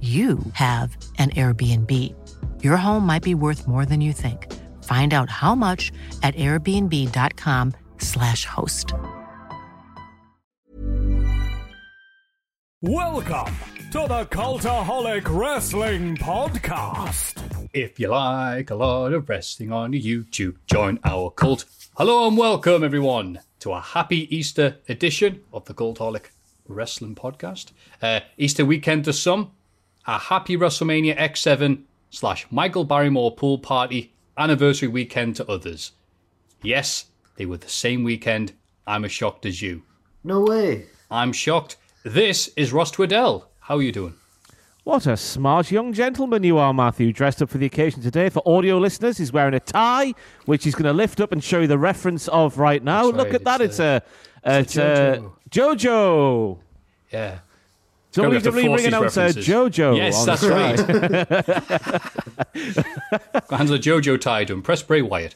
you have an Airbnb. Your home might be worth more than you think. Find out how much at airbnb.com/slash host. Welcome to the Cultaholic Wrestling Podcast. If you like a lot of wrestling on YouTube, join our cult. Hello and welcome, everyone, to a happy Easter edition of the Cultaholic Wrestling Podcast. Uh, Easter weekend to some, a happy WrestleMania X7 slash Michael Barrymore pool party anniversary weekend to others. Yes, they were the same weekend. I'm as shocked as you. No way. I'm shocked. This is Ross Tweddell. How are you doing? What a smart young gentleman you are, Matthew. Dressed up for the occasion today. For audio listeners, he's wearing a tie, which he's going to lift up and show you the reference of right now. That's Look right, at that. it's It's, a, it's a Jojo. Yeah. So we have to can force ring announcer references. Jojo. Yes, on that's the right. Got hands of Jojo tied to him. Press Bray Wyatt.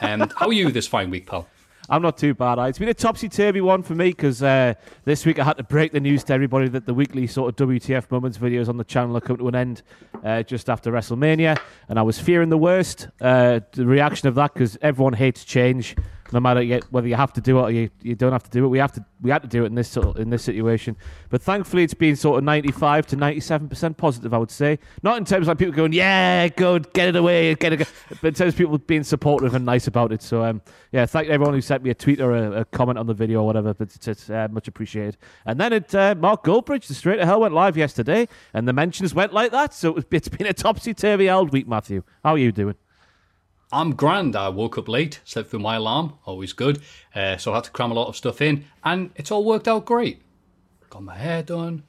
Um, how are you this fine week, pal? I'm not too bad. It's been a topsy turvy one for me because uh, this week I had to break the news to everybody that the weekly sort of WTF moments videos on the channel are coming to an end uh, just after WrestleMania, and I was fearing the worst. Uh, the reaction of that because everyone hates change, no matter yet whether you have to do it or you, you don't have to do it. We have to we had to do it in this sort of- in this situation, but thankfully it's been sort of 95 to 97 percent positive. I would say, not in terms of like people going, yeah, good, get it away, get it, but in terms of people being supportive and nice about it. So um, yeah, thank everyone who sent me a tweet or a, a comment on the video or whatever. But it's, it's uh, much appreciated. And then it uh, Mark Goldbridge, the Straight to Hell went live yesterday, and the mentions went like that. So it's been a topsy turvy old week, Matthew. How are you doing? I'm grand. I woke up late, slept through my alarm, always good. Uh, so I had to cram a lot of stuff in, and it's all worked out great. Got my hair done,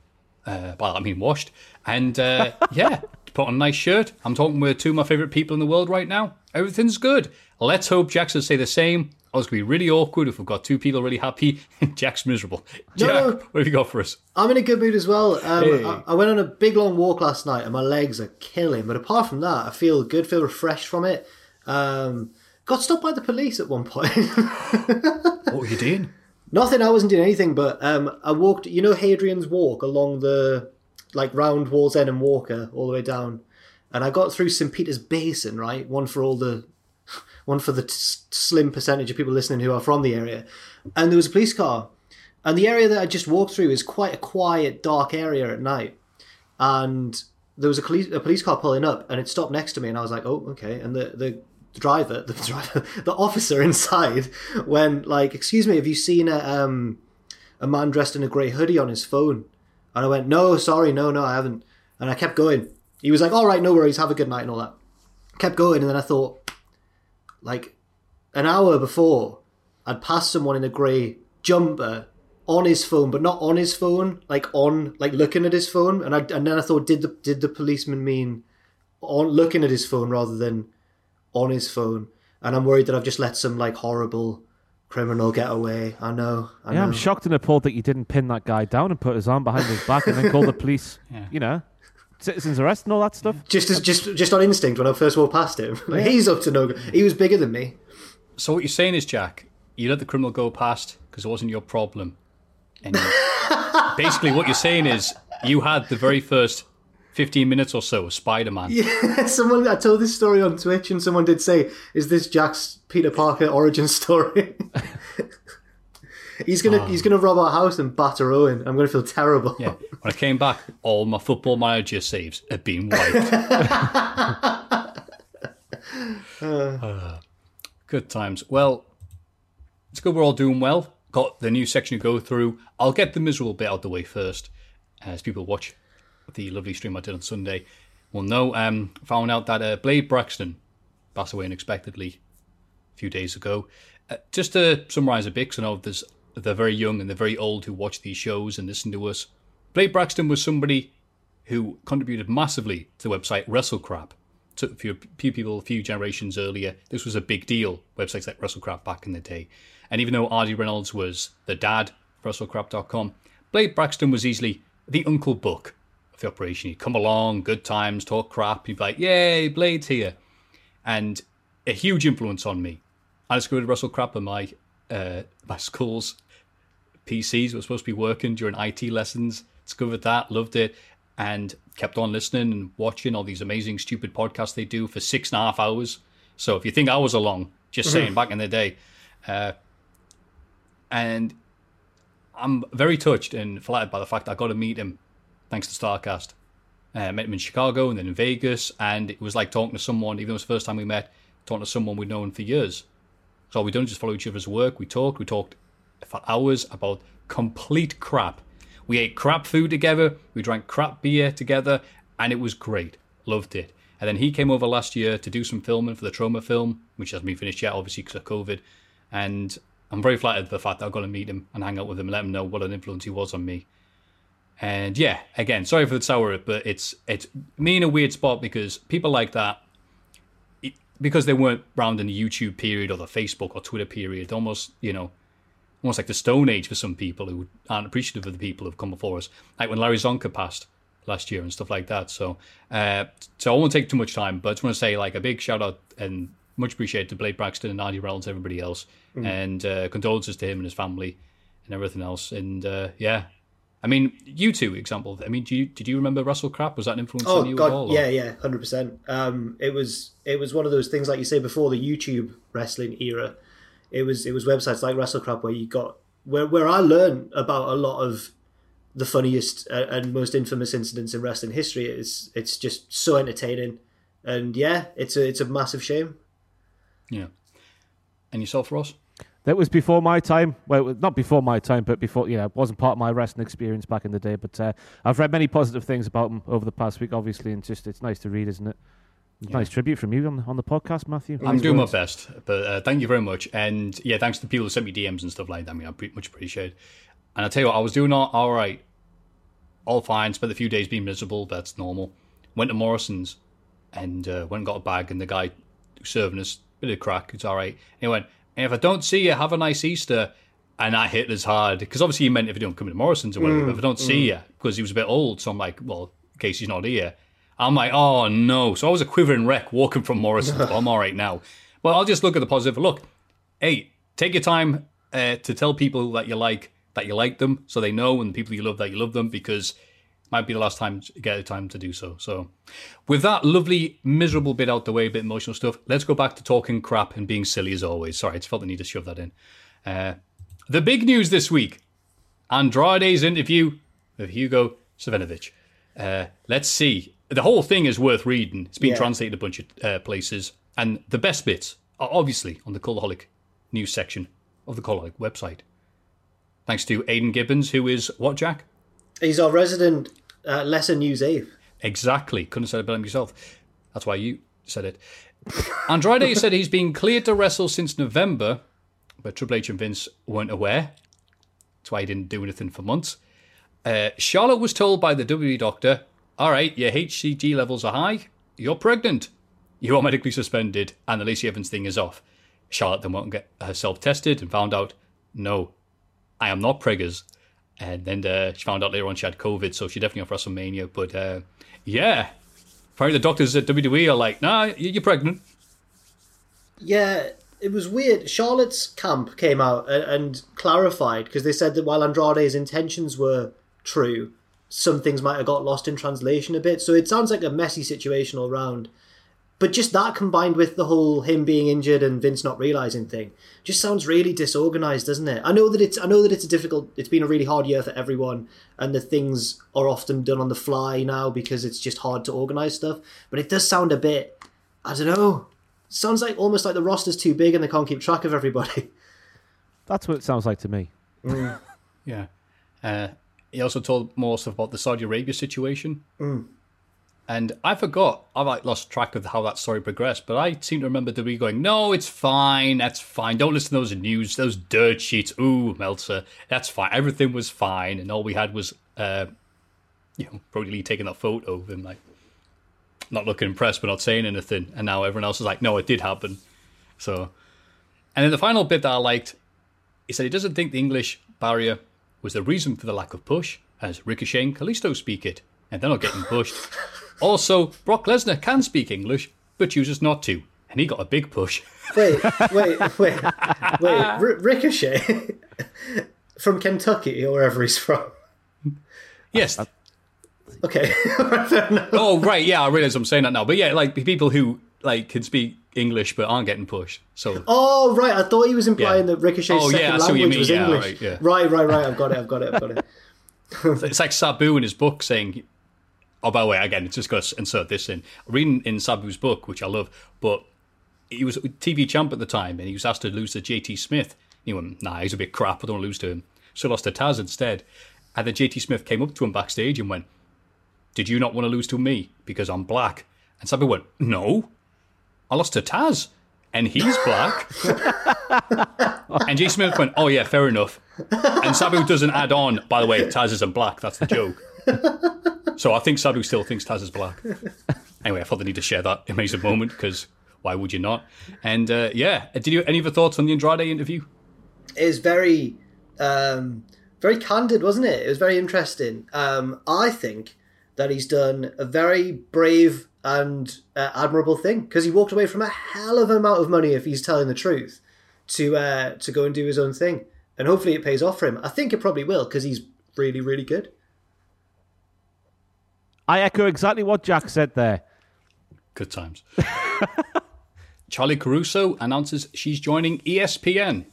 uh, well, I mean, washed, and uh, yeah, put on a nice shirt. I'm talking with two of my favourite people in the world right now. Everything's good. Let's hope Jack's will say the same. Oh, it's going to be really awkward if we've got two people really happy. and Jack's miserable. No, Jack, no. what have you got for us? I'm in a good mood as well. Um, Hey. I, I went on a big long walk last night and my legs are killing. But apart from that, I feel good, feel refreshed from it. Um, got stopped by the police at one point. What were you doing? Nothing, I wasn't doing anything, but um, I walked, you know, Hadrian's Walk along the, like, round Wallsend and Walker all the way down. And I got through St. Peter's Basin, right? One for all the, one for the t- slim percentage of people listening who are from the area. And there was a police car. And the area that I just walked through is quite a quiet, dark area at night. And there was a police, a police car pulling up and it stopped next to me. And I was like, oh, okay. And the, the, the driver, the driver, the officer inside when like, "Excuse me, have you seen a um a man dressed in a grey hoodie on his phone?" And I went, "No, sorry, no, no, I haven't." And I kept going. He was like, "All right, no worries, have a good night and all that." Kept going, and then I thought, like, an hour before, I'd passed someone in a grey jumper on his phone, but not on his phone, like on, like looking at his phone. And I and then I thought, did the did the policeman mean on looking at his phone rather than on his phone, and I'm worried that I've just let some like horrible criminal get away. I know. I Yeah, know. I'm shocked and appalled that you didn't pin that guy down and put his arm behind his back and then call the police. You know, citizens arrest and all that stuff. Just as just just on instinct when I first walked past him. Like, He's up to no good. He was bigger than me. So what you're saying is, Jack, you let the criminal go past because it wasn't your problem. And you- basically, what you're saying is you had the very first 15 minutes or so of Spider-Man. Yeah, someone I told this story on Twitch, and someone did say, "Is this Jack's Peter Parker origin story?" He's gonna he's gonna rob our house and batter Owen. I'm gonna feel terrible. Yeah. When I came back, all my football manager saves had been wiped. Uh, good times. Well, it's good we're all doing well. Got the new section to go through. I'll get the miserable bit out of the way first, as people watch the lovely stream I did on Sunday. Well, no, um, found out that uh, Blade Braxton passed away unexpectedly a few days ago. Uh, just to summarise a bit, because I know there's the very young and the very old who watch these shows and listen to us. Blade Braxton was somebody who contributed massively to the website WrestleCrap. To a few, few people, a few generations earlier, this was a big deal. Websites like WrestleCrap back in the day. And even though RD Reynolds was the dad of WrestleCrap.com, Blade Braxton was easily the Uncle Buck the operation. He'd come along, good times, talk crap. He'd be like, "Yay, Blade's here," and a huge influence on me. I discovered WrestleCrap on my uh, my school's PCs were supposed to be working during IT lessons. Discovered that, loved it, and kept on listening and watching all these amazing, stupid podcasts they do for six and a half hours. So if you think I was along, just saying, back in the day, uh, and I'm very touched and flattered by the fact I got to meet him thanks to Starrcast. Uh, met him in Chicago and then in Vegas, and it was like talking to someone, even though it was the first time we met, talking to someone we'd known for years. So all we done is just follow each other's work. We talked. We talked for hours about complete crap. We ate crap food together. We drank crap beer together, and it was great. Loved it. And then he came over last year to do some filming for the Trauma film, which hasn't been finished yet, obviously because of COVID. And I'm very flattered for the fact that I've got to meet him and hang out with him and let him know what an influence he was on me. And yeah, again, sorry for the sour, but it's it's me in a weird spot because people like that, it, because they weren't around in the YouTube period or the Facebook or Twitter period, almost you know, almost like the Stone Age for some people who aren't appreciative of the people who've come before us, like when Larry Csonka passed last year and stuff like that. So, uh, so I won't take too much time, but I just want to say like a big shout out and much appreciated to Blade Braxton and Andy Reynolds, everybody else, and uh, condolences to him and his family and everything else. And uh, yeah, I mean, you two example. I mean, do you, did you remember WrestleCrap? Was that an influence Oh on you at all? god, or- yeah, yeah, hundred percent. Um, it was it was one of those things like you say before the YouTube wrestling era. It was it was websites like WrestleCrap where you got where where I learned about a lot of the funniest and most infamous incidents in wrestling history. It's it's just so entertaining, and yeah, it's a it's a massive shame. yeah. And yourself, Ross? That was before my time. Well, not before my time, but before, you know, it wasn't part of my wrestling experience back in the day. But uh, I've read many positive things about him over the past week, obviously, and just it's nice to read, isn't it? Nice tribute from you on the, on the podcast, Matthew. I'm Nice doing words. my best, but uh, thank you very much. And yeah, thanks to the people who sent me DMs and stuff like that. I mean, I pre- much appreciate. And I tell you what, I was doing all, all right, all fine. Spent a few days being miserable. That's normal. Went to Morrison's and uh, went and got a bag, and the guy who's serving us a bit of crack. It's all right. And he went, and if I don't see you, have a nice Easter. And I hit as hard because obviously he meant if you don't come to Morrison's or whatever. but if I don't see you, because he was a bit old, so I'm like, well, in case he's not here. I'm like, oh no. So I was a quivering wreck walking from Morrison's. but I'm all right now. But I'll just look at the positive. Look, hey, take your time uh, to tell people that you like that you like them, so they know, and the people you love that you love them, because might be the last time to get a time to do so. So, with that lovely miserable bit out the way, a bit emotional stuff, let's go back to talking crap and being silly as always. Sorry, I just felt the need to shove that in. Uh, the big news this week: Andrade's interview with Hugo Savinovich. Uh, let's see. The whole thing is worth reading. It's been Yeah. translated a bunch of uh, places, and the best bits are obviously on the Cultaholic news section of the Cultaholic website. Thanks to Aidan Gibbons, who is what, Jack? He's our resident uh, lesser news Eve. Exactly. Couldn't have said it better myself. That's why you said it. Andrade said he's been cleared to wrestle since November, but Triple H and Vince weren't aware. That's why he didn't do anything for months. Uh, Charlotte was told by the WWE doctor, all right, your HCG levels are high, you're pregnant. You are medically suspended, and the Lacey Evans thing is off. Charlotte then went and get herself tested and found out, no, I am not preggers. And then uh, she found out later on she had COVID, so she definitely off WrestleMania. But uh, yeah, apparently the doctors at WWE are like, nah, you're pregnant. Yeah, it was weird. Charlotte's camp came out and, and clarified because they said that while Andrade's intentions were true, some things might have got lost in translation a bit. So it sounds like a messy situation all round. But just that combined with the whole him being injured and Vince not realizing thing, just sounds really disorganized, doesn't it? I know that it's I know that it's a difficult. It's been a really hard year for everyone, and the things are often done on the fly now because it's just hard to organize stuff. But it does sound a bit. I don't know. Sounds like almost like the roster's too big and they can't keep track of everybody. That's what it sounds like to me. Yeah. Uh, he also told more stuff about the Saudi Arabia situation. And I forgot, I like lost track of how that story progressed, but I seem to remember WWE going, no, it's fine, that's fine. Don't listen to those news, those dirt sheets. Ooh, Meltzer, that's fine. Everything was fine. And all we had was, uh, you know, Brodie Lee taking that photo of him, like, not looking impressed, but not saying anything. And now everyone else is like, no, it did happen. So, and then the final bit that I liked, he said he doesn't think the English barrier was the reason for the lack of push, as Ricochet and Kalisto speak it, and they're not getting pushed. also, Brock Lesnar can speak English, but chooses not to, and he got a big push. Wait, wait, wait, wait. R- Ricochet from Kentucky or wherever he's from. Yes. Uh, okay, oh, right. Yeah, I realize I'm saying that now. But yeah, like people who like can speak English but aren't getting pushed. So Oh right, I thought he was implying Yeah. that Ricochet's Oh, yeah, second I see what you language mean. was Yeah, English. right, yeah. right, right, right. I've got it. I've got it. I've got it. it's like Sabu in his book saying, "Oh, by the way, again, it's just going to insert this in." Reading in Sabu's book, which I love, but he was TV champ at the time, and he was asked to lose to JT Smith. He went, "Nah, he's a bit crap. I don't want to lose to him." So lost to Taz instead. And then JT Smith came up to him backstage and went, "Did you not want to lose to me because I'm black?" And Sabu went, "No, I lost to Taz." And he's black. and J. Smith went, Oh, yeah, fair enough. And Sabu doesn't add on, by the way, Taz isn't black. That's the joke. So I think Sabu still thinks Taz is black. Anyway, I thought they need to share that amazing moment because why would you not? And uh, yeah, did you any other thoughts on the Andrade interview? It was very, um, very candid, wasn't it? It was very interesting. Um, I think that he's done a very brave and uh, admirable thing because he walked away from a hell of an amount of money if he's telling the truth to uh, to go and do his own thing, and hopefully it pays off for him. I think it probably will because he's really, really good. I echo exactly what Jack said there. Good times. Charly Caruso announces she's joining ESPN.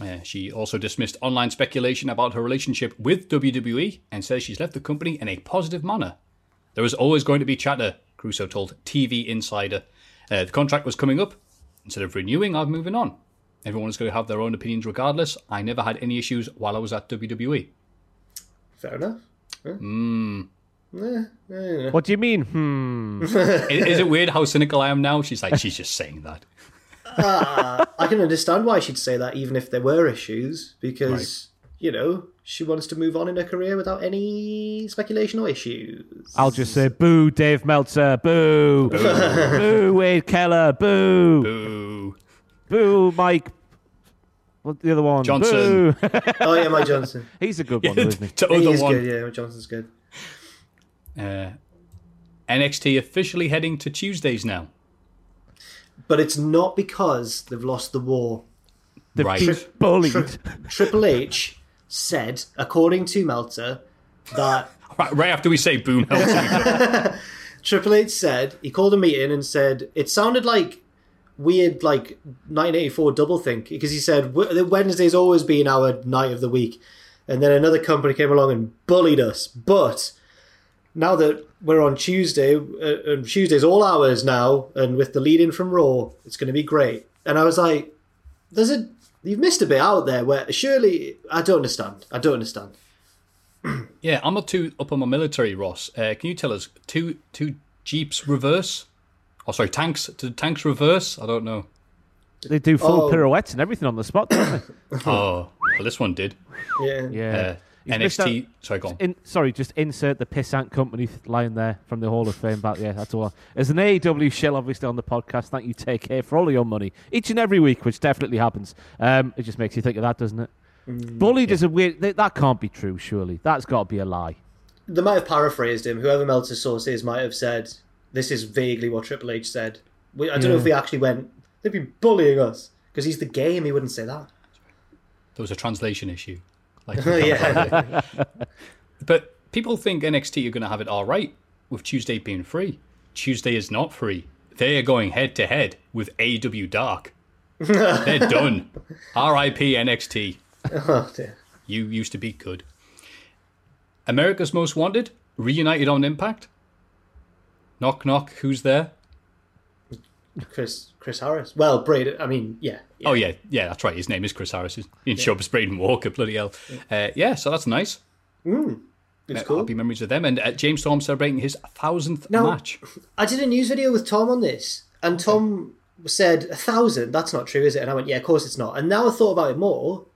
Uh, she also dismissed online speculation about her relationship with WWE and says she's left the company in a positive manner. There was always going to be chatter, Caruso told TV Insider. Uh, the contract was coming up. Instead of renewing, I'm moving on. Everyone is going to have their own opinions regardless. I never had any issues while I was at. WWE. Fair enough. Eh, eh, what do you mean? Hmm. is, is it weird how cynical I am now? She's like, she's just saying that. Ah, I can understand why she'd say that, even if there were issues, because you know she wants to move on in her career without any speculation or issues. I'll just say boo, Dave Meltzer, boo, boo, boo Wade Keller, boo, Boo. boo, Mike. What the other one? Johnson. Boo. Oh yeah, Mike Johnson. He's a good one, though, isn't he? to he other is one. good. Yeah, Johnson's good. Uh, NXT officially heading to Tuesdays now. But it's not because they've lost the war. They've Right. been bullied. Tri- Triple H said, according to Meltzer, that Right, right after we say boom, Meltzer, Triple H said he called a meeting and said it sounded like weird, like 1984 doublethink because he said "W- Wednesday's always been our night of the week, and then another company came along and bullied us. But now that we're on Tuesday, uh, and Tuesday's all hours now, and with the lead in from Raw, it's going to be great. And I was like, "There's a you've missed a bit out there where surely I don't understand. I don't understand." yeah, I'm not too up on my military, Ross. Uh, can you tell us two two jeeps reverse? Oh, sorry, tanks. Did tanks reverse? I don't know. They do full Oh. pirouettes and everything on the spot, don't they? Oh, well, this one did. Yeah, Yeah. Uh, He's missed NXT. out- Sorry, go on. In, sorry, just insert the pissant company line there from the Hall of Fame back. Yeah, that's all. As an AEW shill, obviously on the podcast, thank you, take care for all of your money each and every week, which definitely happens. Um, it just makes you think of that, doesn't it? Bullied is a weird. That, that can't be true. Surely that's got to be a lie. they might have paraphrased him. Whoever Meltzer's source is might have said this is vaguely what Triple H said. We, I don't know if he actually went. They'd be bullying us because he's the game. He wouldn't say that. There was a translation issue. Like, yeah, But people think NXT are going to have it all right with Tuesday being free. Tuesday is not free. they are going head to head with AEW Dark. They're done. RIP NXT. Oh, dear. You used to be good. America's Most Wanted reunited on Impact. Knock knock. Who's there? Chris Chris Harris. Well, Braden. I mean, yeah. yeah. Oh yeah, yeah, that's right. His name is Chris Harris. He didn't show Braden Walker. Bloody hell. Uh, yeah, so that's nice. it's Uh, cool. Happy memories with them. And uh, James Storm celebrating his thousandth Now- match. I did a news video with Tom on this, and Tom said a thousand. That's not true, is it? And I went, yeah, of course it's not. And now I thought about it more.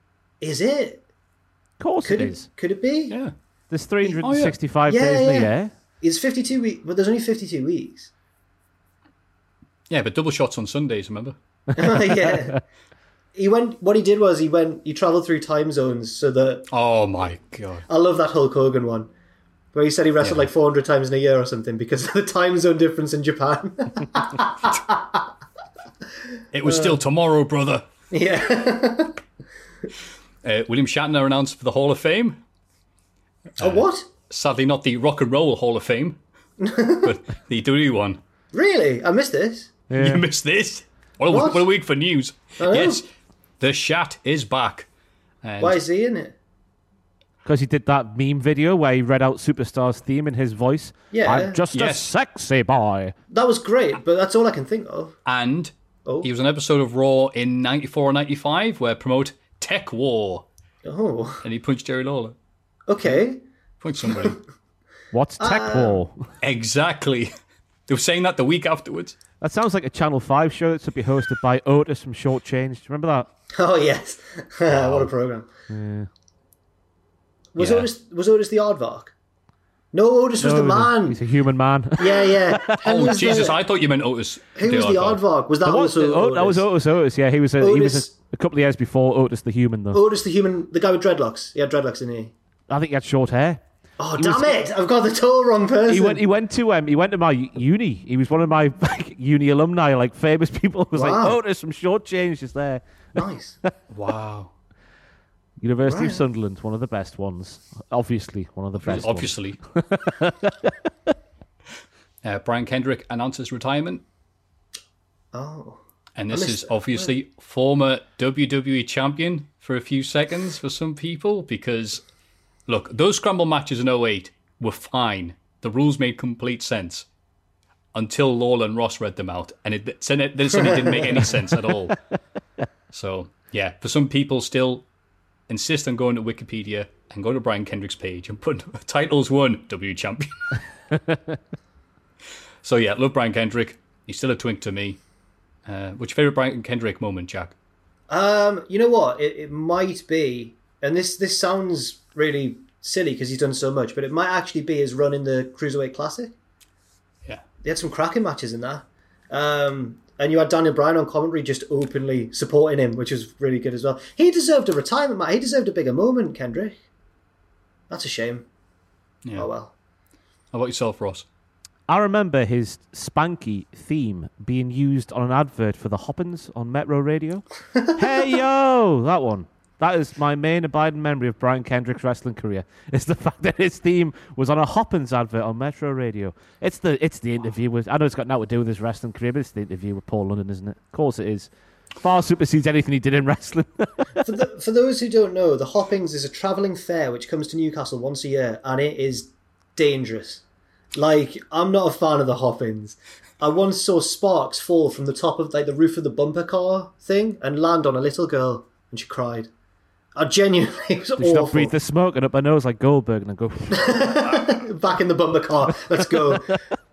Is it? Of course Could it it? is. Could it be? Yeah. There's 365 Yeah, days in yeah. a year. It's fifty-two weeks, but there's only fifty-two weeks. Yeah, but double shots on Sundays, remember? yeah. He went. What he did was he went. He travelled through time zones so that Oh my god. I love that Hulk Hogan one, where he said he wrestled Yeah. like 400 times in a year or something because of the time zone difference in Japan. It was still tomorrow, brother. yeah. Uh, William Shatner announced for the Hall of Fame. oh, what? Sadly, not the Rock and Roll Hall of Fame, but the WWE one. Really? I missed this. You missed this. What a, What? what a week for news. know. Yes, the Shat is back. And Why is he in it? Because he did that meme video where he read out Superstar's theme in his voice. Yeah. I'm just a sexy boy. That was great, but that's all I can think of. and Oh. he was on an episode of Raw in 94 or 95 where promote TekWar. Oh, And he punched Jerry Lawler. okay. Punched somebody. What's Tech uh, War? exactly. They were saying that the week afterwards. That sounds like a Channel 5 show that should be hosted by Otis from Short Change. Do you remember that? Oh yes, what a program. Was Yeah. Otis was Otis the aardvark? No, Otis was the he's man. He's a human man. Yeah, yeah. Oh, was Jesus, the, I thought you meant Otis. who was the Aardvark. aardvark? Was that What- also oh, that was Otis Otis. Yeah, he was a, he was a, a couple of years before Otis the human, though. Otis the human, the guy with dreadlocks. He had dreadlocks in he. I think he had short hair. Oh damn it! I've got the total wrong person. He went. He went to um. He went to my uni. He was one of my like, uni alumni, like famous people. It was like Wow. Otis from Short Change is there. nice. Wow. University Right. of Sunderland, one of the best ones. Obviously, one of the best. ones. Obviously. uh, Brian Kendrick announces retirement. Oh, And this is obviously former WWE champion for a few seconds for some people because, look, those scramble matches in 08 were fine. The rules made complete sense until Lawler and Ross read them out, and it then it, then suddenly didn't make any sense at all. So, yeah, for some people still insist on going to Wikipedia and go to Brian Kendrick's page and put titles one W champion. so, yeah, love Brian Kendrick. He's still a twink to me. Uh, what's your favorite Brian Kendrick moment, Jack? um, you know what? It, it might be, and this this sounds really silly because he's done so much, but it might actually be his run in the Cruiserweight Classic. Yeah. he had some cracking matches in that. Um, and you had Daniel Bryan on commentary just openly supporting him, which was really good as well. He deserved a retirement match. He deserved a bigger moment, Kendrick. That's a shame. Yeah. Oh well. How about yourself, Ross? I remember his Spanky theme being used on an advert for the Hoppings on Metro Radio. hey yo, that one. That is my main abiding memory of Brian Kendrick's wrestling career. It's the fact that his theme was on a Hoppings advert on Metro Radio. It's the it's the interview with. I know it's got nothing to do with his wrestling career, but it's the interview with Paul London, isn't it? Of course it is. Far supersedes anything he did in wrestling. for, the, for those who don't know, the Hoppings is a travelling fair which comes to Newcastle once a year, and it is dangerous. Like, I'm not a fan of the Hoppings. I once saw sparks fall from the top of like the roof of the bumper car thing and land on a little girl, and she cried. I genuinely, it was should not awful. breathe the smoke and up my nose like Goldberg and I go. Back in the bumper car, let's go.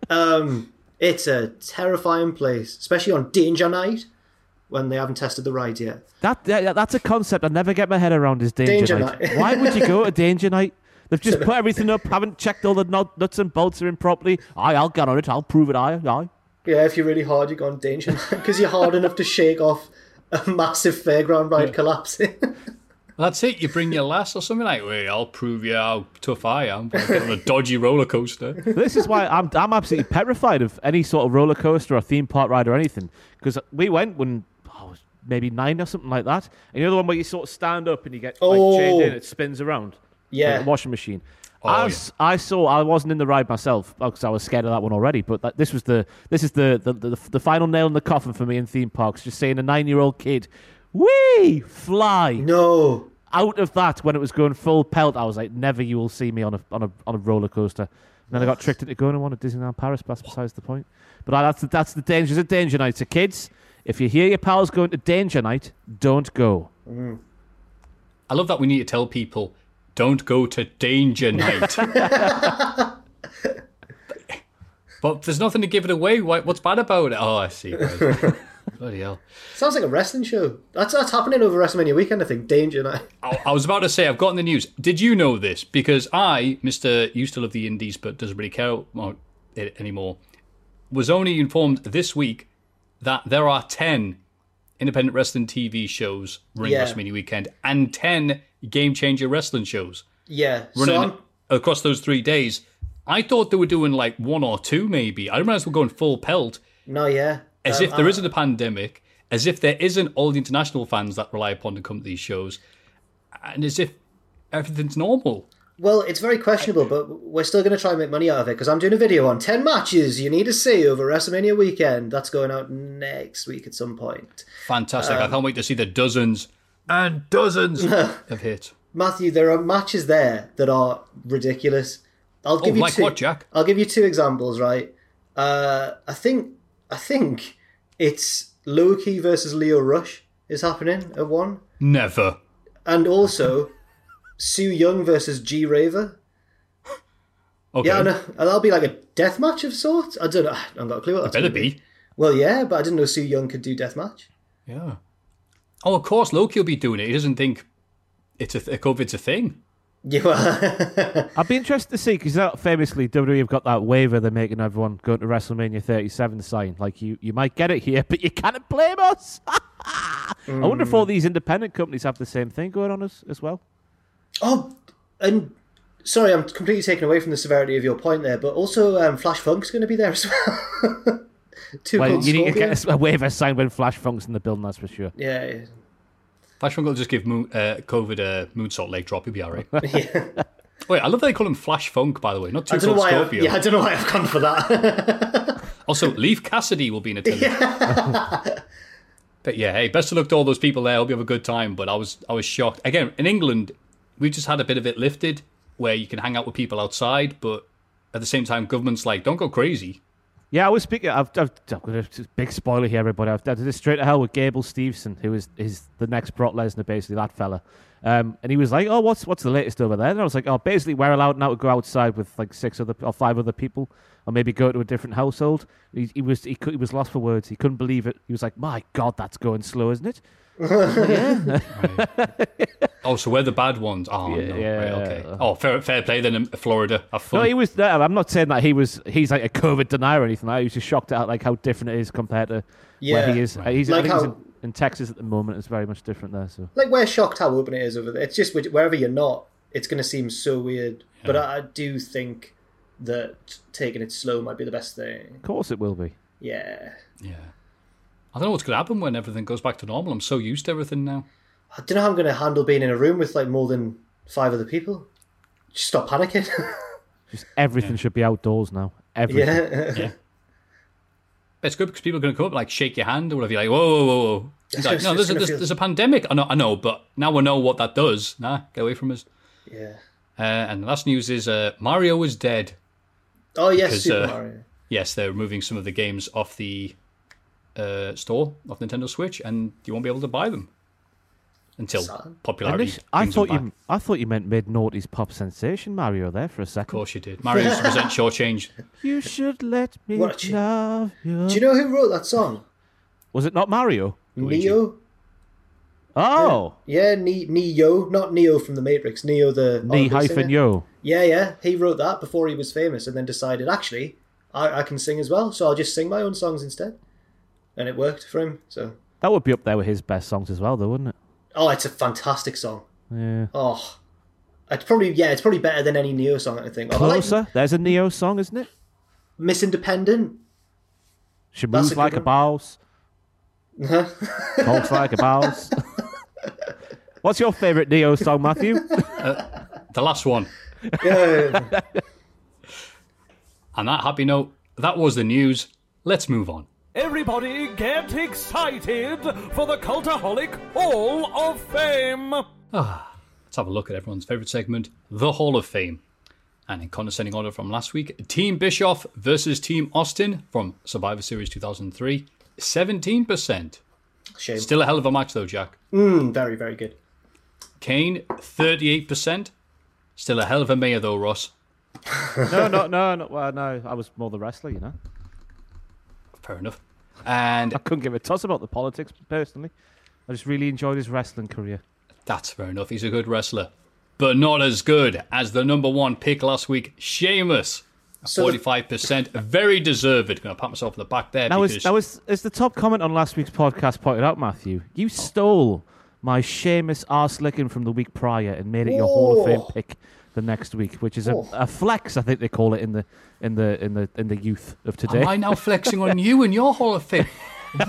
um, it's a terrifying place, especially on Danger Night when they haven't tested the ride yet. That, yeah, that's a concept I never get my head around. Is danger, Danger night? night. Why would you go to danger night? They've just put everything up, haven't checked all the nuts and bolts are in properly. Aye, I'll get on it. I'll prove it. Aye, aye. Yeah, if you're really hard, you go on danger night. because you're hard enough to shake off a massive fairground ride collapsing. That's it. You bring your lass or something like, "Wait, I'll prove you how tough I am." on a dodgy roller coaster. This is why I'm I'm absolutely petrified of any sort of roller coaster or theme park ride or anything. Because we went when I was maybe nine or something like that. And you know the one where you sort of stand up and you get like, oh. chained Oh. in, it spins around. Yeah. Like a washing machine. Oh, I, yeah. s- I saw. I wasn't in the ride myself oh, because I was scared of that one already. But that, this was the this is the the, the the final nail in the coffin for me in theme parks. Just seeing a nine year old kid, wee fly No. out of that when it was going full pelt. I was like, never you will see me on a on a on a roller coaster. And then I got tricked into going on one at Disneyland Paris. But that's besides the point. But I, that's the, that's the dangers of danger night. So kids, if you hear your pals going to danger night, don't go. Mm. I love that we need to tell people don't go to danger night. but there's nothing to give it away. What's bad about it? Oh, I see. Right. Bloody hell. Sounds like a wrestling show. That's that's happening over WrestleMania weekend, I think. Danger Night. I, I was about to say, I've gotten the news. Did you know this? Because I, Mr. used to love the Indies but doesn't really care about it anymore, was only informed this week that there are 10 independent wrestling TV shows running Yeah. WrestleMania weekend and 10 game changer wrestling shows Yeah. running so across those three days. I thought they were doing like one or two, maybe. I didn't realize we're going full pelt, no, yeah. As Um, if there I- isn't a pandemic, as if there isn't all the international fans that rely upon to come to these shows, and as if everything's normal. Well, it's very questionable, but we're still going to try and make money out of it because I'm doing a video on 10 matches you need to see over WrestleMania weekend. That's going out next week at some point. Fantastic. Um, I can't wait to see the dozens and dozens of hits. Matthew, there are matches there that are ridiculous. I'll give you Oh, like two. what, Jack? I'll give you two examples, right? Uh, I think I think it's Low Ki versus Lio Rush is happening at one, Never. and also Su Yung versus G Raver. Okay. Yeah, and, uh, that'll be like a death match of sorts. I don't know. I haven't got a clue what that's Better gonna be. Well, yeah, but I didn't know Su Yung could do death match. Yeah. Oh, of course, Low Ki will be doing it. He doesn't think it's a th- COVID's a thing. Yeah, well, I'd be interested to see because famously WWE have got that waiver they're making everyone go to WrestleMania 37 sign. Like you, you might get it here, but you can't blame us. I wonder if all these independent companies have the same thing going on as, as well. oh, and sorry, I'm completely taken away from the severity of your point there, but also um, Flash Funk's going to be there as well. Two Well, you need to get a, a waiver signed when Flash Funk's in the building, that's for sure. Yeah, yeah. Flash Funk will just give moon, uh, COVID a moonsault leg drop. He'll be all right. yeah. Wait, I love that they call him Flash Funk, by the way, not I Two don't know Cold why. I've, Scorpio. yeah, I don't know why I've gone for that. Also, Leif Cassidy will be in attendance. but yeah, hey, best of luck to all those people there. Hope you have a good time. But I was I was shocked. Again, in England, we've just had a bit of it lifted where you can hang out with people outside, but at the same time, government's like, don't go crazy. Yeah, I was speaking. I've, I've, I've got a big spoiler here, everybody. I've I did this straight to hell with Gable Steveson, who is is the next Brock Lesnar, basically that fella. Um, and he was like, "Oh, what's what's the latest over there?" And I was like, "Oh, basically, we're allowed now to go outside with like six other or five other people, or maybe go to a different household." He, he was he, could, he was lost for words. He couldn't believe it. He was like, "My God, that's going slow, isn't it?" yeah, Oh, so we're the bad ones. Oh, no. yeah. Right, okay. Oh, fair, fair play then in Florida. Have fun. No, he was. No, I'm not saying that he was. He's like a COVID denier or anything. Like that. Was just shocked at like how different it is compared to Yeah. where he is. He's, Like think he's how- in, in Texas at the moment. It's very much different there. So like we're shocked how open it is over there. It's just wherever you're not, it's going to seem so weird. But I, I do think that taking it slow might be the best thing. of course it will be. Yeah. yeah. I don't know what's going to happen when everything goes back to normal. I'm so used to everything now. I don't know how I'm going to handle being in a room with like more than five other people. Just stop panicking. Just everything should be outdoors now. Everything. yeah. It's good because people are going to come up like shake your hand or whatever. You're like, whoa, whoa, whoa, whoa. He's like, It's no, there's a, there's, gonna there's a pandemic. I know, I know, but now we know what that does. Nah, get away from us. yeah. Uh, and the last news is uh, Mario is dead. Oh yes, Because, Super uh, Mario. Yes, they're removing some of the games off the uh, store of Nintendo Switch, and you won't be able to buy them until Sad. And popularity. this- I brings them thought back. you. I thought you meant mid noughties pop sensation Mario there for a second. Of second. course, you did. Mario used to present shortchange. You should let me What a ch- love you. Do you know who wrote that song? Was it not Mario? Luigi. Ne-Yo. Oh, Yeah, ne- Ne-Yo, not Neo from the Matrix. Ne-Yo the knee hyphen yo. Yeah, yeah. He wrote that before he was famous, and then decided actually I, I can sing as well, so I'll just sing my own songs instead. And it worked for him. So, That would be up there with his best songs as well, though, wouldn't it? Oh, it's a fantastic song. Yeah. Oh, it's probably yeah, it's probably better than any Ne-Yo song I think. Oh, I like Closer. There's a Ne-Yo song, isn't it? Miss Independent. She moves a good like a one. boss. Talks like a boss. What's your favourite Ne-Yo song, Matthew? Uh, the last one. Yeah. On that happy note, that was the news. Let's move on. Everybody get excited for the Cultaholic Hall of Fame! Ah, Let's have a look at everyone's favourite segment, the Hall of Fame. And in condescending order from last week, Team Bischoff versus Team Austin from Survivor Series 2003. 17%. Shame. Still a hell of a match, though, Jack. Mm, very, very good. Kane, 38%. Still a hell of a mayor, though, Ross. no, no, no, no. Well, no, I was more the wrestler, you know. Fair enough. And I couldn't give a toss about the politics personally. I just really enjoyed his wrestling career. that's fair enough. He's a good wrestler. But not as good as the number one pick last week, Sheamus. 45%. Very deserved. Gonna pat myself on the back there That was because that was as the top comment on last week's podcast pointed out, Matthew. You stole my Sheamus arse licking from the week prior and made it your Hall of Fame pick the next week, which is a, Oh. a flex, I think they call it in the in the in the in the youth of today. Am I now flexing on you and your Hall of Fame?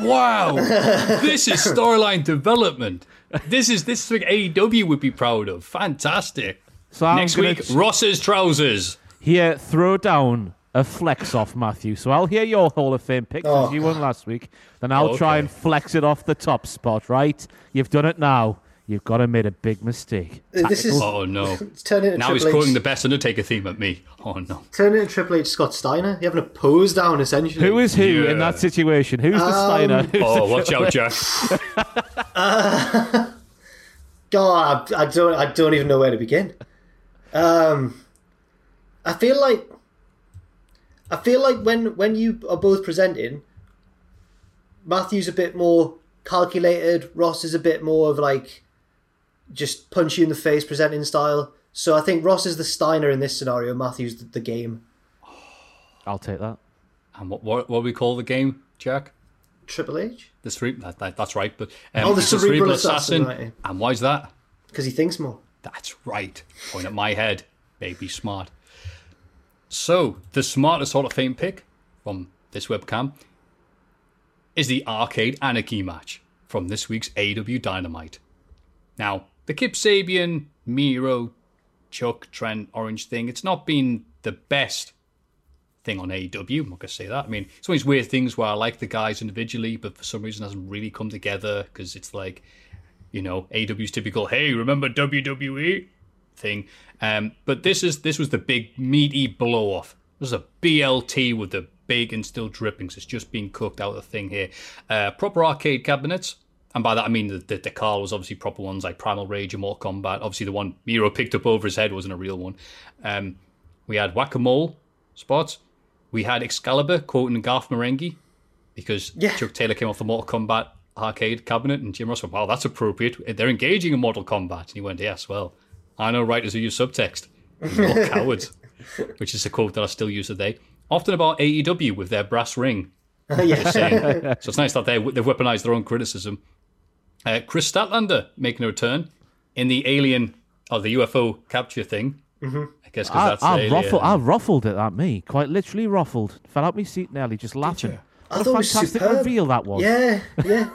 Wow, this is storyline development. This is this is what AEW would be proud of. Fantastic. So I'm Next gonna week, Ross's trousers. here throw down a flex off Matthew. So I'll hear your Hall of Fame pick Oh, you won last week. Then I'll Okay. try and flex it off the top spot. Right? You've done it now. You've got to make a big mistake. This is Oh no! it's turning into Now he's Triple quoting H. the best Undertaker theme at me. Oh no! Turning into Triple H Scott Steiner. You're having a pose down essentially. Who is who Yeah. in that situation? Who's the Steiner? Who's Oh, the watch out, Jack! God, I, I don't. I don't even know where to begin. Um, I feel like. I feel like when when you are both presenting, Matthew's a bit more calculated. Ross is a bit more of like, just punch you in the face presenting style. So I think Ross is the Steiner in this scenario. Matthew's the, the game. I'll take that. And what, what what we call the game, Jack? Triple H The three. That, that, that's right. But um, Oh, the it's a cerebral assassin, right. And why's that? because he thinks more. That's right. Point at my head. Baby smart. So, the smartest Hall of Fame pick from this webcam is the Arcade Anarchy match from this week's AEW Dynamite. Now, the Kip Sabian, Miro, Chuck, Trent, Orange thing, it's not been the best thing on AEW. I'm not going to say that. I mean, it's one of these weird things where I like the guys individually, but for some reason hasn't really come together because it's like, you know, AEW's typical, hey, remember WWE thing. Um, but this is this was the big meaty blow off. This is a BLT with the bacon still drippings. It's just being cooked out of the thing here. Uh, proper arcade cabinets. And by that I mean the, the, the car was obviously proper ones like Primal Rage and Mortal Kombat. Obviously the one Miro picked up over his head wasn't a real one. Um, we had whack-a-mole spots. We had Excalibur quoting Garth Marenghi because Yeah. Chuck Taylor came off the Mortal Kombat arcade cabinet and Jim Ross went, wow, that's appropriate. They're engaging in Mortal Kombat. And he went, yes, well, I know writers who use subtext. You're cowards. Which is a quote that I still use today. Often about AEW with their brass ring. yeah. so it's nice that they, they've weaponized their own criticism. Uh, Kris Statlander making a return in the alien or the UFO capture thing. Mm-hmm. I guess because I, that's I, alien. ruffled, I ruffled it at me, quite literally ruffled. Fell out my seat nearly, just laughing. I What thought a it was fantastic superb. reveal that was. Yeah, yeah.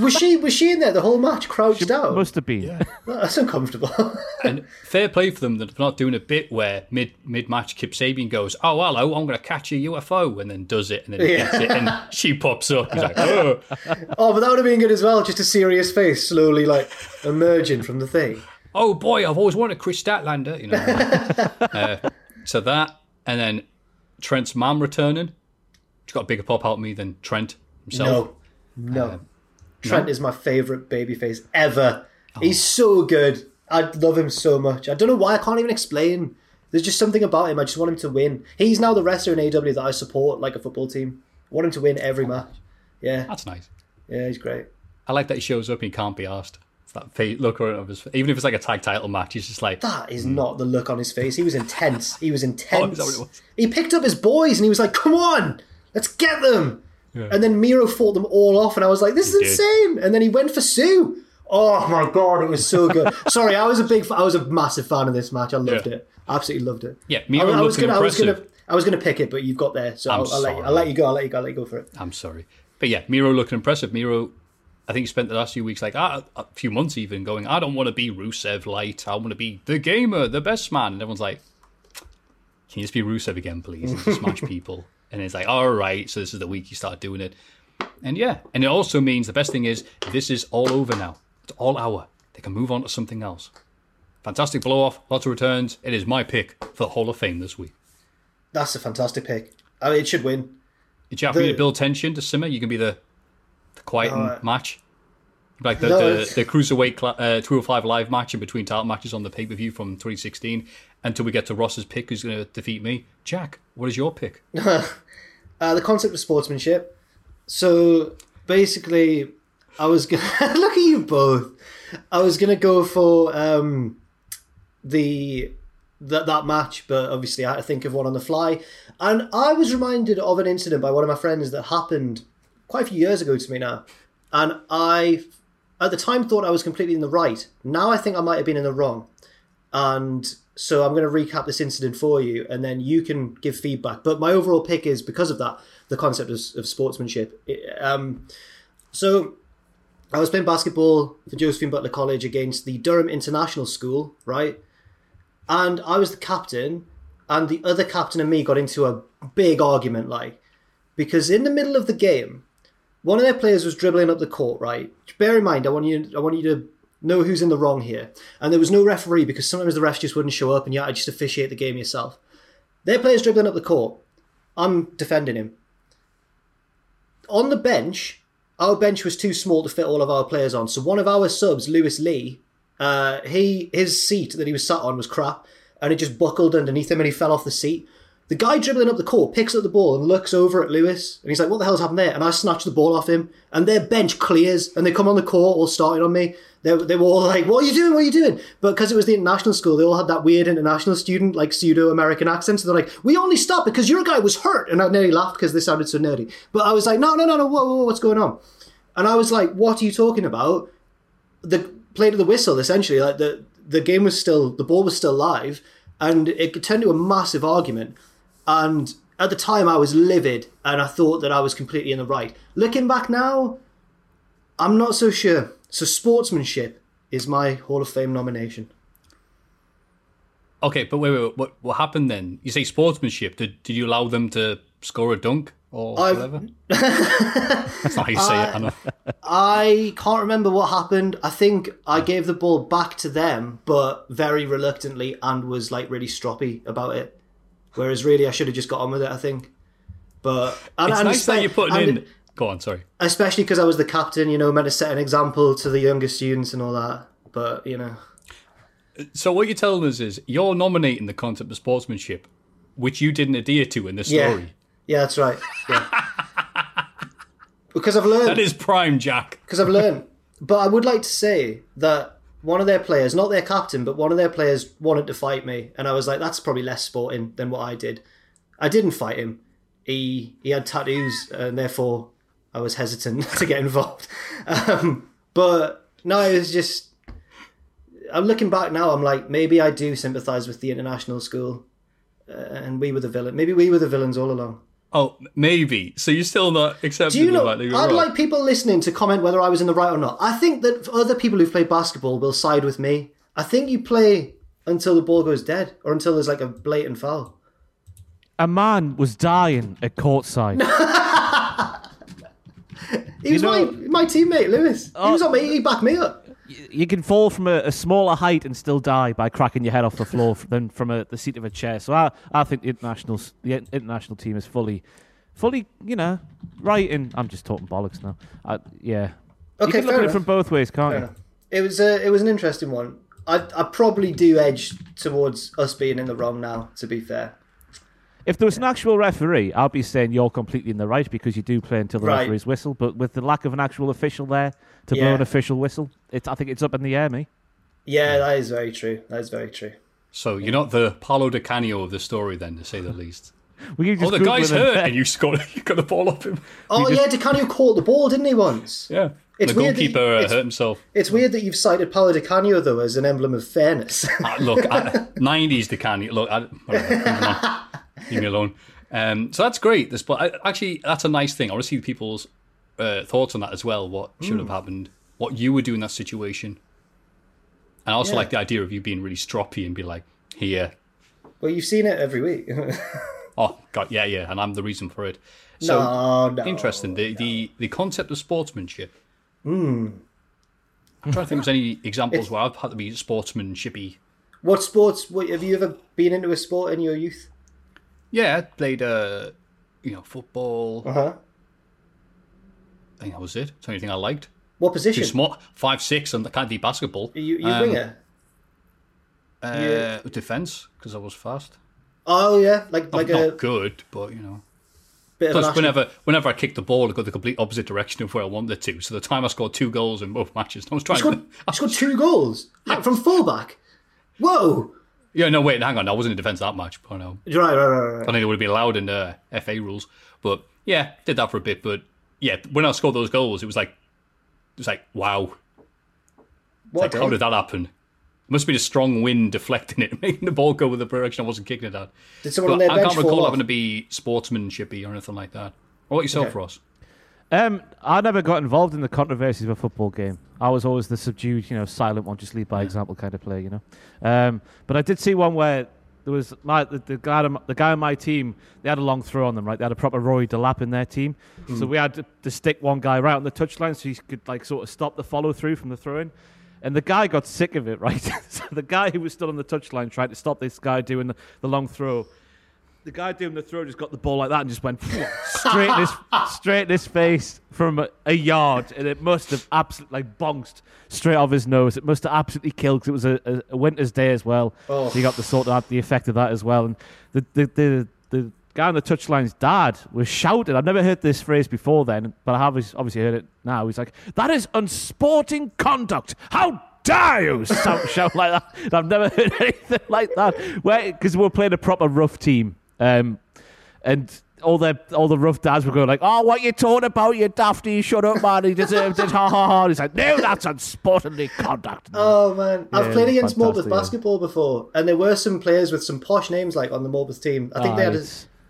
Was she was she in there the whole match, crouched down? Must have been. That's uncomfortable. And fair play for them that they're not doing a bit where mid mid match Kip Sabian goes, "Oh hello, I'm going to catch a UFO," and then does it, and then Yeah. gets it, and she pops up. He's like, "Oh, oh, but that would have been good as well. Just a serious face slowly like emerging from the thing. oh boy, I've always wanted Kris Statlander," you know. uh, so that, and then Trent's mum returning. She's got a bigger pop out of me than Trent himself. No, uh, no. Trent is my favorite babyface ever. He's oh. so good. I love him so much. I don't know why. I can't even explain. There's just something about him. I just want him to win. He's now the wrestler in AEW that I support like a football team. I want him to win every oh. match. Yeah, That's nice. yeah, he's great. I like that he shows up and he can't be asked. It's that face, look of his face. even if it's like a tag title match, he's just like, That is hmm. not the look on his face. He was intense. He was oh, intense. Oh, what it was? He picked up his boys and he was like, "Come on, let's get them." And then Miro fought them all off, and I was like, "This is did. insane." And then he went for Sue. Oh my god, it was so good. Sorry, I was a big, I was a massive fan of this match. I loved Yeah. it. Absolutely loved it. Yeah, I, Miro I was looking gonna, I was gonna, impressive. I was gonna pick it, but you've got there, so I'll, I'll let you. I'll let you go. I'll let you go. I'll let you go for it. I'm sorry. But yeah, Miro looking impressive. Miro, I think he spent the last few weeks, like ah, a few months even, going, I don't want to be Rusev light. I want to be the gamer, the best man. And everyone's like, can you just be Rusev again, please? And just smash people. And it's like, all right, so this is the week you start doing it. And yeah, and it also means the best thing is this is all over now. It's all our. They can move on to something else. Fantastic blow off, lots of returns. It is my pick for the Hall of Fame this week. That's a fantastic pick. I mean, it should win. Have me The- to build tension to simmer? You can be the the quiet I- match. Like the, No, the, the Cruiserweight cla- uh, 205 live match in between title matches on the pay per view from 2016 until we get to Ross's pick who's going to defeat me. Jack, what is your pick? Uh, the concept of sportsmanship. So basically, I was gonna look at you both. I was gonna go for um, the that that match, but obviously I had to think of one on the fly. And I was reminded of an incident by one of my friends that happened quite a few years ago to me now. And I, at the time, thought I was completely in the right. Now I think I might have been in the wrong. And so I'm going to recap this incident for you, and then you can give feedback. But my overall pick is because of that, the concept of, of sportsmanship. Um, so I was playing basketball for Josephine Butler College against the Durham International School, right? And I was the captain, and the other captain and me got into a big argument, like, because in the middle of the game, one of their players was dribbling up the court, right? Bear in mind, I want you, I want you to know who's in the wrong here. And there was no referee because sometimes the refs just wouldn't show up, and you had to just officiate the game yourself. Their player's dribbling up the court. I'm defending him. On the bench, our bench was too small to fit all of our players on. So one of our subs, Lewis Lee, uh, he his seat that he was sat on was crap, and it just buckled underneath him, and he fell off the seat. The guy dribbling up the court picks up the ball and looks over at Lewis, and he's like, "What the hell's happened there?" And I snatch the ball off him, and their bench clears, and they come on the court all starting on me. They, they were all like, "What are you doing? What are you doing?" But because it was the international school, they all had that weird international student, like pseudo American accent. So they're like, "We only stopped because your guy was hurt," and I nearly laughed because they sounded so nerdy. But I was like, "No, no, no, no! Whoa, whoa, what's going on?" And I was like, "What are you talking about?" the play to the whistle essentially like the the game was still the ball was still live and it turned into a massive argument and at the time I was livid and I thought that I was completely in the right looking back now I'm not so sure so sportsmanship is my Hall of Fame nomination Okay, but wait, wait, wait what, what happened then? You say sportsmanship. Did, did you allow them to score a dunk or I've- whatever? That's not how you say it, I know. I can't remember what happened. I think I gave the ball back to them, but very reluctantly and was like really stroppy about it. Whereas really, I should have just got on with it. I think. But and, It's and nice that you're putting and in. Go on, sorry. especially because I was the captain. You know, meant to set an example to the younger students and all that. But you know, So what you're telling us is you're nominating the concept of sportsmanship, which you didn't adhere to in the yeah, story. yeah, that's right. Yeah. because I've learned. That is prime, Jack. because I've learned. But I would like to say that one of their players, not their captain, but one of their players wanted to fight me, and I was like, that's probably less sporting than what I did. I didn't fight him. He he had tattoos, and therefore I was hesitant to get involved. Um, but no, it was just. I'm looking back now. I'm like, maybe I do sympathise with the international school, uh, and we were the villain. Maybe we were the villains all along. Oh, maybe. So you're still not accepting Do you the know? fact that you're I'd wrong. like people listening to comment whether I was in the right or not. I think that other people who've played basketball will side with me. I think you play until the ball goes dead or until there's like a blatant foul. A man was dying at courtside. He was know- my my teammate, Lewis. he oh. was on me. He backed me up. You can fall from a, a smaller height and still die by cracking your head off the floor than from a, the seat of a chair. So I, I think the international the international team is fully, fully, you know, right in. I'm just talking bollocks now. I, yeah. Okay, you can look at it from both ways, can't Fair you? enough. It was a, it was an interesting one. I I probably do edge towards us being in the wrong now. To be fair, If there was an actual referee, I'd be saying you're completely in the right because you do play until the Right. referee's whistle. But with the lack of an actual official there to blow an official whistle, it's, I think it's up in the air, me. yeah, that is very true. That is very true. So you're not the Paolo Di Canio of the story, then, to say the least. Will you Oh, the Google guy's it hurt, and- and you scored. You got the ball off him. Oh yeah, Di Canio caught the ball, didn't he once? Yeah. It's the goalkeeper you- uh, it's- hurt himself. It's weird that you've cited Paolo Di Canio though as an emblem of fairness. Uh, look, 90s Di Canio. Look, I, whatever, leave me alone. Um, so that's great. This, but I, actually, that's a nice thing. I want to see people's uh, thoughts on that as well. What should Hmm. have happened? What you would do in that situation? And I also Yeah. like the idea of you being really stroppy and be like, "Here, Well, you've seen it every week. Oh God, yeah, yeah, and I'm the reason for it. So no, no. interesting. The the the concept of sportsmanship. Hmm. I'm trying to think of any examples where I've had to be sportsmanshipy. What sports? What, have you ever been into a sport in your youth? Yeah, I played uh, you know, football. Uh huh. I think that was it. It's the only thing I liked. What Too position? small, five six, and I can't do basketball. You, you Um, winger? Uh, Yeah. defense because I was fast. Oh yeah, like like not a good, but you know. bit of an Plus, whenever whenever I kicked the ball, it got the complete opposite direction of where I wanted it to. So the time I scored two goals in both matches, I was trying You scored, to. you scored two goals from fullback. Whoa! Yeah, no, wait, hang on. I wasn't in defence that much, but no. Right, right, right, I think it would have been allowed in the FA rules. But yeah, did that for a bit. But yeah, when I scored those goals, it was like, it was like, wow. What Like, how did that happen? must have been a strong wind deflecting it, making the ball go with the direction I wasn't kicking it at. Did someone on their I bench can't recall fall having to be sportsmanshipy or anything like that. What about yourself, Okay. Ross? Um, I never got involved in the controversies of a football game. I was always the subdued, you know, silent one, just lead by example kind of player, you know. Um, but I did see one where there was my the, the guy on- the guy on my team. They had a long throw on them, right? They had a proper Rory Delap in their team, so hmm. we had to, to stick one guy right on the touchline so he could like sort of stop the follow through from the throw in. And the guy got sick of it, right? so the guy who was still on the touchline trying to stop this guy doing the, the long throw the guy doing the throw just got the ball like that and just went straight in his straight in his face from a, a yard, and it must have absolutely like bounced straight off his nose. It must have absolutely killed because it was a, a, winter's day as well. Oh. So you got the sort of the effect of that as well. And the the the, the guy on the touchline's dad was shouting. I've never heard this phrase before then, but I have obviously heard it now. He's like, "That is unsporting conduct. How dare you shout, shout like that?" And I've never heard anything like that. Because we're playing a proper rough team, um, and all the all the rough dads were going like, "Oh, what you talking about, you dafty? Shut up, man. He deserved it. Ha ha ha." And he's like, "No, that's unsportingly conduct." Oh man, I've played against fantastic, Morpeth yeah. basketball before, and there were some players with some posh names like on the Morpeth team. I think Ah, they had a,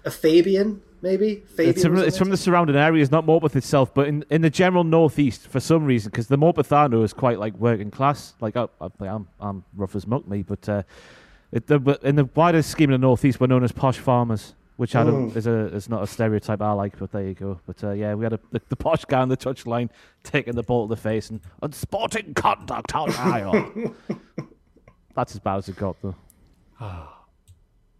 a Fabian, maybe Fabian. It's from, it's from the surrounding areas, not Morpeth itself, but in, in the general northeast for some reason, because the Morpeth I know is quite like working class. Like I, I, I'm, I'm rough as muck, me, but uh, it, the, in the wider scheme in the northeast, we're known as posh farmers, which I don't is a is not a stereotype I like, but there you go. But uh, yeah, we had a, the, the posh guy on the touchline taking the ball to the face and unsporting conduct. Dare you?" That's as bad as it got, though.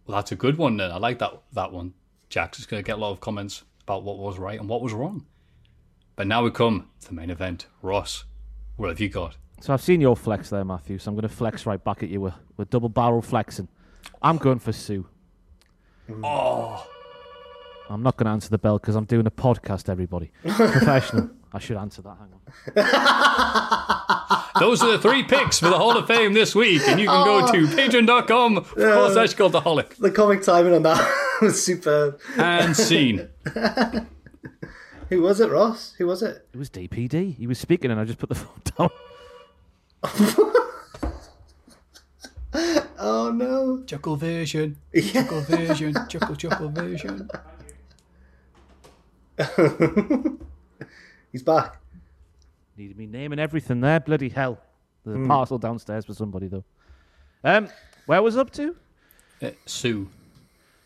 Well, that's a good one. Then I like that that one. Jack's just going to get a lot of comments about what was right and what was wrong. But now we come to the main event. Ross, what have you got? So I've seen your flex there, Matthew. So I'm going to flex right back at you with, with double barrel flexing. I'm going for Sue. Mm. Oh, I'm not going to answer the bell because I'm doing a podcast. Everybody, professional. I should answer that. Hang on. those are the three picks for the Hall of Fame this week, and you can go oh. to patreon.com forward slash cultaholic The comic timing on that was superb. and scene. Who was it, Ross? Who was it? It was DPD. He was speaking, and I just put the phone down. Oh no! Chuckle version, Yeah. chuckle version, chuckle chuckle version. He's back. Needed me naming everything there. Bloody hell. There's a parcel downstairs for somebody though. Um, where was up to? Uh, Sue.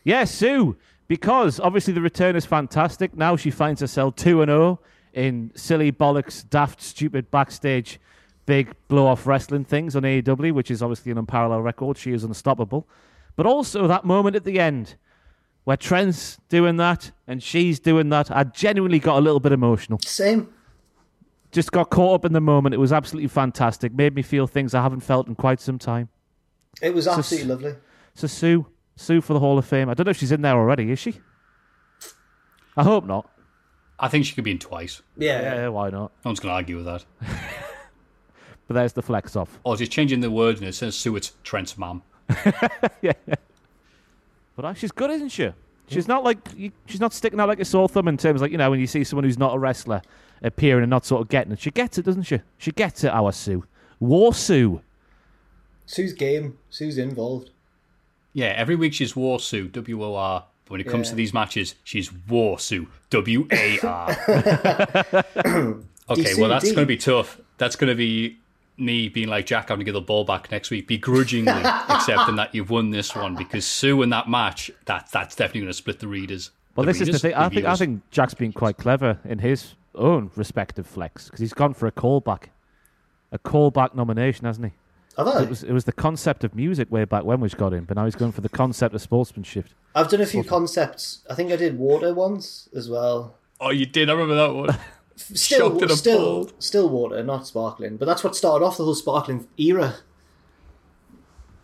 Yeah, Sue. Because obviously the return is fantastic. Now she finds herself 2 and 0 in silly, bollocks, daft, stupid backstage, big blow off wrestling things on AEW, which is obviously an unparalleled record. She is unstoppable. But also that moment at the end where Trent's doing that and she's doing that, I genuinely got a little bit emotional. Same. Just got caught up in the moment. It was absolutely fantastic. Made me feel things I haven't felt in quite some time. It was absolutely lovely. So Sue, Sue for the Hall of Fame. I don't know if she's in there already. Is she? I hope not. I think she could be in twice. Yeah. Yeah, why not? No one's going to argue with that. But there's the flex off. Or just changing the word and it says Sue, it's Trent's mum. But uh, she's good, isn't she? She's not like you, she's not sticking out like a sore thumb in terms of like you know when you see someone who's not a wrestler appearing and not sort of getting it. She gets it, doesn't she? She gets it. Our Sue, War Sue. Sue's game. Sue's involved. Yeah, every week she's War Sue, W O R. But when it comes Yeah. to these matches, she's War Sue, W A R. okay, well, that's going to be tough. That's going to be me being like Jack having to give the ball back next week, begrudgingly accepting that you've won this one because Sue in that match, that that's definitely going to split the readers. Well, The this is the thing. I think I think Jack's been quite clever in his own respective flex because he's gone for a callback, a callback nomination, hasn't he? I? It was it was the concept of music way back when which got him, but now he's going for the concept of sportsmanship. I've done a few concepts. I think I did water once as well. Oh, you did. I remember that one. Still, Shocked still, still water, not sparkling. But that's what started off the whole sparkling era.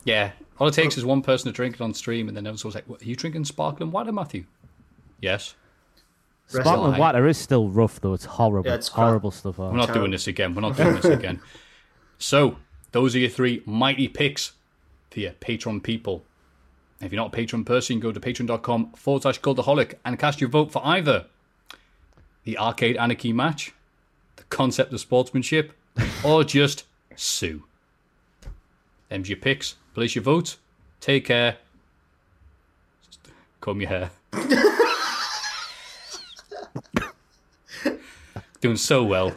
yeah. All it takes is one person to drink it on stream, and then everyone's like, what, "Are you drinking sparkling water, Matthew?" Yes. Sparkling water is still rough though. It's horrible. Yeah, it's crap. horrible stuff. oh. We're not doing this again. We're not doing this again. So, those are your three mighty picks for your Patreon people. If you're not a Patreon person, go to patreon.com forward slash cultaholic and cast your vote for either the Arcade Anarchy match, the concept of sportsmanship, or just Sue. Them's your picks. Place your votes. Take care. Comb your hair. Doing so well.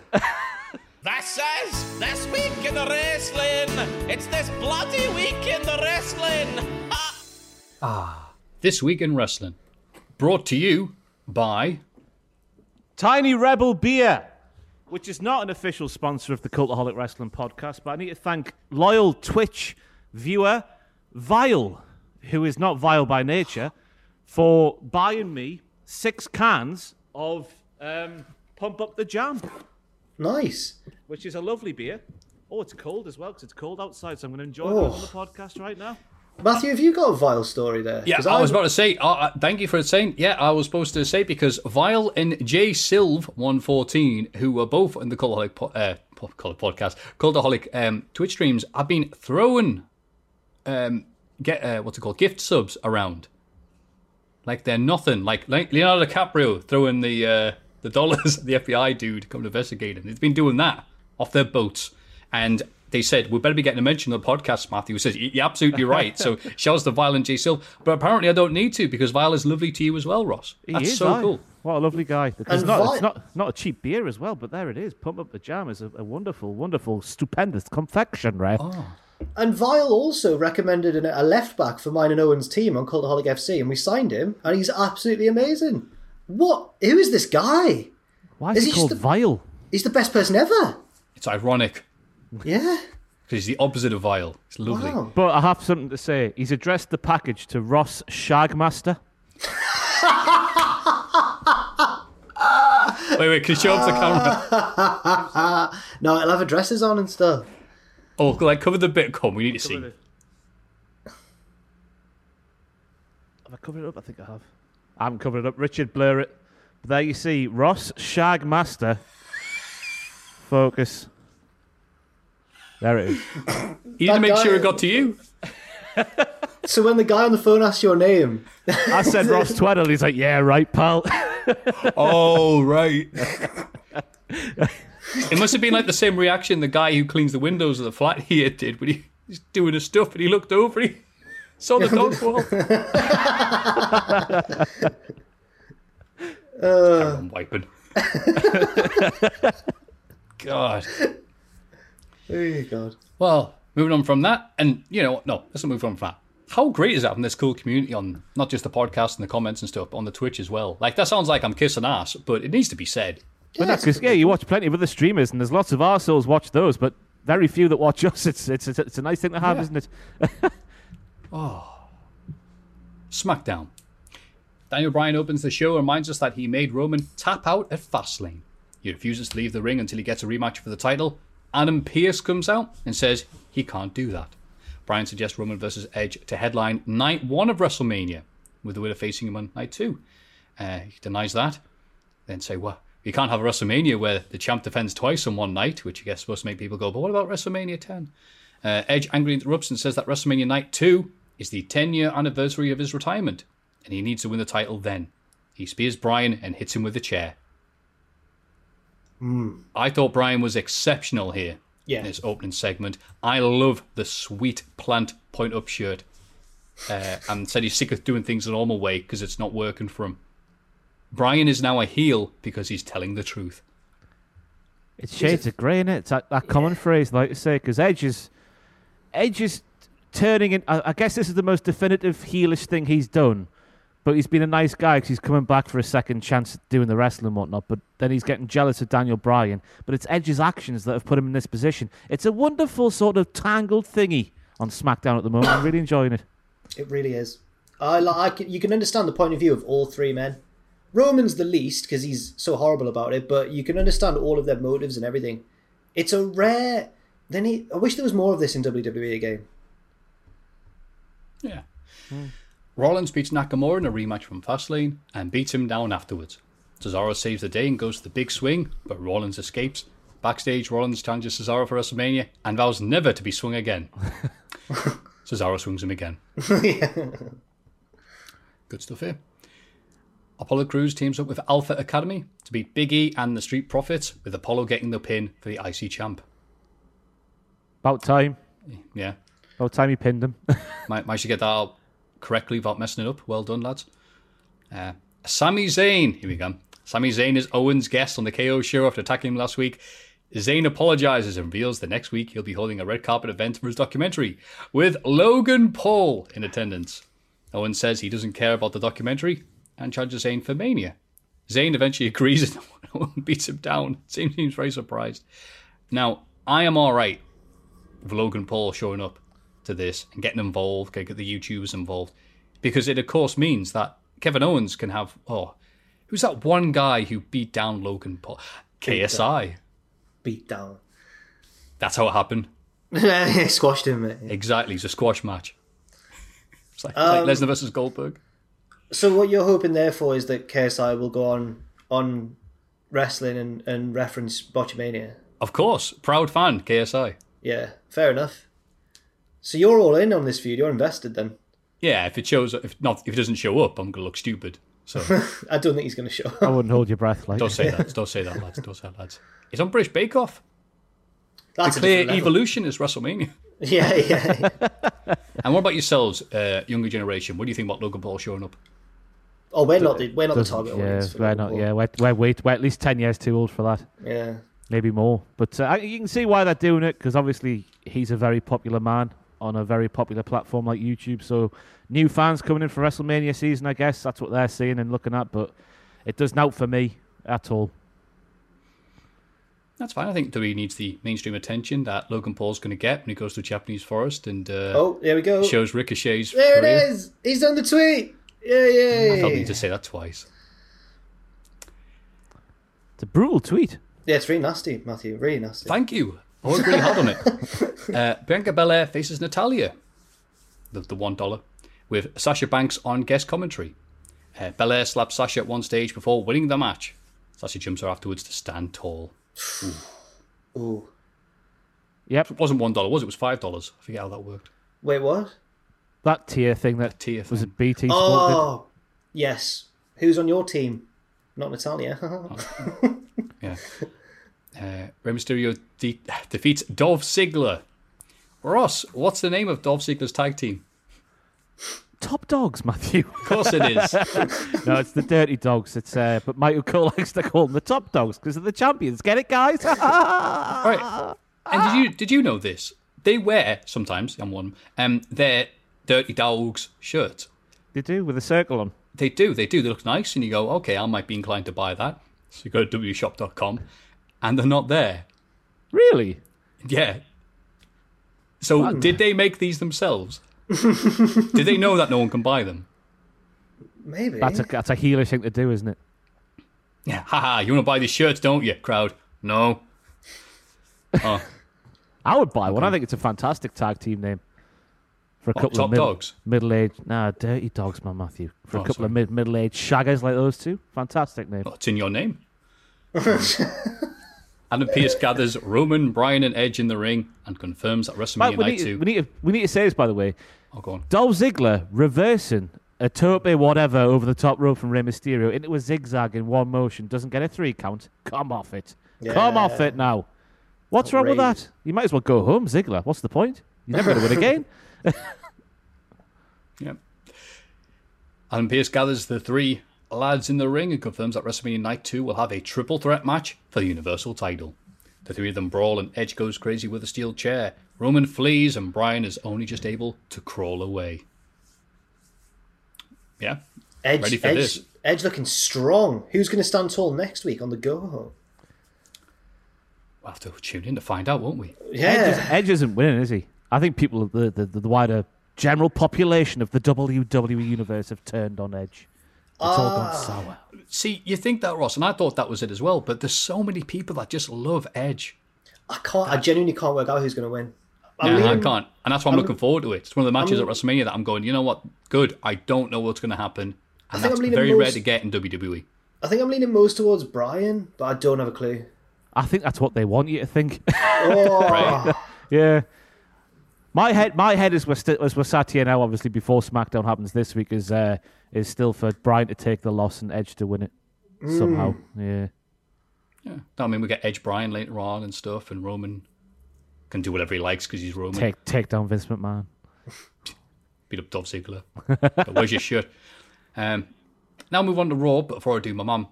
This is this week in the wrestling. It's this bloody week in the wrestling. Ah, This Week in Wrestling. Brought to you by. Tiny Rebel Beer, which is not an official sponsor of the Cultaholic Wrestling podcast, but I need to thank loyal Twitch viewer Vile, who is not vile by nature, for buying me six cans of um, Pump Up the Jam, Nice. which is a lovely beer. Oh, it's cold as well because it's cold outside, so I'm going to enjoy Oh. it on the podcast right now. Matthew, have you got a vile story there? Yeah, I was I'm- about to say, uh, thank you for saying, yeah, I was supposed to say because Vile and J Silv 114, who were both in the Cultaholic, po- uh, podcast, Cultaholic um, Twitch streams, have been throwing, um, get uh, what's it called, gift subs around. Like they're nothing. Like, like Leonardo DiCaprio throwing the uh, the dollars at the FBI dude to come to investigate him. They've been doing that off their boats. And they said, we better be getting a mention on the podcast, Matthew says, you're absolutely right. So shouts to Vile and J Silv. But apparently I don't need to because Vile is lovely to you as well, Ross. He That's is, so aye. cool. What a lovely guy. It's And not, Vi- it's not not a cheap beer as well, but there it is. Pump Up the Jam is a, a wonderful, wonderful, stupendous confection, right? Oh. And Vile also recommended an, a left back for mine and Owen's team on Cultaholic FC, and we signed him, and he's absolutely amazing. What? Who is this guy? Why is, Is he he called just a- Vile? He's the best person ever. It's ironic Yeah. because he's the opposite of Vile. It's lovely. Wow. But I have something to say. He's addressed the package to Ross Shagmaster. Wait, wait, can you show up the camera? No, I'll have addresses on and stuff. Oh, like cover the bit. Come, we need to see. Have I covered it up? I think I have. I haven't covered it up. Richard, blur it. But there you see Ross Shagmaster. Focus. There it is. You need to That make sure it got to you. So when the guy on the phone asks your name, I said Ross Tweddle. He's like, yeah, right, pal. Oh, right. it must have been like the same reaction the guy who cleans the windows of the flat here did when he was doing his stuff and he looked over and he saw the dog wall. I'm wiping. God. Oh god, Well, moving on from that, and you know, no, let's not move on from that. How great is that from this cool community on not just the podcast and the comments and stuff, but on the Twitch as well? Like that sounds like I'm kissing ass, but it needs to be said. But that's because yeah, you watch plenty of other streamers, and there's lots of arseholes watch those, but very few that watch us. It's it's it's, it's a nice thing to have, Yeah. isn't it? Oh. SmackDown. Daniel Bryan opens the show and reminds us that he made Roman tap out at Fastlane. He refuses to leave the ring until he gets a rematch for the title. Adam Pearce comes out and says he can't do that. Bryan suggests Roman versus Edge to headline night one of WrestleMania, with the winner facing him on night two. Uh, he denies that. Then say, well, you can't have a WrestleMania where the champ defends twice on one night, which I guess is supposed to make people go, but what about WrestleMania 10? Uh, Edge angrily interrupts and says that WrestleMania Night 2 is the 10 year anniversary of his retirement, and he needs to win the title then. He spears Bryan and hits him with a chair. I thought Bryan was exceptional here Yeah. in his opening segment. I love the sweet plant point up shirt. Uh, and said he's sick of doing things the normal way because it's not working for him. Bryan is now a heel because he's telling the truth. It's shades of grey in it. It's that, that common phrase, like to say, because Edge is Edge is turning in. I, I guess this is the most definitive heelish thing he's done. But he's been a nice guy because he's coming back for a second chance at doing the wrestling and whatnot. But then he's getting jealous of Daniel Bryan. But it's Edge's actions that have put him in this position. It's a wonderful sort of tangled thingy on SmackDown at the moment. I'm really enjoying it. It really is. I like. You can understand the point of view of all three men. Roman's the least because he's so horrible about it, but you can understand all of their motives and everything. It's a rare. Then he. I wish there was more of this in WWE again. Yeah. Hmm. Rollins beats Nakamura in a rematch from Fastlane and beats him down afterwards. Cesaro saves the day and goes to the big swing, but Rollins escapes. Backstage, Rollins challenges Cesaro for WrestleMania and vows never to be swung again. Cesaro swings him again. Good stuff here. Apollo Crews teams up with Alpha Academy to beat Big E and the Street Profits, with Apollo getting the pin for the IC champ. About time. Yeah, About time he pinned him. might, might should get that out correctly without messing it up. Well done, lads. Uh, Sami Zayn, here we go. Sami Zayn is Owen's guest on the KO show after attacking him last week. Zayn apologizes and reveals that next week he'll be holding a red carpet event for his documentary with Logan Paul in attendance. Owen says he doesn't care about the documentary and charges Zayn for mania. Zayn eventually agrees and Owen beats him down. Zayn seems very surprised. Now, I am alright with Logan Paul showing up to this and getting involved, get the YouTubers involved, because it of course means that Kevin Owens can have oh, who's that one guy who beat down Logan Paul? KSI. Beat down. That's how it happened. Squashed him. Mate. Exactly, it's a squash match. It's like, it's like um, Lesnar versus Goldberg. So what you're hoping therefore is that KSI will go on on wrestling and, and reference Botchamania. Of course, proud fan KSI. Yeah, fair enough. So you're all in on this feud. You're invested then. Yeah, if it shows, if not, if it doesn't show up, I'm gonna look stupid. So I don't think he's going to show. Up. I wouldn't hold your breath. Like don't say that. Don't say that, lads. Don't say that, lads. It's on British Bake Off. That's a Clear different evolution is WrestleMania. Yeah, yeah. And what about yourselves, uh, younger generation? What do you think about Logan Paul showing up? Oh, we're not the we're not the Doesn't- target yeah, audience. for we're not. Paul. Yeah, we're, we're, wait, we're at least ten years too old for that. yeah. maybe more. But uh, you can see why they're doing it because obviously he's a very popular man on a very popular platform like YouTube. So new fans coming in for WrestleMania season, I guess that's what they're seeing and looking at. But it does not help for me at all. That's fine. I think WWE needs the mainstream attention that Logan Paul's going to get when he goes to Japanese Forest and uh, Oh, there we go. shows Ricochet's There career. it is. He's done the tweet. Yeah, yeah. I felt the need to say that twice. It's a brutal tweet. Yeah, it's really nasty, Matthew. Really nasty. Thank you. I worked really hard on it. Uh, Bianca Belair faces Natalya, the, the one dollar, with Sasha Banks on guest commentary. Uh, Belair slaps Sasha at one stage before winning the match. Sasha jumps her afterwards to stand tall. Ooh. Yep, It wasn't one dollar, was it? It was five dollars. I forget how that worked. Wait, what? that tier thing that Tier was thing. it BT Sport did. Oh, yes. Who's on your team? Not Natalya. Yeah. Uh, Rey Mysterio de- defeats Dolph Ziggler. Ross, what's the name of Dolph Ziggler's tag team? Top dogs, Matthew. Of course it is. no, it's the Dirty Dogs. It's uh, but Michael Cole likes to call them the Top Dogs because they're the champions. Get it, guys? All right. And did you did you know this? They wear sometimes. I'm one. Um, their Dirty Dogs shirt. they do with a circle on. They do. They do. They look nice, and you go, okay, I might be inclined to buy that. So you go to wshop.com, and they're not there. Really? Yeah. So did they make these themselves? did they know that no one can buy them? Maybe. That's a that's a heelish thing to do, isn't it? Yeah. Haha. You want to buy these shirts, don't you, crowd? No. Oh, I would buy one. I think it's a fantastic tag team name for a What, couple Top of mid, Dogs? middle-aged. Nah, Dirty Dogs, man, Matthew. For a Oh, couple sorry. of mid middle-aged shaggers like those two, fantastic name. well, it's in your name. Adam Pearce gathers Roman, Bryan, and Edge in the ring and confirms that WrestleMania Right, we, Night need, 2. we need to we need to say this by the way. Oh, go on. Dolph Ziggler reversing a tope whatever over the top rope from Rey Mysterio into a zigzag in one motion doesn't get a three count. Come off it. Come off it now. What's wrong with that? You might as well go home, Ziggler. What's the point? You're never going to win again. Yep. Adam Pearce gathers the three lads in the ring and confirms that WrestleMania Night 2 will have a triple threat match for the Universal title. The three of them brawl, and Edge goes crazy with a steel chair. Roman flees, and Bryan is only just able to crawl away. Yeah, Edge, Ready for Edge, this. Edge looking strong. Who's going to stand tall next week on the go home? we'll have to tune in to find out, won't we? Edge, Yeah. Edge isn't winning, is he? I think people, the, the, the wider general population of the WWE universe have turned on Edge. It's all Ah. gone sour. See, you think that, Ross, and I thought that was it as well, but there's so many people that just love Edge. I can't. I genuinely can't work out who's going to win. I'm Yeah, I can't. And that's why I'm, looking forward to it. It's one of the matches I'm- at WrestleMania that I'm going, you know what? Good. I don't know what's going to happen. And think that's I'm leaning very most- rare to get in. WWE. I think I'm leaning most towards Bryan, but I don't have a clue. I think that's what they want you to think. Oh, Right. yeah. My head, my head is we're still as we're sat here now. Obviously, before SmackDown happens this week, is uh, is still for Bryan to take the loss and Edge to win it somehow. Yeah. Yeah. I mean, we get Edge Bryan later on and stuff, and Roman can do whatever he likes because he's Roman. Take take down Vince McMahon. Beat up Dolph Ziggler. But Where's your shirt? Um, now move on to Raw. But before I do, my mum,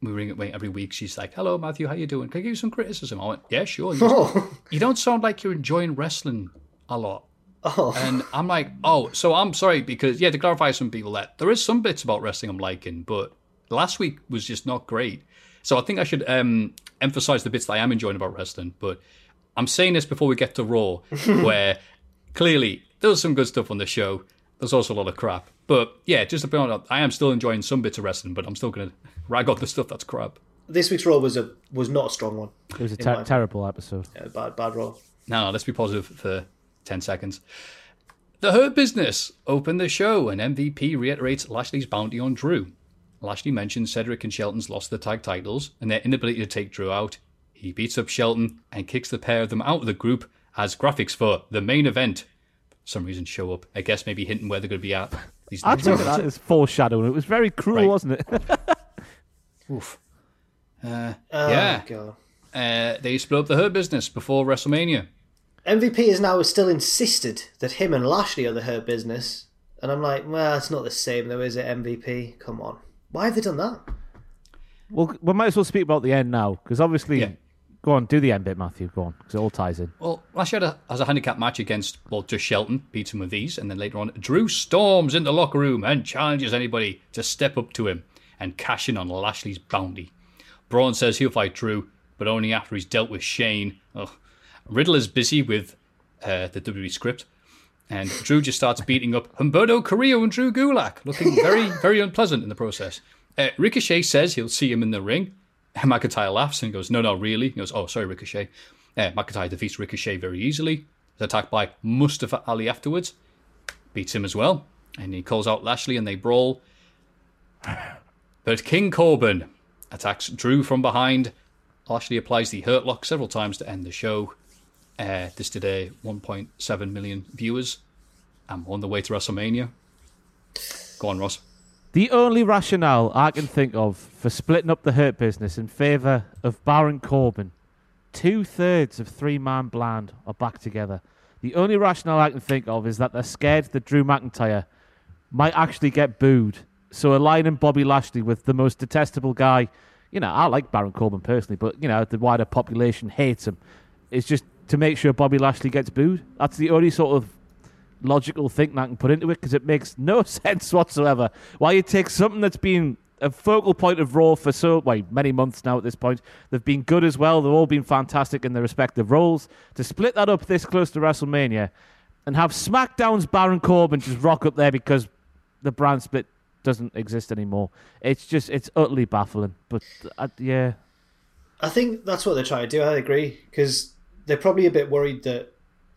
we ring it every week. She's like, "Hello, Matthew. How you doing? Can I give you some criticism?" I went, "Yeah, sure." You, oh, you don't sound like you're enjoying wrestling a lot. Oh. And I'm like, oh, so I'm sorry because yeah, to clarify some people that there is some bits about wrestling I'm liking, but last week was just not great. So I think I should um, emphasize the bits that I am enjoying about wrestling. But I'm saying this before we get to Raw, where clearly there's some good stuff on the show. There's also a lot of crap. But yeah, just to be honest, I am still enjoying some bits of wrestling, but I'm still going to rag on the stuff that's crap. This week's Raw was a was not a strong one. It was a ter- terrible episode. Yeah, bad bad Raw. No, no, let's be positive for 10 seconds. The Hurt Business opened the show, and MVP reiterates Lashley's bounty on Drew. Lashley mentions Cedric and Shelton's lost the tag titles and their inability to take Drew out. He beats up Shelton and kicks the pair of them out of the group as graphics for the main event. For some reason, show up. I guess maybe hinting where they're going to be at. These I next took that as foreshadowing. It was very cruel, Right. wasn't it? Oof. Uh, Oh, yeah, God. uh, they split up the Hurt Business before WrestleMania. MVP has now still insisted that him and Lashley are the Hurt Business, and I'm like, well, it's not the same though, is it? MVP, come on, why have they done that? well, we might as well speak about the end now because obviously, Yeah. go on, do the end bit, Matthew. Go on, because it all ties in. Well, Lashley had a, has a handicap match against, well, just Shelton, beats him with these, and then later on, Drew storms in the locker room and challenges anybody to step up to him and cash in on Lashley's bounty. Braun says he'll fight Drew, but only after he's dealt with Shane. Ugh. Riddle is busy with uh, the WWE script, and Drew just starts beating up Humberto Carrillo and Drew Gulak, looking very, very unpleasant in the process. Uh, Ricochet says he'll see him in the ring. McIntyre laughs and goes, No, no, really? He goes, Oh, sorry, Ricochet. Uh, McIntyre defeats Ricochet very easily. Is attacked by Mustafa Ali afterwards. Beats him as well. And he calls out Lashley and they brawl. But King Corbin attacks Drew from behind. Lashley applies the Hurt Lock several times to end the show. Uh, this today, 1.7 million viewers. I'm on the way to WrestleMania. Go on, Ross. The only rationale I can think of for splitting up the Hurt business in favour of Baron Corbin, two thirds of three man bland are back together. The only rationale I can think of is that they're scared that Drew McIntyre might actually get booed. So aligning Bobby Lashley with the most detestable guy, you know, I like Baron Corbin personally, but you know, the wider population hates him. It's just to make sure Bobby Lashley gets booed. That's the only sort of logical thinking I can put into it because it makes no sense whatsoever. Why you take something that's been a focal point of Raw for so well, many months now at this point. They've been good as well. They've all been fantastic in their respective roles. To split that up this close to WrestleMania and have SmackDown's Baron Corbin just rock up there because the brand split doesn't exist anymore. It's just it's utterly baffling. But uh, yeah, I think that's what they're trying to do. I agree because they're probably a bit worried that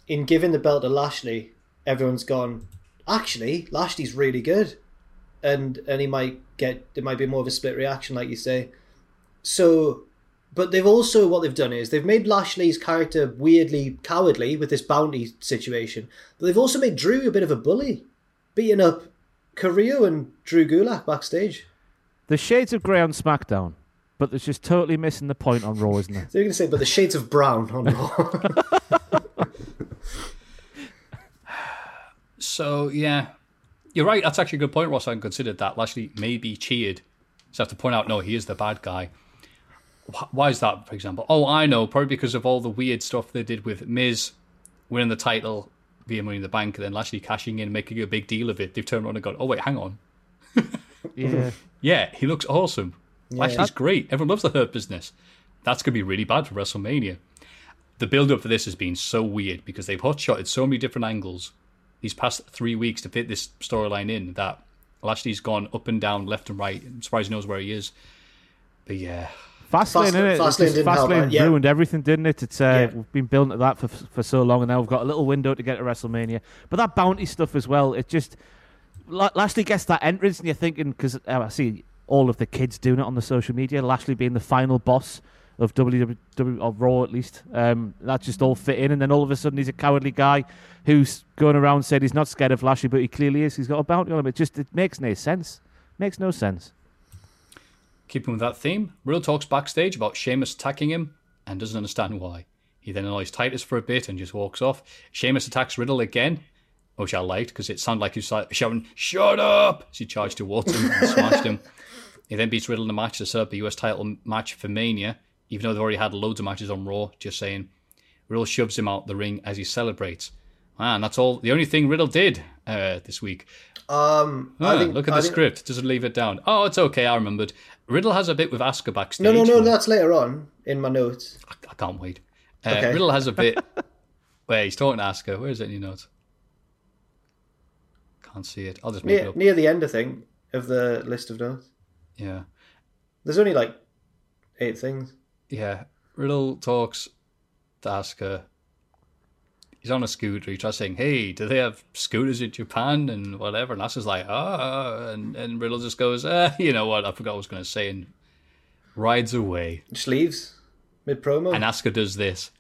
in giving the belt to Lashley, everyone's gone. Actually, Lashley's really good, and and he might get there might be more of a split reaction, like you say. So, but they've also what they've done is they've made Lashley's character weirdly cowardly with this bounty situation, but they've also made Drew a bit of a bully, beating up Carrillo and Drew Gulak backstage. the shades of grey on SmackDown, but there's just totally missing the point on Raw, isn't there? you're going to say, but the shades of brown on Raw. So yeah, you're right. That's actually a good point, Ross. I hadn't considered that. Lashley may be cheered. So I have to point out, no, he is the bad guy. Why is that, for example? Oh, I know. Probably because of all the weird stuff they did with Miz winning the title via Money in the Bank, and then Lashley cashing in, making a big deal of it. They've turned around and gone, "Oh wait, hang on, Yeah. yeah, he looks awesome. Lashley's great. Everyone loves the Hurt Business. That's going to be really bad for WrestleMania. The build up for this has been so weird because they've hotshotted so many different angles these past three weeks to fit this storyline in that Lashley's gone up and down, left and right. I'm surprised he knows where he is. But yeah, Fastlane, Fast- innit? It's Fastlane didn't help Fastlane yeah. ruined everything, didn't it? It's uh, Yeah. we've been building to that for for so long, and now we've got a little window to get to WrestleMania. But that bounty stuff as well, it just Lashley gets that entrance, and you're thinking because uh, I see all of the kids doing it on the social media. Lashley being the final boss of WWE or Raw at least. Um, that just all fit in, and then all of a sudden he's a cowardly guy who's going around saying he's not scared of Lashley, but he clearly is. He's got a bounty on him. It just it makes no sense. Makes no sense. keeping with that theme, Riddle talks backstage about Sheamus attacking him and doesn't understand why. He then annoys Titus for a bit and just walks off. Sheamus attacks Riddle again, which I liked because it sounded like he was shouting, Shut up! as he charged towards him and smashed him. He then beats Riddle in a match to set up a US title match for Mania, even though they've already had loads of matches on Raw, just saying. Riddle shoves him out the ring as he celebrates. Man, that's all. The only thing Riddle did uh, this week. Um, Ah, I think, look at I the think- script. Doesn't leave it down. Oh, it's okay. I remembered. Riddle has a bit with Asuka backstage. No, no, no. where- That's later on in my notes. I can't wait. Uh, Okay. Riddle has a bit where he's talking to Asuka. Where is it in your notes? Can't see it. I'll just make it up. near the end, I think, of the list of notes. Yeah. There's only like eight things. Yeah. Riddle talks to Asuka. He's on a scooter. He tries saying, Hey, do they have scooters in Japan? And whatever. And Asuka's like, Ah. And, and Riddle just goes, uh, You know what? I forgot what I was going to say. And rides away. Just leaves mid promo. And Asuka does this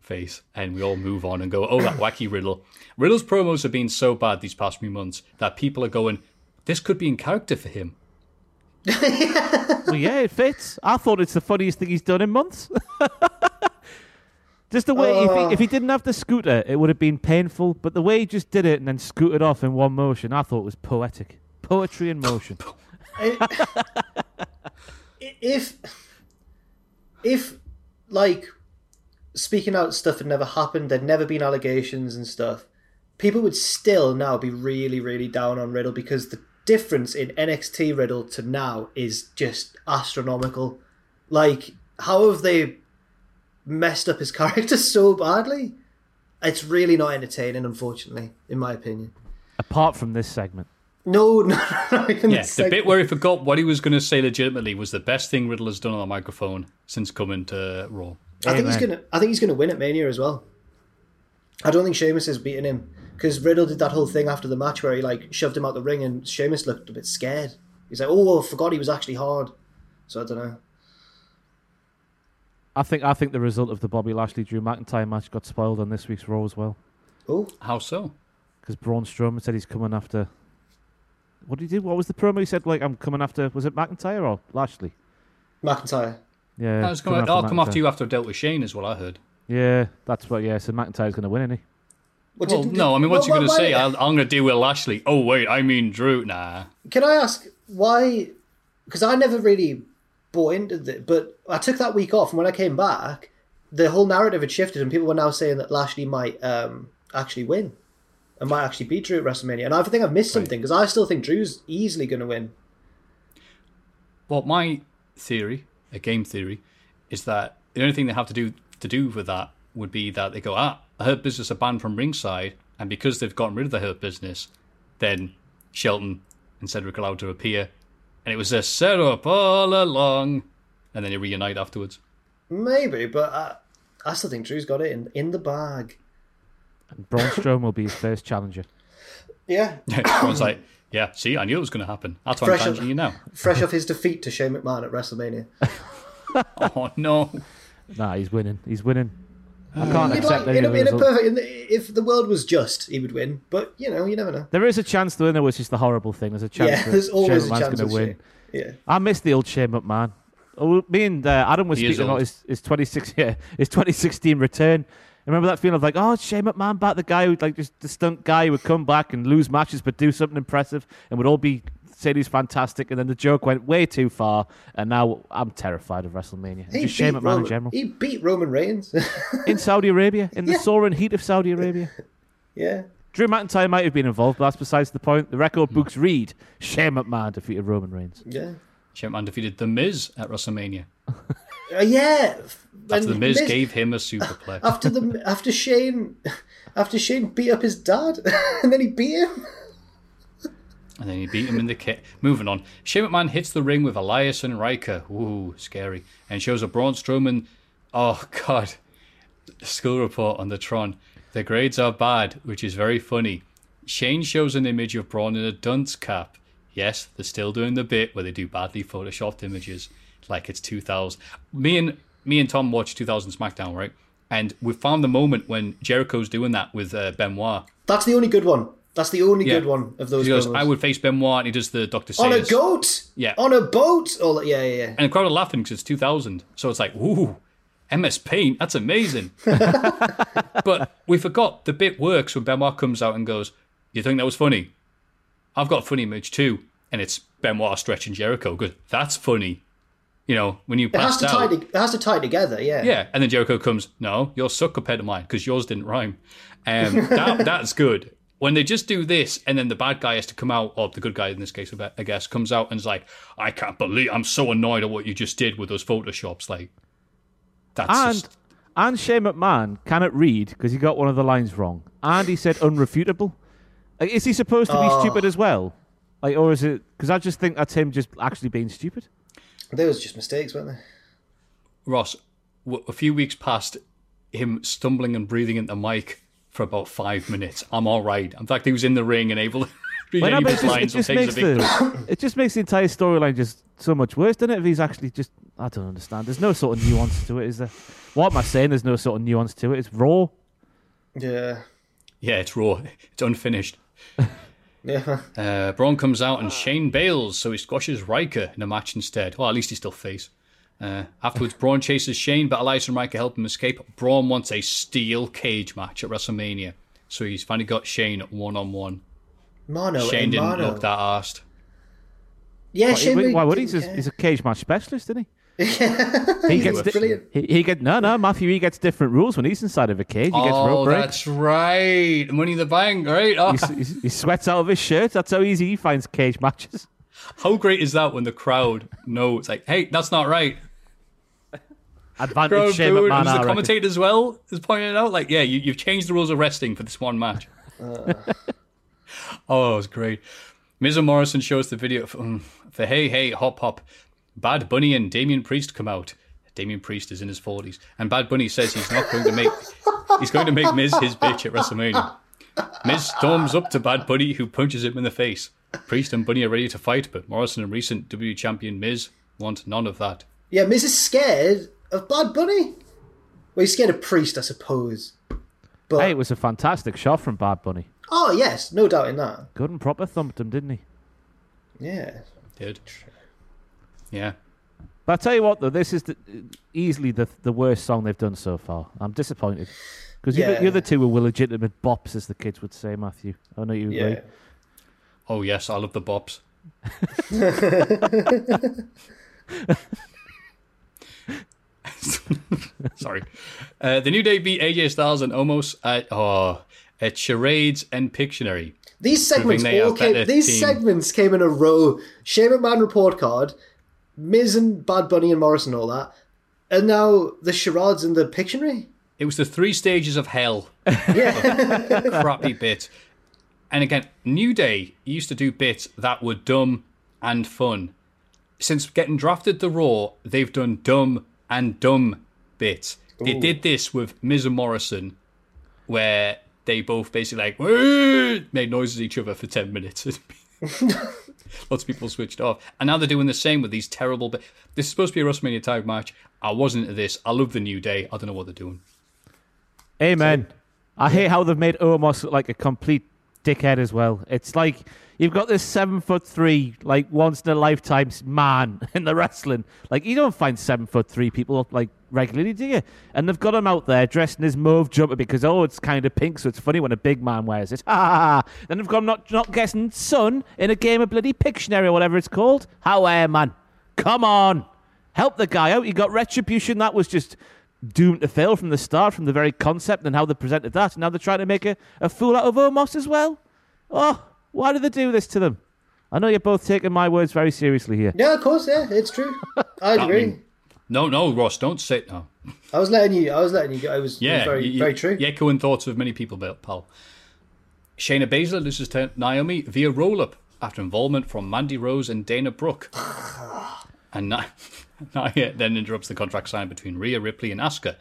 face, and we all move on and go, "Oh, that wacky Riddle." Riddle's promos have been so bad these past few months that people are going, "This could be in character for him." well, yeah, it fits. I thought it's the funniest thing he's done in months. just the way, if, he, if he didn't have the scooter, it would have been painful. But the way he just did it and then scooted off in one motion, I thought was poetic. Poetry in motion. if if like speaking out stuff had never happened, there'd never been allegations and stuff, people would still now be really, really down on Riddle because the difference in NXT Riddle to now is just astronomical. Like, how have they messed up his character so badly? It's really not entertaining, unfortunately, in my opinion. Apart from this segment. No, no, not even Yeah, the the bit where he forgot what he was going to say legitimately was the best thing Riddle has done on the microphone since coming to Raw. I think he's gonna. I think he's gonna win at Mania as well. I don't think Sheamus is beating him because Riddle did that whole thing after the match where he like shoved him out the ring and Sheamus looked a bit scared. He's like, "Oh, I forgot he was actually hard." So I don't know. I think I think the result of the Bobby Lashley Drew McIntyre match got spoiled on this week's Raw as well. Oh, How so? Because Braun Strowman said he's coming after. What did he do? What was the promo he said? Like, I'm coming after. Was it McIntyre or Lashley? McIntyre. Yeah. I was coming, I'll come after you after I've dealt with Shane, is what I heard. Yeah, that's what. Yeah, so McIntyre's going to win, isn't he? Well, Well, didn't- no, I mean, what's well, you going to say? I'll, I'm going to deal with Lashley. Oh, wait, I mean Drew. Nah. Can I ask why? Because I never really bought into it, but I took that week off, and when I came back, the whole narrative had shifted, and people were now saying that Lashley might um, actually win, and might actually beat Drew at WrestleMania. And I think I've missed something because I still think Drew's easily going to win. Well, my theory, a game theory, is that the only thing they have to do to do with that would be that they go, ah, a hurt business are banned from ringside, and because they've gotten rid of the hurt business, then Shelton and Cedric allowed to appear, and it was a setup all along, and then they reunite afterwards. Maybe, but I, I still think Drew's got it in in the bag. And Braun Strowman will be his first challenger. Yeah, Everyone's like, yeah, see, I knew it was going to happen. That's why Fresh I'm up- challenging you now. fresh off his defeat to Shane McMahon at WrestleMania. Oh, no. Nah, he's winning. He's winning. I can't You'd accept like, any in, a, in a perfect, in the, if the world was just, he would win. But you know, you never know. There is a chance, to win, though, there, which is the horrible thing. There's a chance Yeah, that there's always Shane a McMahon's chance going of to win. Shane. Yeah. I miss the old Shane McMahon. Oh, me and uh, Adam was He is speaking about old. his, his 26 yeah, his 2016 return. Remember that feeling of like, oh, Shane McMahon back, the guy who like just the stunt guy who would come back and lose matches but do something impressive and would all be saying he's fantastic, and then the joke went way too far, and now I'm terrified of WrestleMania. He Just shame beat at man in Roman- general. He beat Roman Reigns. In Saudi Arabia, in the Yeah. soaring heat of Saudi Arabia. yeah. Drew McIntyre might have been involved, but that's besides the point. The record books read Shane McMahon defeated Roman Reigns. Yeah. Shane McMahon defeated The Miz at WrestleMania. Uh, yeah. After The And Miz, gave him a superplex. after the after Shane after Shane beat up his dad and then he beat him. And then he beat him in the kit. Moving on. Shane McMahon hits the ring with Elias and Ryker. Ooh, scary. And shows a Braun Strowman. Oh, God. School report on the Tron. The grades are bad, which is very funny. Shane shows an image of Braun in a dunce cap. Yes, they're still doing the bit where they do badly photoshopped images, like it's 2000. Me and me and Tom watched 2000 SmackDown, right? And we found the moment when Jericho's doing that with uh, Benoit. That's the only good one. That's the only Yeah. good one of those. He goes. "I would face Benoit," and he does the Doctor on a goat. Yeah. On a boat. That- yeah, yeah, yeah. and the crowd are laughing because it's 2000. So it's like, ooh, MS Paint, that's amazing. but we forgot the bit works when Benoit comes out and goes, "You think that was funny? I've got a funny image too." And it's Benoit stretching Jericho. Good, that's funny. You know, when you It has to tie. To, it has to tie together. Yeah. Yeah, and then Jericho comes, no, yours suck compared to mine because yours didn't rhyme. Um, that, that's good. When they just do this, and then the bad guy has to come out, or the good guy in this case, I guess, comes out and is like, "I can't believe I'm so annoyed at what you just did with those photoshops." Like, that's And just and Shane McMahon cannot read because he got one of the lines wrong, and he said unrefutable. Like, is he supposed to be Oh. stupid as well? Like, or is it? Because I just think that's him just actually being stupid. There was just mistakes, weren't there? Ross. a few weeks past him stumbling and breathing into the mic for about five minutes. I'm all right. In fact, he was in the ring and able to read Well, any of but it his just, it lines. just so takes makes a big the it just makes the entire storyline just so much worse, doesn't it? If he's actually just I don't understand. There's no sort of nuance to it, is there? What am I saying? There's no sort of nuance to it. It's raw. Yeah. Yeah, it's raw. It's unfinished. Yeah. Uh, Braun comes out and Shane bails, so he squashes Ryker in a match instead. Well, at least he's still face. Uh, afterwards, Braun chases Shane, but Elias and Ryker help him escape. Braun wants a steel cage match at WrestleMania, so he's finally got Shane one on one. Mono. Shane eh, didn't mono. look that arsed. Yeah, Why, Shane. really why would he? didn't He's a, he's a cage match specialist, isn't he? he gets di- he, he get no no Matthew. He gets different rules when he's inside of a cage. He gets oh, rope breaks. that's right. Money in the Bank, right? Oh, He, s- he sweats out of his shirt. That's how easy he finds cage matches. how great is that when the crowd know it's like, hey, that's not right. Advantage Crowd Shane booed, McMahon. and the commentator as well is pointing it out. Like, yeah, you, you've changed the rules of wrestling for this one match. oh, it was great. Miz and Morrison shows the video for, um, for Hey Hey Hop Hop. Bad Bunny and Damian Priest come out. Damian Priest is in his forties, and Bad Bunny says he's not going to make he's going to make Miz his bitch at WrestleMania. Miz storms up to Bad Bunny, who punches him in the face. Priest and Bunny are ready to fight, but Morrison and recent W champion Miz want none of that. Yeah, Miz is scared of Bad Bunny. Well, he's scared of Priest, I suppose. But Hey, it was a fantastic shot from Bad Bunny. oh yes, no doubt in that. Good and proper thumped him, didn't he? Yeah. Did yeah. But I tell you what, though, this is the, easily the the worst song they've done so far. I'm disappointed because Yeah. the other two were legitimate bops, as the kids would say. Matthew, I know you agree. Yeah. Oh yes, I love the bops. Sorry. Uh, the New Day beat AJ Styles and Omos at oh at Charades and Pictionary. These segments all came. These team. segments came in a row. Shane McMahon report card, Miz and Bad Bunny and Morrison, and all that, and now the charades and the Pictionary. It was the three stages of hell. Yeah. Crappy bit. And again, New Day used to do bits that were dumb and fun. Since getting drafted to Raw, they've done dumb and dumb bits. They did this with Miz and Morrison, where they both basically like "Woo!" made noises at each other for ten minutes. Lots of people switched off, and now they're doing the same with these terrible. Bi- this is supposed to be a WrestleMania tag match. I wasn't into this. I love the New Day. I don't know what they're doing. Amen. I hate how they've made Omos look like a complete dickhead as well. It's like you've got this seven foot three, like once in a lifetime man in the wrestling. Like you don't find seven foot three people like regularly, do you? And they've got him out there dressed in his mauve jumper because oh, it's kind of pink, so it's funny when a big man wears it. Ha! Then they've got him not not guessing son in a game of bloody Pictionary or whatever it's called. How are man? Come on, help the guy out. You got retribution. That was just doomed to fail from the start, from the very concept and how they presented that. And now they're trying to make a, a fool out of Omos as well. Oh, why do they do this to them? I know you're both taking my words very seriously here. Yeah, of course, yeah, it's true. I I agree. mean, no, no, Ross, don't say no. I was letting you. I was letting you. go. I was, it was Yeah, very, you- very true. you echoing thoughts of many people, pal. Shayna Baszler loses to Naomi via roll-up after involvement from Mandy Rose and Dana Brooke. and Nia, Nia then interrupts the contract signed between Rhea Ripley and Asuka.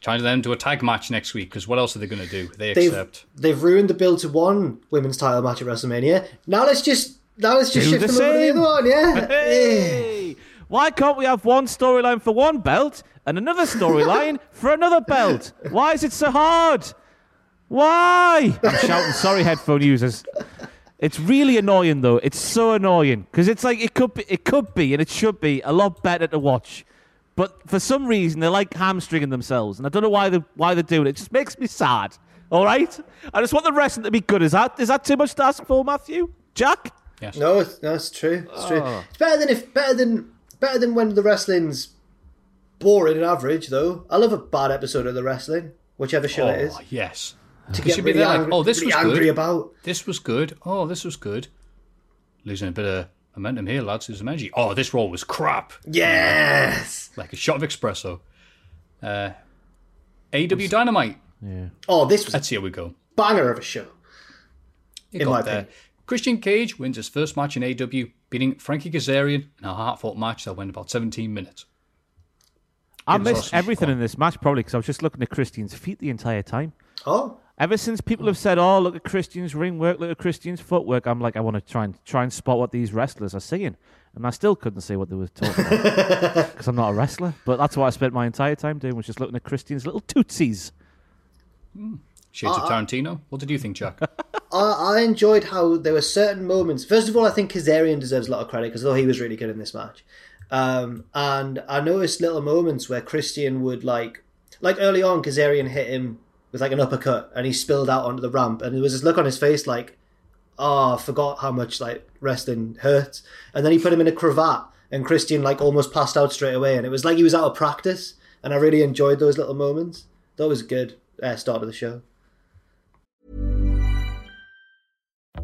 Trying to them to a tag match next week because what else are they going to do? They They've accept. they've ruined the build to one women's title match at WrestleMania. Now let's just now let's just Do shift the them over to the other one. Yeah. Hey! Why can't we have one storyline for one belt and another storyline for another belt? Why is it so hard? Why? I'm shouting, sorry, headphone users. It's really annoying though. It's so annoying because it's like it could be, it could be, and it should be a lot better to watch. But for some reason, they're like hamstringing themselves, and I don't know why they why they're doing it. It just makes me sad. All right, I just want the wrestling to be good. Is that is that too much to ask for, Matthew? Jack? Yes. No, it's, no, it's true. It's true. Oh. It's better than if better than better than when the wrestling's boring and average. Though I love a bad episode of the wrestling, whichever show it oh, is. Oh, yes. To get you'd be really there like, angry, oh, this really was angry good. about. This was good. Oh, this was good. Losing a bit of momentum here, lads. Losing energy. Oh, this roll was crap. Yes. Like a shot of espresso. Uh, AEW Dynamite. Yeah. Oh, this was a Let's see how we go. banger of a show. It In got my there. opinion. Christian Cage wins his first match in AEW, beating Frankie Kazarian in a heartfelt match that went about 17 minutes. I missed some everything fun. in this match probably because I was just looking at Christian's feet the entire time. Oh, Ever since people have said, "Oh, look at Christian's ring work, look at Christian's footwork," I'm like, I want to try and try and spot what these wrestlers are saying, and I still couldn't see what they were talking about because I'm not a wrestler. But that's what I spent my entire time doing was just looking at Christian's little tootsies. Shades Uh, of Tarantino. What did you think, Jack? I, I enjoyed how there were certain moments. First of all, I think Kazarian deserves a lot of credit because I thought he was really good in this match. Um, and I noticed little moments where Christian would like, like early on, Kazarian hit him with like an uppercut and he spilled out onto the ramp, and there was this look on his face like, "Oh, I forgot how much like wrestling hurts." And then he put him in a cravat, and Christian like almost passed out straight away, and it was like he was out of practice. And I really enjoyed those little moments. That was good uh, start of the show.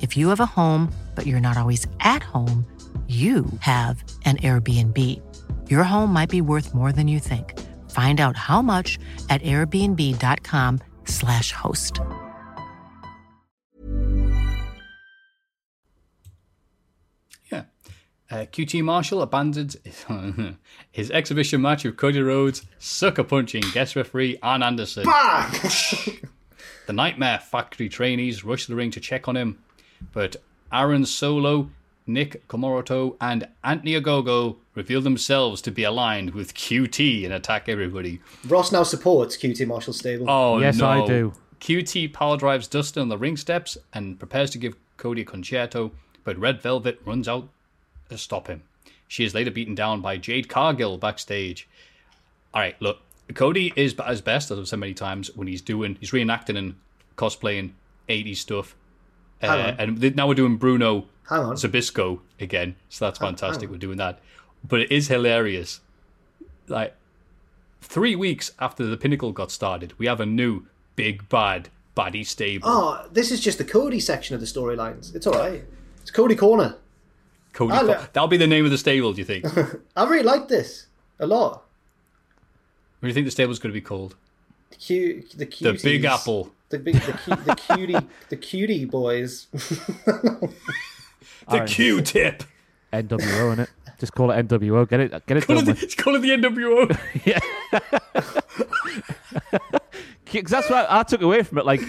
If you have a home, but you're not always at home, you have an Airbnb. Your home might be worth more than you think. Find out how much at airbnb.com/slash host. Yeah. Uh, QT Marshall abandons his exhibition match with Cody Rhodes, sucker punching guest referee Arn Anderson. The Nightmare Factory trainees rush to the ring to check on him, but Aaron Solo, Nick Comoroto, and Anthony Ogogo reveal themselves to be aligned with QT and attack everybody. Ross now supports QT Marshall Stable. Oh Yes, no. I do. QT power drives Dustin on the ring steps and prepares to give Cody a concerto, but Red Velvet runs out to stop him. She is later beaten down by Jade Cargill backstage. All right, look, Cody is at his best, as I've said many times, when he's doing, he's reenacting and cosplaying 80s stuff. Uh, and th- now we're doing Bruno Hang on. Zbyszko again, so that's fantastic. We're doing that, but it is hilarious. Like three weeks after the Pinnacle got started, we have a new big bad baddie stable. Oh, this is just the Cody section of the storylines. It's all right. It's Cody Corner. Cody, I Co- that'll be the name of the stable. Do you think? I really like this a lot. do you think the stable's going to be called? The cute, the The Big Apple. the big, the, cu- the cutie, the cutie boys. The Q-tip. NWO in it. Just call it NWO. Get it. Get it Call done it, with. the, it's called the NWO. Yeah, because that's what I took away from it. Like,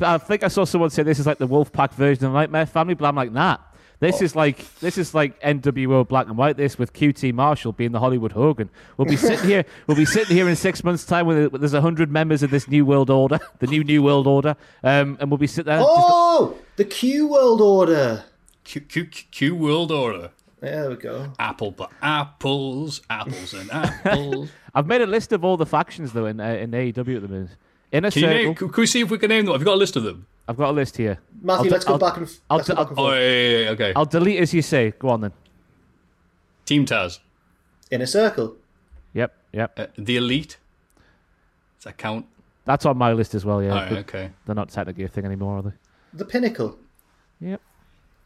I think I saw someone say this is like the Wolfpack version of Nightmare Family, but I'm like, nah. This is like this is like NWO black and white. This with QT Marshall being the Hollywood Hogan. We'll be sitting here. We'll be sitting here in six months' time when there's a hundred members of this new world order, the new new world order, um, and we'll be sitting there. just- Oh, the Q World Order. Q, Q, Q, Q World Order. There we go. Apple, but apples, apples and apples. I've made a list of all the factions though in uh, in AEW at the minute. Inner Can, you Circle. name, can can we see if we can name them? Have you got a list of them? I've got a list here. Matthew, I'll let's go I'll- back and I'll let's go I'll- back and Oh, yeah, yeah, yeah, okay. I'll delete as you say. Go on then. Team Taz. In a Circle. Yep, yep. Uh, the Elite. Does that count? That's on my list as well. Yeah, Alright, okay. they're not technically a thing anymore, are they? The Pinnacle. Yep.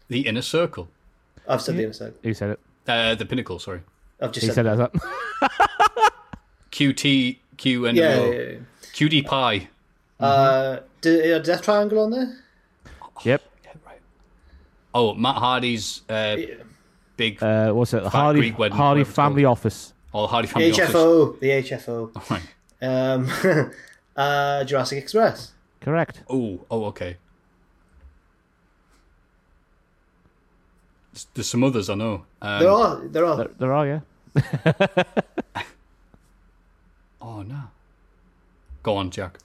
The Inner Circle. I've said the Inner Circle. Who said it? Uh, the Pinnacle, sorry. I've just He said, said it. as that. QT, Q, and Yeah, yeah, yeah. QD Pie. Uh, d- uh, Death Triangle on there? yep. Oh, Matt Hardy's uh, big, Uh, what's it? The Hardy Greek wedding, Hardy Family called. Office. oh, the Hardy The family office. HFO. The HFO. Right. Um, uh, Jurassic Express. Correct. Oh, oh, okay. There's- There's some others I know. Um, There are. There are. There, there are, yeah. Oh no. Go on, Jack.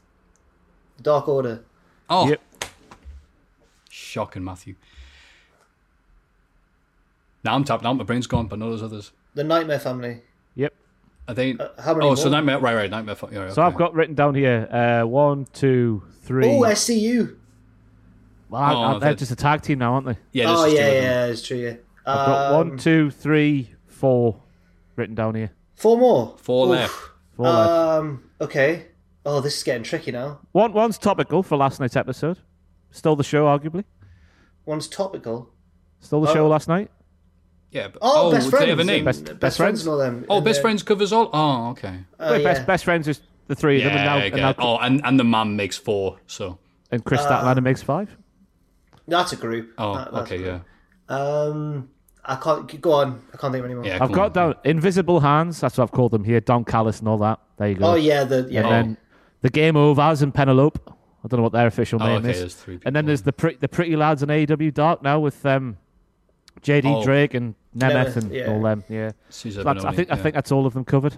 The Dark Order. Oh, Yep. shocking, Matthew. Now I'm tapped out. My brain's gone, but no, there's others. The Nightmare Family. Yep. Are they? how many oh, so nightmare. Right, right. Nightmare. fu- Yeah, right, So okay. I've got written down here uh, one, two, three. Oh, SCU. Well, I- Oh, I- they're that- just a tag team now, aren't they? Yeah. Oh, just yeah, yeah, it's true, yeah. I've got Um, one, two, three, four written down here. Four more. Four Oof. left. Four left. Um, okay. Oh, this is getting tricky now. One, one's topical for last night's episode. Stole the show, arguably. One's topical. Stole the Oh. show last night. Yeah. But, Oh, oh, best do friends. they have a name? Best- Best, Best friends Friends? and all them. oh, And best then- friends covers all. Oh, okay. Uh, Wait, best yeah. best friends is the three of them, and now, I and, get now. Oh, and and the man makes four. So. and Kris Uh, Statlander makes five. That's a group. Oh, That- that's okay. a Yeah. Um, I can't go on. I can't think of any more. Yeah. I've come got on. down Invisible Hands. That's what I've called them here. Don Callis and all that. There you go. Oh yeah, the yeah. And then the Game Overs and Penelope. I don't know what their official Oh, name okay, is. three and then there's the pre- the pretty lads on AEW Dark now with um, JD Oh. Drake and Nemeth Nemeth, and yeah. all them. Yeah, Cezar that's, I Bononi, think I think that's all of them covered.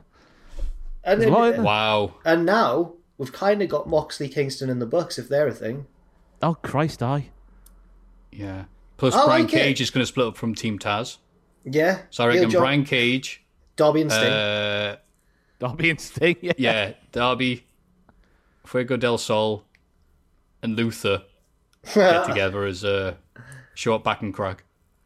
and, There's a lot then. Wow. and now we've kind of got Moxley, Kingston, and the Bucks if they're a thing. Oh Christ, I. Yeah. Plus, I Brian like. Cage is going to split up from Team Taz. Yeah. So I reckon Brian Cage, Darby and Sting. uh, Darby and Sting. Yeah. yeah, Darby, Fuego del Sol, and Luther get together as uh, a short back and crack.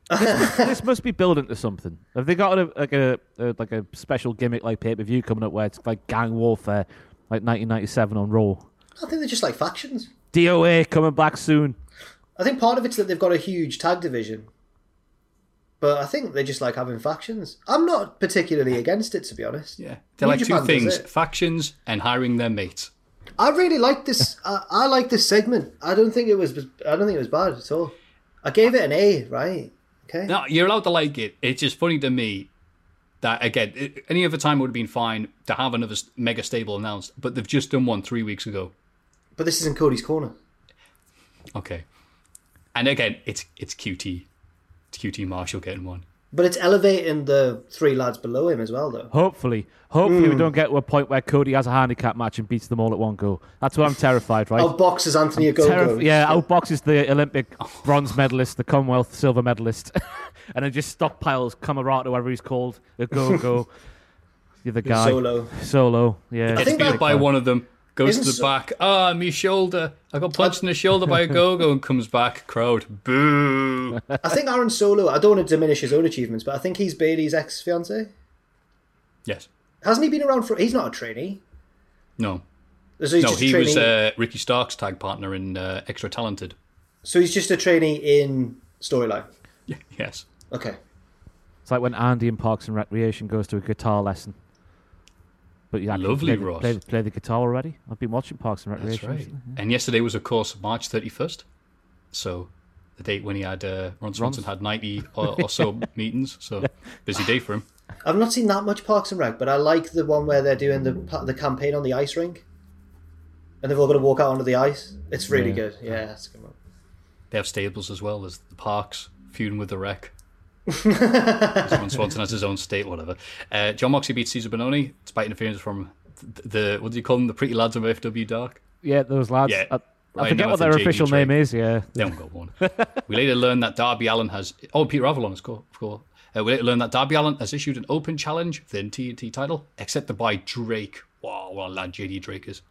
this must be building to something. Have they got a, like a, a like a special gimmick like pay per view coming up where it's like gang warfare, like 1997 on Raw? I think they're just like factions. DOA coming back soon. I think part of it's that they've got a huge tag division. But I think they just like having factions. I'm not particularly against it, to be honest. Yeah, they're New like two Japan does things: factions and hiring their mates. I really like this. I, I like this segment. I don't think it was. I don't think it was bad at all. I gave it an A. Right? Okay. No, you're allowed to like it. It's just funny to me that again, it- any other time would have been fine to have another mega stable announced, but they've just done one three weeks ago. But this isn't Cody's corner. Okay. And again, it's it's QT. It's QT Marshall getting one. But it's elevating the three lads below him as well, though. Hopefully, hopefully we hmm. don't get to a point where Cody has a handicap match and beats them all at one go. That's what I'm terrified, right? Outboxes Anthony Ogogo. Terrif- yeah, outboxes the Olympic bronze medalist, the Commonwealth silver medalist, and then just stockpiles Camarata, whatever he's called, the go go. You're the guy Solo. Solo, yeah. Gets think beat that- by one of them, goes Isn't to the so- back. Ah, me shoulder. I got punched in the shoulder by a go-go and comes back. Crowd, boo. I think Aaron Solo, I don't want to diminish his own achievements, but I think he's Bailey's ex fiance. yes. Hasn't he been around for. He's not a trainee. No. So he's No, just a he was trainee- uh, Ricky Stark's tag partner in uh, Extra Talented. So he's just a trainee in storyline. Yes. Okay. It's like when Andy in Parks and Recreation goes to a guitar lesson. But you actually Lovely, play, Ross. Play, play the guitar already. I've been watching Parks and That's Recreation. right. recently. And yesterday was, of course, March 31st. So the date when he had, uh, Ron Swanson had 90 or, or so meetings. So busy day for him. I've not seen that much Parks and Rec, but I like the one where they're doing the the campaign on the ice rink, and they've all got to walk out onto the ice. It's really Yeah. good. Yeah, that's a good one. They have stables as well. There's the parks feuding with the wreck. Ron Swanson has his own state, whatever. Uh, Jon Moxley beats Cezar Bononi despite interference from the, the what do you call them? The pretty lads of FW Dark. Yeah, those lads. Yeah. I, I Ryan forget Nemeth what their JD official Trey. name is, yeah. They haven't got one. we later learn that Darby Allin has. Oh, Peter Avalon, of course. Of course. Uh, we later learn that Darby Allin has issued an open challenge for the TNT title, accepted by Drake. Wow, what a lad JD Drake is.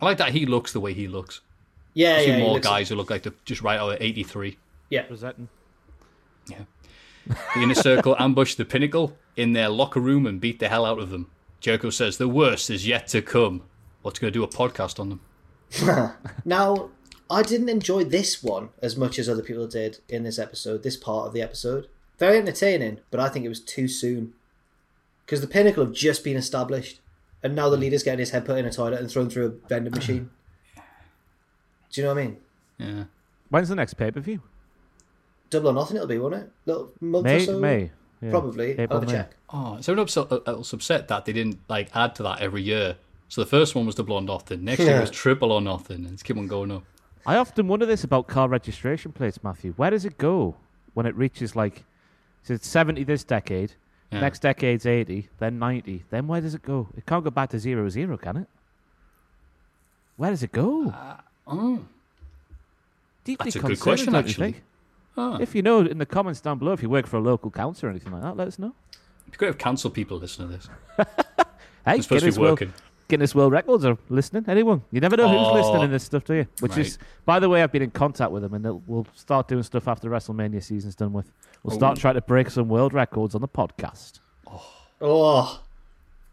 I like that he looks the way he looks. Yeah, I see yeah. more looks- guys who look like they're just right out of 83. Yeah, Presenting. Yeah. The inner circle ambush the pinnacle in their locker room and beat the hell out of them. Jericho says the worst is yet to come. What's going to do a podcast on them? Now, I didn't enjoy this one as much as other people did in this episode, this part of the episode. Very entertaining, but I think it was too soon. Because the pinnacle have just been established, and now the mm. leader's getting his head put in a toilet and thrown through a vending machine. Do you know what I mean? Yeah. When's the next pay per view? Double or nothing, it'll be, won't it? Little month or so? May. Yeah. Probably. April, I'll have a May. check. Oh, so I'm upset, uh, I was upset that they didn't like add to that every year. So the first one was double or nothing. Next year was triple or nothing, and it's keep on going up. I often wonder this about car registration plates, Matthew. Where does it go when it reaches like, so it's 70 this decade, Yeah. next decade's 80, then 90, then where does it go? It can't go back to zero zero, can it? Where does it go? Uh, oh, Deeply that's a good question, actually. Think? Ah. If you know in the comments down below, if you work for a local council or anything like that, let us know. it'd be great if council people listen to this. Hey, It's supposed to Guinness be World, working. Guinness World Records are listening. Anyone? You never know who's Oh. listening in this stuff, do you? Which Right. is, by the way, I've been in contact with them, and we'll start doing stuff after WrestleMania season's done with. We'll start Oh. trying to break some world records on the podcast. Oh,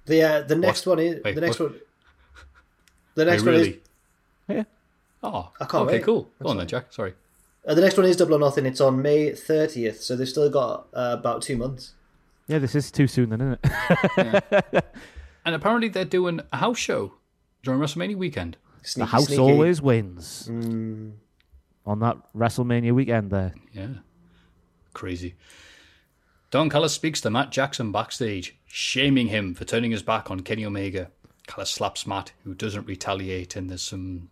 the uh, the next one is Wait, the next what? one. The next one really? is Yeah. Oh, I can't okay, wait. cool. Go That's on then, Jack. Sorry. Uh, the next one is double or nothing. It's on May thirtieth, so they've still got uh, about two months. Yeah, this is too soon, then, isn't it? And apparently they're doing a house show during WrestleMania weekend. the house sneaky. always wins Mm. on that WrestleMania weekend. There, Yeah. Crazy. Don Callis speaks to Matt Jackson backstage, shaming him for turning his back on Kenny Omega. Callis slaps Matt, who doesn't retaliate, and there's some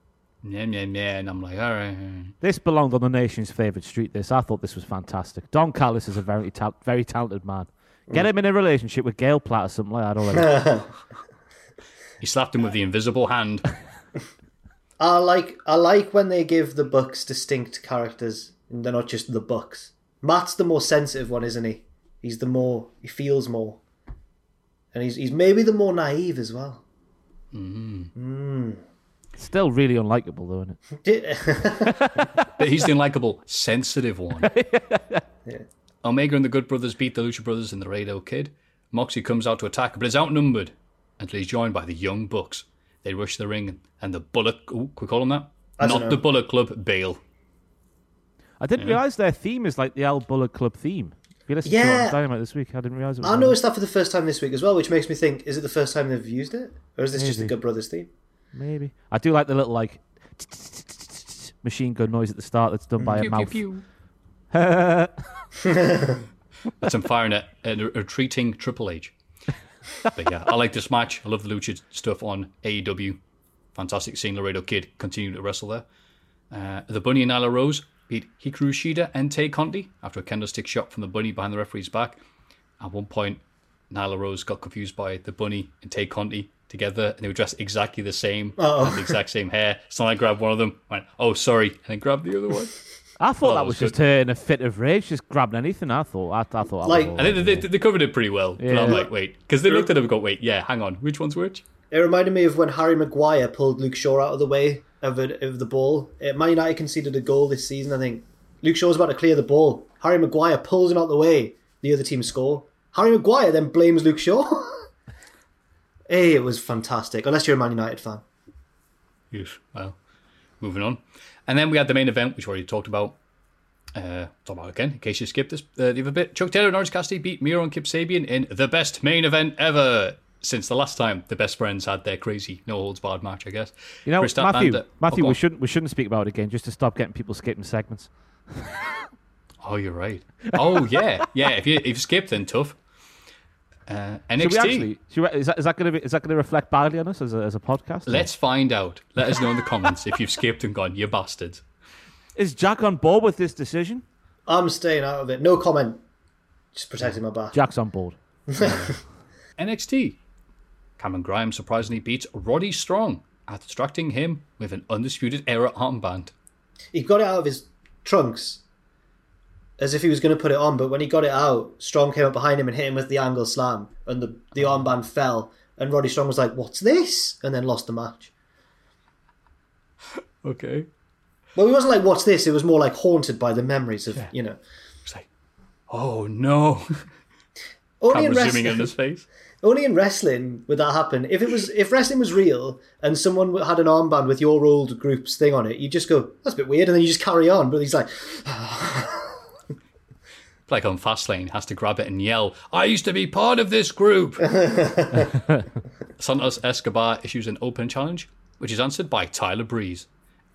yeah, yeah, yeah, and I'm like, all right. this belonged on the nation's favorite street. This, I thought this was fantastic. Don Callis is a very, ta- very talented man. Get mm. him in a relationship with Gail Platt or something like that already. He slapped him with the invisible hand. I like I like when they give the Bucks distinct characters and they're not just the Bucks. Matt's the more sensitive one, isn't he? He's the more he feels more, and he's he's maybe the more naive as well. Mm-hmm. Mm. Still really unlikable, though, isn't it? But he's the unlikable, sensitive one. Omega and the Good Brothers beat the Lucha Brothers and the Laredo Kid. Moxie comes out to attack, but is outnumbered until he's joined by the Young Bucks. They rush the ring, and the Bullet. Ooh, can we call them that? I don't the Bullet Club, bail. I didn't realize their theme is like the Al Bullet Club theme. If you listen Yeah. what I'm this week, I didn't realize it was. I noticed that for the first time this week as well, which makes me think: is it the first time they've used it, or is this just the Good Brothers theme? That. Maybe I do like the little like machine gun noise at the start that's done by a Pew, pew, mouth. That's him firing at a retreating Triple H. But yeah, I like this match. I love the Lucha stuff on AEW. Fantastic seeing Laredo Kid continue to wrestle there. Uh, the Bunny and Nyla Rose beat Hikaru Shida and Tay Conti after a kendo stick shot from the Bunny behind the referee's back. At one point, Nyla Rose got confused by the Bunny and Tay Conti together, and they were dressed exactly the same, Uh-oh. had the exact same hair. So I grabbed one of them, went, "Oh, sorry," and then grabbed the other one. I thought Oh, that that was was just her in a fit of rage, just grabbing anything. I thought. I, I thought. That Like- I think they, they, they covered it pretty well. But I'm like, wait, because they looked at him and go, wait, yeah, hang on, which one's which? It reminded me of when Harry Maguire pulled Luke Shaw out of the way of, it, of the ball. Uh, Man United conceded a goal this season, I think. Luke Shaw's about to clear the ball. Harry Maguire pulls him out of the way. The other team score. Harry Maguire then blames Luke Shaw. hey, it was fantastic. Unless you're a Man United fan. Yes. Well, moving on. And then we had the main event, which we already talked about. Uh, talk about again, in case you skipped this uh, the other bit. Chuck Taylor and Orange Cassidy beat Miro and Kip Sabian in the best main event ever since the last time the best friends had their crazy no holds barred match. I guess. You know, Kris Statlander- Matthew. Oh, Matthew, go we on. shouldn't we shouldn't speak about it again, just to stop getting people skipping segments. Oh, you're right. Oh yeah, yeah. If you if you skipped, then tough. Uh, Should we NXT. actually? Should we, is that is that going to be? is that going to reflect badly on us as a, as a podcast? Let's find out. Let us know in the comments if you've skipped and gone, you bastards. Is Jack on board with this decision? I'm staying out of it. No comment. Just protecting my back. Jack's on board. NXT. Cameron Grimes surprisingly beats Roddy Strong after distracting him with an undisputed era armband. He got it out of his trunks as if he was going to put it on, but when he got it out, Strong came up behind him and hit him with the angle slam, and the, the armband fell. And Roddy Strong was like, What's this? And then lost the match. Okay. Well, he wasn't like, What's this? It was more like haunted by the memories of, you know. It's like, oh no. Only in, wrestling, in his face. only in wrestling would that happen. If it was, if wrestling was real and someone had an armband with your old group's thing on it, you just go, "That's a bit weird," and then you just carry on. But he's like, Like on Fastlane, has to grab it and yell, I used to be part of this group. Santos Escobar issues an open challenge, which is answered by Tyler Breeze.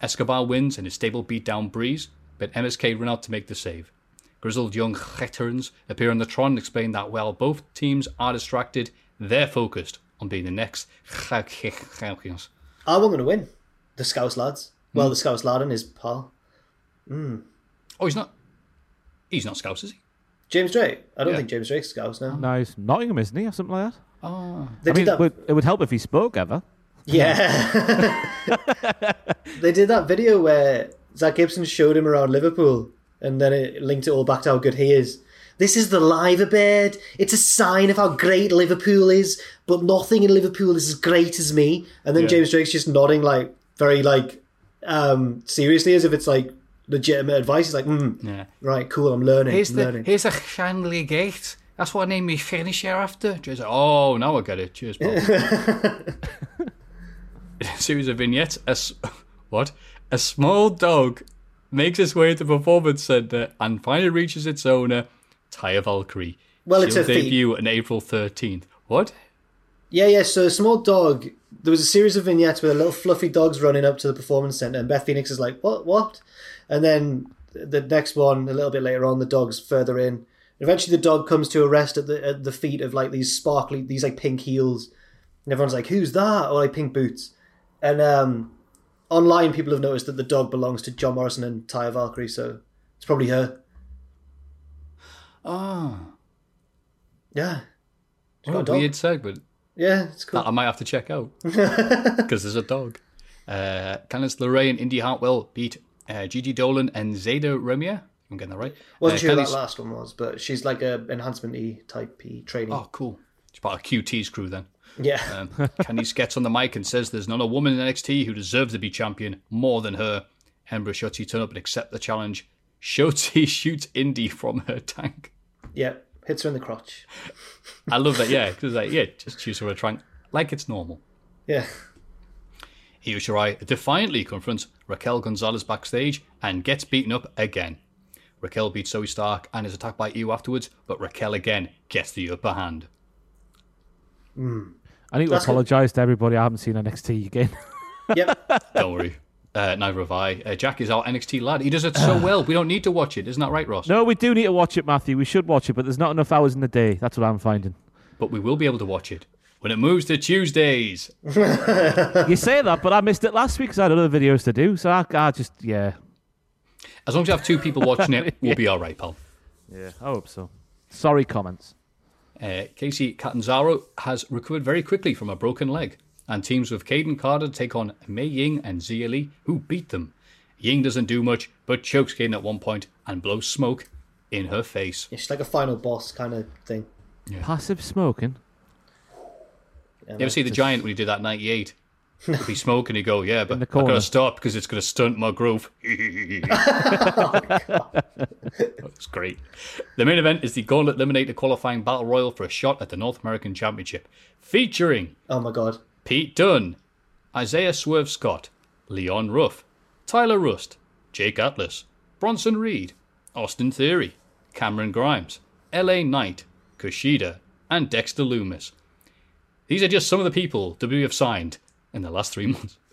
Escobar wins and his stable beat down Breeze, but MSK run out to make the save. Grizzled young veterans appear on the Tron and explain that while both teams are distracted, they're focused on being the next champions. "I want them to win." The Scouse lads. Well, the Scouse lad and his pal, hmm. Oh, he's not. He's not Scouse, is he? James Drake. I don't Yeah. think James Drake's Scouse now. No, he's Nottingham, isn't he, or something like that? They I did mean, that. it would, it would help if he spoke ever. Yeah. they did that video where Zach Gibson showed him around Liverpool and then it linked it all back to how good he is. This is the liver bed. It's a sign of how great Liverpool is, but nothing in Liverpool is as great as me. And then Yeah. James Drake's just nodding like very like um seriously as if it's like legitimate advice. He's like, mm, Yeah. right, cool, I'm learning. Here's I'm the learning. here's a Shankly Gate. That's what I named my finisher after. Like, oh, now I get it. Cheers, a series of vignettes, a what? A small dog makes its way to the performance center and finally reaches its owner, Taya Valkyrie. Well, it's She'll a thief. debut on April 13th. What? Yeah, yeah. So a small dog. There was a series of vignettes with a little fluffy dogs running up to the performance center, and Beth Phoenix is like, "What? What?" And then the next one, a little bit later on, the dog's further in. Eventually, the dog comes to a rest at the at the feet of like these sparkly, these like pink heels, and everyone's like, "Who's that?" Or like pink boots. And um, online, people have noticed that the dog belongs to John Morrison and Taya Valkyrie, so it's probably her. Ah, Yeah, She's got what a a dog. weird segment. yeah, it's cool. That I might have to check out because there's a dog. Uh, Candice LeRae and Indy Hartwell beat uh, Gigi Dolan and Zayda Ramier. I'm getting that right. Wasn't Uh, sure Candice- that last one was, but she's like a enhancement E type E training. Oh, cool. She's part of QT's crew then. Yeah. Um, Candice gets on the mic and says there's not a woman in NXT who deserves to be champion more than her. Ember Shotzi turn up and accept the challenge. Shotzi shoots Indy from her tank. Yeah, hits her in the crotch. I love that, yeah, because like, yeah, just shoots her a tank like it's normal. Yeah. Io Shirai defiantly confronts Raquel Gonzalez backstage and gets beaten up again. Raquel beats Zoey Stark and is attacked by Io afterwards, but Raquel again gets the upper hand. I need to That's good. apologise to everybody. I haven't seen NXT again. Yep. Don't worry. Uh, neither have I. Uh, Jack is our NXT lad. He does it so well. We don't need to watch it. Isn't that right, Ross? no, we do need to watch it, Matthew. We should watch it, but there's not enough hours in the day. That's what I'm finding. But we will be able to watch it when it moves to Tuesdays. you say that, but I missed it last week because I had other videos to do. So I, I just, yeah. As long as you have two people watching it, we'll be all right, pal. Yeah, I hope so. Sorry, comments. Uh, Kacy Catanzaro has recovered very quickly from a broken leg and teams with Kayden Carter take on Mei Ying and Xia Li, who beat them. Ying doesn't do much, but chokes Kayden at one point and blows smoke in her face. It's like a final boss kind of thing. Passive smoking. Yeah, You ever see the giant when he did that 98? If he smoke and he go, yeah, but the I gonna stop because it's gonna stunt my growth. That's great. The main event is the Gauntlet Eliminator qualifying battle royal for a shot at the North American Championship, featuring Oh my god. Pete Dunne, Isaiah Swerve Scott, Leon Ruff, Tyler Rust, Jake Atlas, Bronson Reed, Austin Theory, Cameron Grimes, LA Knight, Kushida, and Dexter Lumis. These are just some of the people WWE have signed in the last three months.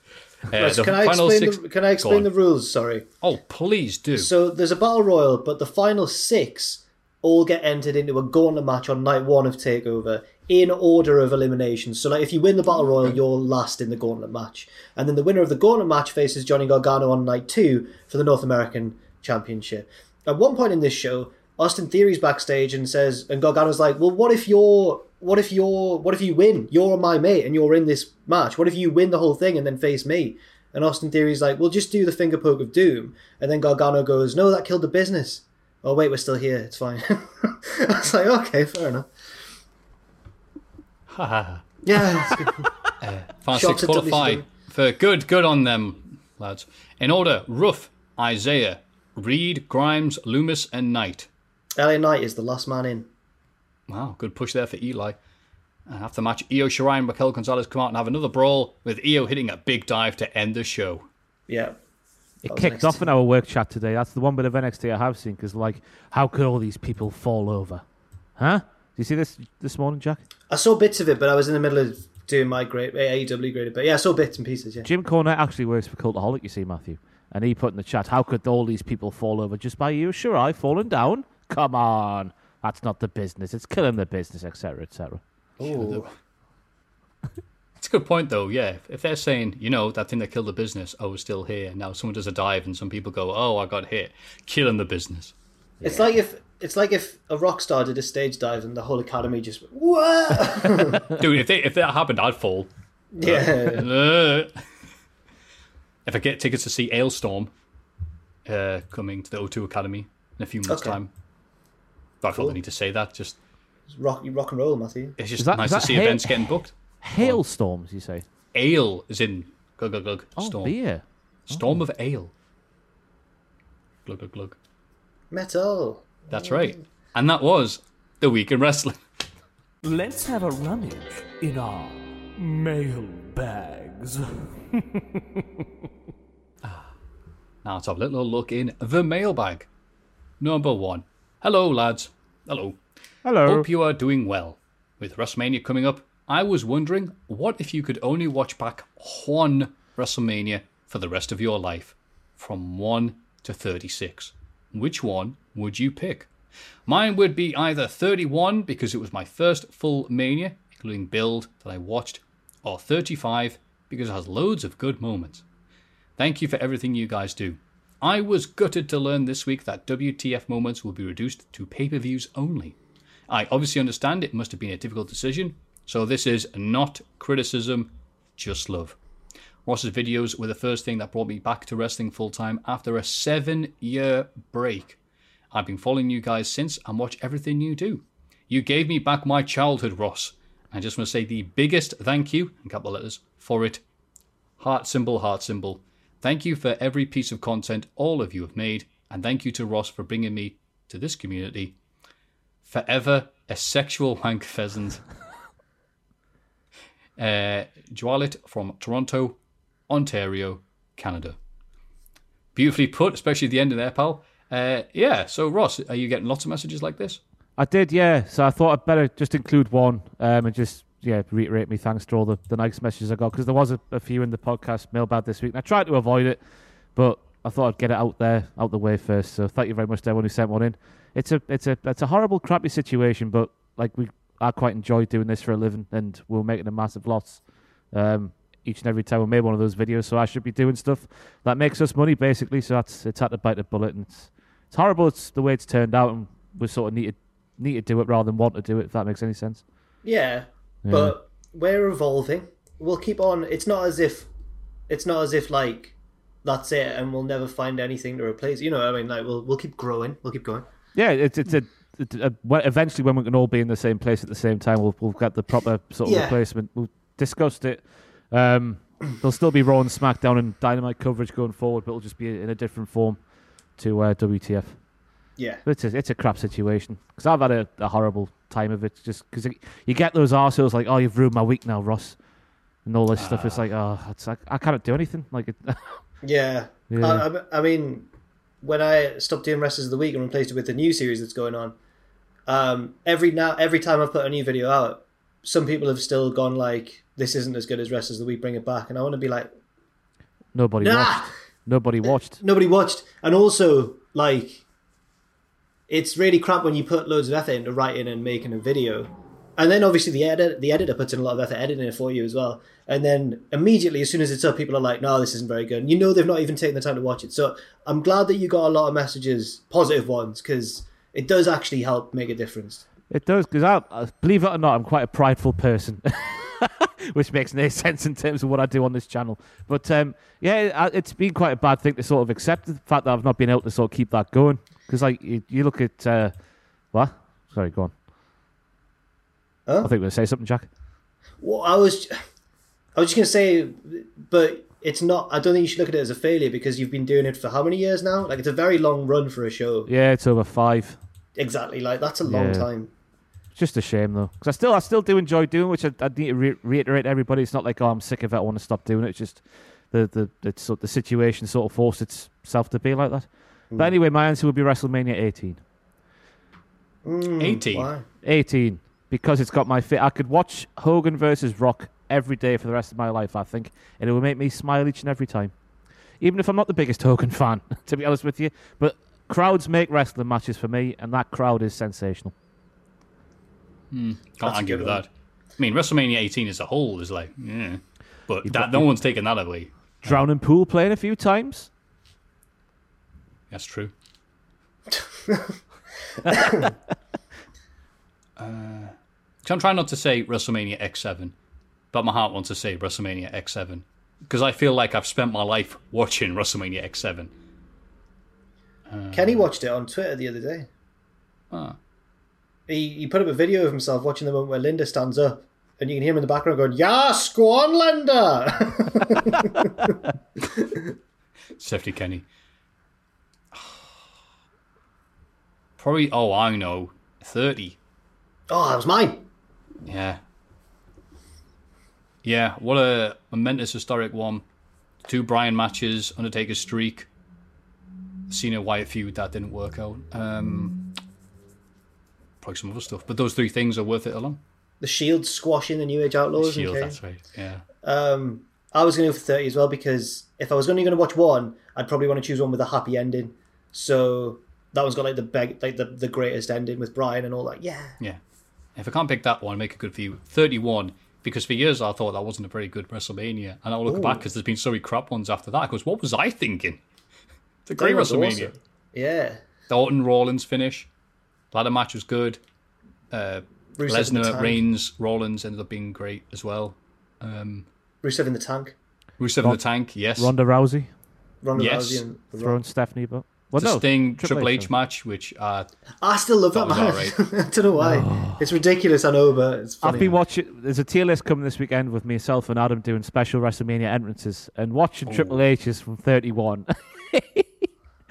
Uh, can I explain six- the Can I explain the rules? Sorry. Oh, please do. So there's a battle royal, but the final six all get entered into a gauntlet match on night one of Takeover in order of elimination. So like if you win the battle royal, you're last in the gauntlet match, and then the winner of the gauntlet match faces Johnny Gargano on night two for the North American Championship. At one point in this show, Austin Theory's backstage and says, and Gargano's like, "Well, what if you're, what if you're, what if you win? You're my mate, and you're in this match. What if you win the whole thing and then face me?" And Austin Theory's like, "We'll just do the finger poke of doom." And then Gargano goes, "No, that killed the business." Oh wait, we're still here. It's fine. I was like, "Okay, fair enough." Yeah, it's good. Uh, final Shots six qualify for good, good on them, lads. In order, Ruff, Isaiah, Reed, Grimes, Lumis, and Knight. LA Knight is the last man in. Wow, good push there for Eli. And after the match, Io Shirai and Raquel Gonzalez come out and have another brawl, with Io hitting a big dive to end the show. Yeah. It kicked next. off in our work chat today. That's the one bit of NXT I have seen because, like, how could all these people fall over? Huh? Do you see this this morning, Jack? I saw bits of it, but I was in the middle of doing my great AEW graded. But yeah, I saw bits and pieces. Yeah. Jim Cornette actually works for Cultaholic, you see, Matthew. And he put in the chat, how could all these people fall over just by you? Sure, I fallen down. Come on. That's not the business. It's killing the business, etc., etc. Ooh. It's a good point, though, yeah. If- If they're saying, you know, that thing that killed the business, oh, it's still here. Now someone does a dive and some people go, oh, I got hit. Killing the business. It's like if it's like if a rock star did a stage dive and the whole academy just went, what? Dude, if, they, if that happened, I'd fall. yeah. If I get tickets to see Alestorm uh, coming to the O2 Academy in a few months' Okay. time. I felt Cool. the need to say that. Just rock, rock and roll, Matthew. It's just that- nice to see hail- events getting booked. Hailstorms, you say? Ale is in glug glug glug. Oh, Storm. beer. Storm oh. of ale. Glug glug glug. Metal. That's right. And that was the week in wrestling. Let's have a rummage in our mail bags. Ah. Now let's have a little look in the mailbag. Number one. Hello, lads. Hello. Hello. Hope you are doing well. With WrestleMania coming up, I was wondering what if you could only watch back one WrestleMania for the rest of your life, from 1 to 36. Which one would you pick? Mine would be either 31 because it was my first full Mania, including Build that I watched, or 35 because it has loads of good moments. Thank you for everything you guys do. I was gutted to learn this week that WTF moments will be reduced to pay per views only. I obviously understand it must have been a difficult decision, so this is not criticism, just love. Ross's videos were the first thing that brought me back to wrestling full time after a seven year break. I've been following you guys since and watch everything you do. You gave me back my childhood, Ross. I just want to say the biggest thank you, in capital letters, for it. Heart symbol, heart symbol. Thank you for every piece of content all of you have made, and thank you to Ross for bringing me to this community. Forever a sexual wank pheasant. uh, Joalit from Toronto, Ontario, Canada. Beautifully put, especially the end of there, pal. Uh, yeah, so Ross, are you getting lots of messages like this? I did, yeah. So I thought I'd better just include one um, and just yeah reiterate me thanks to all the, the nice messages I got because there was a, a few in the podcast mailbag this week. And I tried to avoid it, but I thought I'd get it out there, out the way first. So thank you very much to everyone who sent one in. It's a it's a it's a horrible, crappy situation, but like we I quite enjoy doing this for a living, and we're making a massive loss um, each and every time we made one of those videos. So I should be doing stuff that makes us money, basically. So that's it's had to bite the bullet, and it's it's horrible. It's the way it's turned out, and we sort of need to need to do it rather than want to do it. If that makes any sense. Yeah, but we're evolving. We'll keep on. It's not as if it's not as if like that's it, and we'll never find anything to replace. You know, what I mean, like we'll we'll keep growing. We'll keep going. Yeah, it's it's a, it's a, eventually when we can all be in the same place at the same time, we'll we'll get the proper sort of Yeah. replacement. We've discussed it. Um, there'll still be Raw and SmackDown and Dynamite coverage going forward, but it'll just be in a different form to uh, WTF. Yeah, it's a, it's a crap situation because I've had a, a horrible time of it. Just because you get those arseholes like, oh, you've ruined my week now, Ross, and all this stuff. It's like, oh, it's like I can't do anything. Like, it, yeah. Yeah. I, I, I mean, when I stopped doing Wrestlers of the Week and replaced it with the new series that's going on, um, every now every time I've put a new video out, some people have still gone like, "This isn't as good as Wrestlers of the Week. Bring it back." And I want to be like, nobody Nah! watched. Nobody watched. nobody watched. And also, like, it's really crap when you put loads of effort into writing and making a video, and then obviously the edit the editor puts in a lot of effort editing it for you as well. And then immediately, as soon as it's up, people are like, "No, this isn't very good." And you know they've not even taken the time to watch it. So I'm glad that you got a lot of messages, positive ones, because it does actually help make a difference. It does because I, believe it or not, I'm quite a prideful person, which makes no sense in terms of what I do on this channel. But um, yeah, it's been quite a bad thing to sort of accept the fact that I've not been able to sort of keep that going. Because like you, you look at uh, what? Sorry, go on. Huh? I think we're gonna say something, Jack. Well, I was, I was just gonna say, but it's not. I don't think you should look at it as a failure because you've been doing it for how many years now? Like it's a very long run for a show. Yeah, it's over five. Exactly. Like that's a long Yeah. time. It's just a shame though, because I still I still do enjoy doing, which I, I need to re- reiterate to everybody. It's not like oh I'm sick of it, I want to stop doing it. It's just the the the, the situation sort of forced itself to be like that. But anyway, my answer would be WrestleMania 18. Mm, 18. Why? 18 because it's got my fit. I could watch Hogan versus Rock every day for the rest of my life. I think, and it would make me smile each and every time, even if I'm not the biggest Hogan fan, to be honest with you. But crowds make wrestling matches for me, and that crowd is sensational. Can't That's argue good with one. that. I mean, WrestleMania 18 as a whole is like, yeah. But that, no one's taken that away. Drowning Pool playing a few times. That's true. uh, I'm trying not to say WrestleMania X7, but my heart wants to say WrestleMania X7 because I feel like I've spent my life watching WrestleMania X7. Kenny watched it on Twitter the other day. Ah. He he put up a video of himself watching the moment where Linda stands up, and you can hear him in the background going, "Yes, go on, Linda." Safety Kenny. Probably, oh, I know, 30. oh, that was mine. Yeah. Yeah, what a momentous historic one. Two Bryan matches, Undertaker streak, Cena Wyatt feud that didn't work out. Um, probably some other stuff, but those three things are worth it alone. The Shield squashing the New Age Outlaws. Shield, and that's right. Yeah. Um, I was going to go for 30 as well because if I was only going to watch one, I'd probably want to choose one with a happy ending. So that one's got like the beg- like the, the greatest ending with Bryan and all that. Yeah. Yeah. If I can't pick that one, make a good view. 31, because for years I thought that wasn't a very good WrestleMania. And I'll look back because there's been so many crap ones after that. Because what was I thinking? It's a great That WrestleMania. awesome. Yeah. The Orton Rollins finish. Ladder match was good. Uh, Rusev in the Lesnar. Reigns, Rollins ended up being great as well. Um, Rusev in the tank. Rusev in the tank, yes. Ronda Rousey Ronda Yes. Rousey and the throwing Stephanie, but well, the no, Sting Triple H, sorry. match, which uh, I still love that, match. was man. I don't know why. It's ridiculous, I know, but it's funny. I've been watching. There's a tier list coming this weekend with myself and Adam doing special WrestleMania entrances and watching Triple H's from 31.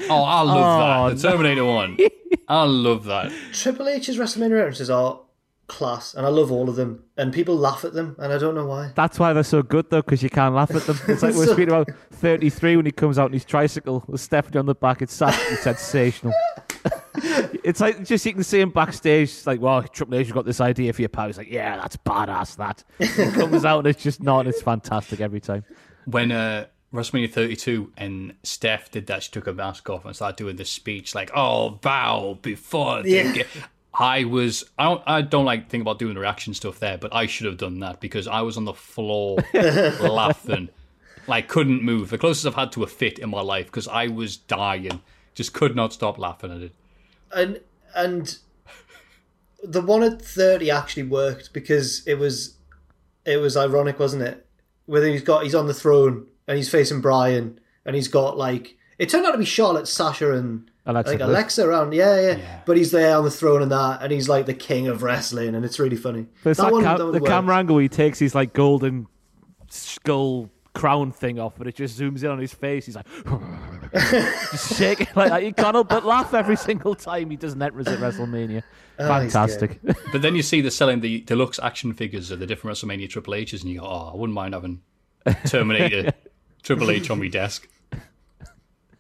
oh, I love Oh, that. The Terminator one. I love that. Triple H's WrestleMania entrances are class, and I love all of them. And people laugh at them, and I don't know why. That's why they're so good though, because you can't laugh at them. It's like we we're So- speaking about 33 when he comes out on his tricycle with Stephanie on the back. It's absolutely sensational. it's like just you can see him backstage, like, "Well, Triple H has got this idea for your power." He's like, "Yeah, that's badass." That he comes out and it's just not. It's fantastic every time. When uh, WrestleMania 32 and Steph did that, she took her mask off and started doing this speech like, oh, bow before Yeah. get. I was I don't I don't like think about doing the reaction stuff there, but I should have done that because I was on the floor laughing, like couldn't move. The closest I've had to a fit in my life because I was dying, just could not stop laughing at it. and and the one at thirty actually worked because it was it was ironic, wasn't it? Whether he's got he's on the throne and he's facing Bryan and he's got like it turned out to be Charlotte, Sasha, and Alexa like Bliss. Alexa around. Yeah, yeah, But he's there on the throne and that, and he's like the king of wrestling, and it's really funny. There's that one- cam- that the worked. camera angle he takes his like golden skull crown thing off, but it just zooms in on his face. He's like, just shaking like that. You can't help but laugh every single time he does an entrance at WrestleMania. Oh, Fantastic. But then you see the selling the deluxe action figures of the different WrestleMania Triple H's, and you go, "Oh, I wouldn't mind having Terminator Triple H on my desk."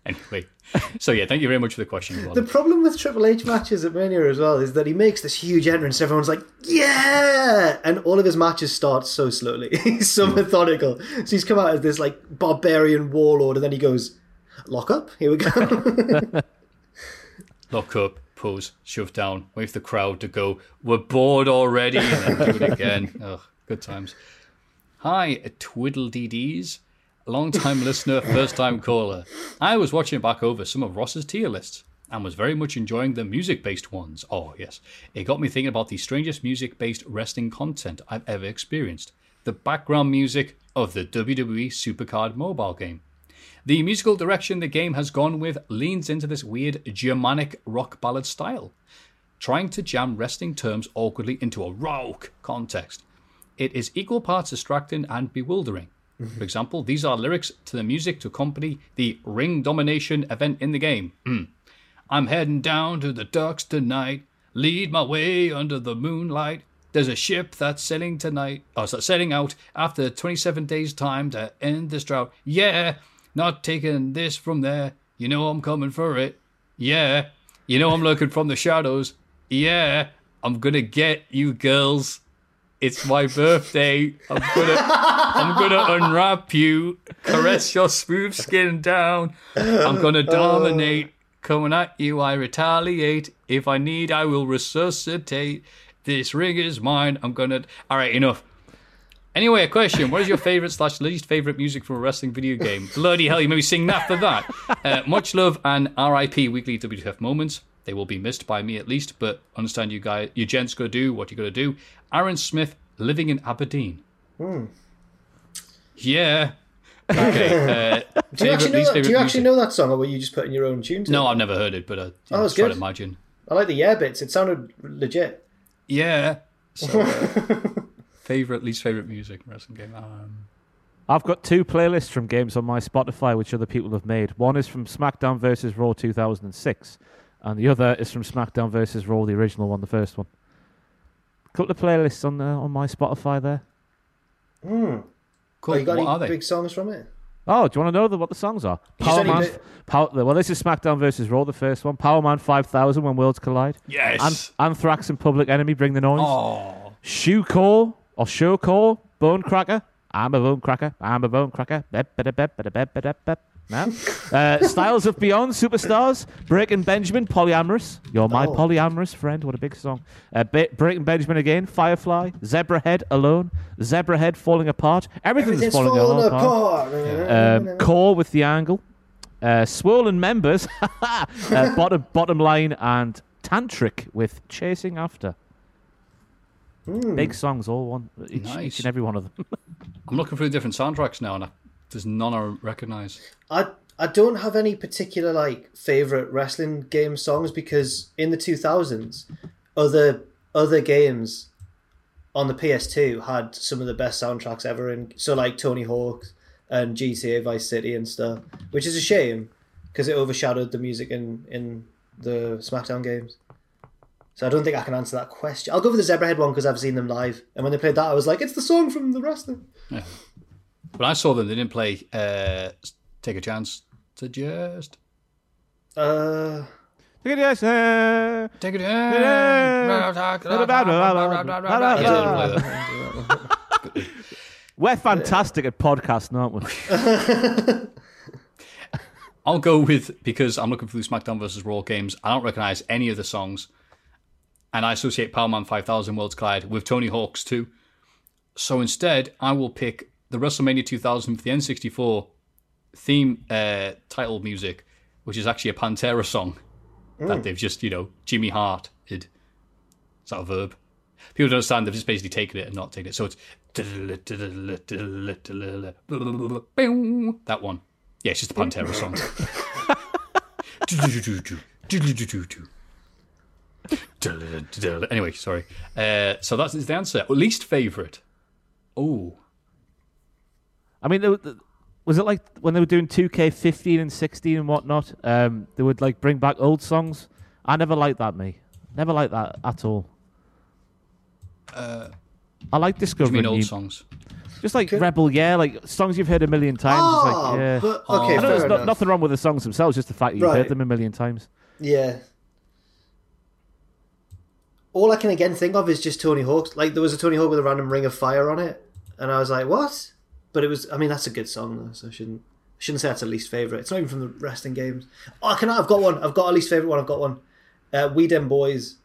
Anyway, so yeah, thank you very much for the question. The problem with Triple H matches at Mania as well is that he makes this huge entrance. Everyone's like, "Yeah!" and all of his matches start so slowly. he's so hmm. methodical. So he's come out as this like barbarian warlord, and then he goes, "Lock up, here we go." Lock up, pose, shove down, wave the crowd to go. We're bored already, and then do it again. Ugh, good times. Hi, Twiddle DDs. Long time listener, first time caller. I was watching back over some of Ross's tier lists and was very much enjoying the music based ones. Oh, yes. It got me thinking about the strangest music based wrestling content I've ever experienced the background music of the WWE Supercard mobile game. The musical direction the game has gone with leans into this weird Germanic rock ballad style, trying to jam wrestling terms awkwardly into a rock context. It is equal parts distracting and bewildering. For example, these are lyrics to the music to accompany the ring domination event in the game. Mm. I'm heading down to the docks tonight. Lead my way under the moonlight. There's a ship that's sailing tonight. Oh, so sailing out after 27 days' time to end this drought. Yeah, not taking this from there. You know I'm coming for it. Yeah, you know I'm looking from the shadows. Yeah, I'm gonna get you girls. It's my birthday. I'm gonna, I'm gonna unwrap you, caress your smooth skin down. I'm gonna dominate. Coming at you, I retaliate. If I need, I will resuscitate. This ring is mine. I'm gonna. All right, enough. Anyway, a question: What is your favorite slash least favorite music from a wrestling video game? Bloody hell, you may be sing that for that. Uh, much love and R.I.P. Weekly WTF moments. They will be missed by me at least, but understand you guys, you gents, gotta do what you gotta do. Aaron Smith, living in Aberdeen. Yeah. Okay. Uh, do you favorite, actually know? That, do you actually know that song, or were you just putting your own tune to No, it? I've never heard it, but uh, Oh, it's try to imagine. I like the yeah bits. It sounded legit. Yeah. So, uh, favorite, least favorite music wrestling game. Um, I've got two playlists from games on my Spotify which other people have made. One is from SmackDown versus Raw 2006, and the other is from SmackDown versus Raw, the original one, the first one. couple of playlists on uh, on my Spotify there. Hmm. Cool. Oh, you got what any are they? big songs from it? Oh, do you want to know the, what the songs are? You Power said you Man, did- Power, well, this is SmackDown versus Raw, the first one. Power Man 5000, When Worlds Collide. Yes. An- Anthrax and Public Enemy, Bring the Noise. oh. Shoe Call or Show Call, Bone Cracker. I'm a bone cracker. I'm a bone cracker. Bep, bep, bep, bep, bep, bep, bep. No. Uh, Styles of Beyond, Superstars, Breaking Benjamin, Polyamorous. You're my Oh. polyamorous friend. What a big song. Uh, Be- Breaking Benjamin again, Firefly, Zebrahead Alone, Zebrahead Falling Apart. Everything's, Everything's falling, falling apart. apart. Um, Core with the angle, uh, Swollen Members, uh, bottom bottom line, and Tantric with Chasing After. Big songs, all one, each, Nice. each and every one of them. I'm looking through the different soundtracks now, and I, there's none I recognise. I I don't have any particular like favorite wrestling game songs because in the 2000s, other other games on the PS2 had some of the best soundtracks ever. In so like Tony Hawk and GTA Vice City and stuff, which is a shame because it overshadowed the music in in the SmackDown games. So I don't think I can answer that question. I'll go for the Zebrahead one because I've seen them live, and when they played that, I was like, "It's the song from the wrestling." When I saw them, they didn't play uh, "Take a Chance to Just." Uh, Look at this, uh, Take it. We're fantastic at podcasting, aren't we? I'll go with because I'm looking through SmackDown versus Raw games. I don't recognize any of the songs, and I associate Power Man 5000 Worlds Collide with Tony Hawk's too. So instead, I will pick the WrestleMania 2000 for the N64 theme uh, title music, which is actually a Pantera song that they've just, you know, Jimmy Hart did. Is that a verb? People don't understand, they've just basically taken it and not taken it. So it's that one. Yeah, it's just a Pantera song. anyway, sorry. Uh, so that's the answer. Least favourite. Oh, I mean, there was- was it like when they were doing 2K15 and 16 and whatnot? Um, they would like bring back old songs. I never liked that, me. Never liked that at all. I like do you discovering mean old new- songs? just like Rebel, yeah, like songs you've heard a million times. Oh, like, yeah. but okay, I know fair there's no, enough. nothing wrong with the songs themselves, just the fact that you've Right. heard them a million times. Yeah. All I can again think of is just Tony Hawk's. Like there was a Tony Hawk with a random Ring of Fire on it, and I was like, "What?" But it was. I mean, that's a good song though, so I shouldn't I shouldn't say that's a least favorite. It's not even from the wrestling games. Oh, I can. I've got one. I've got a least favorite one. I've got one. Uh, We Dem Boys.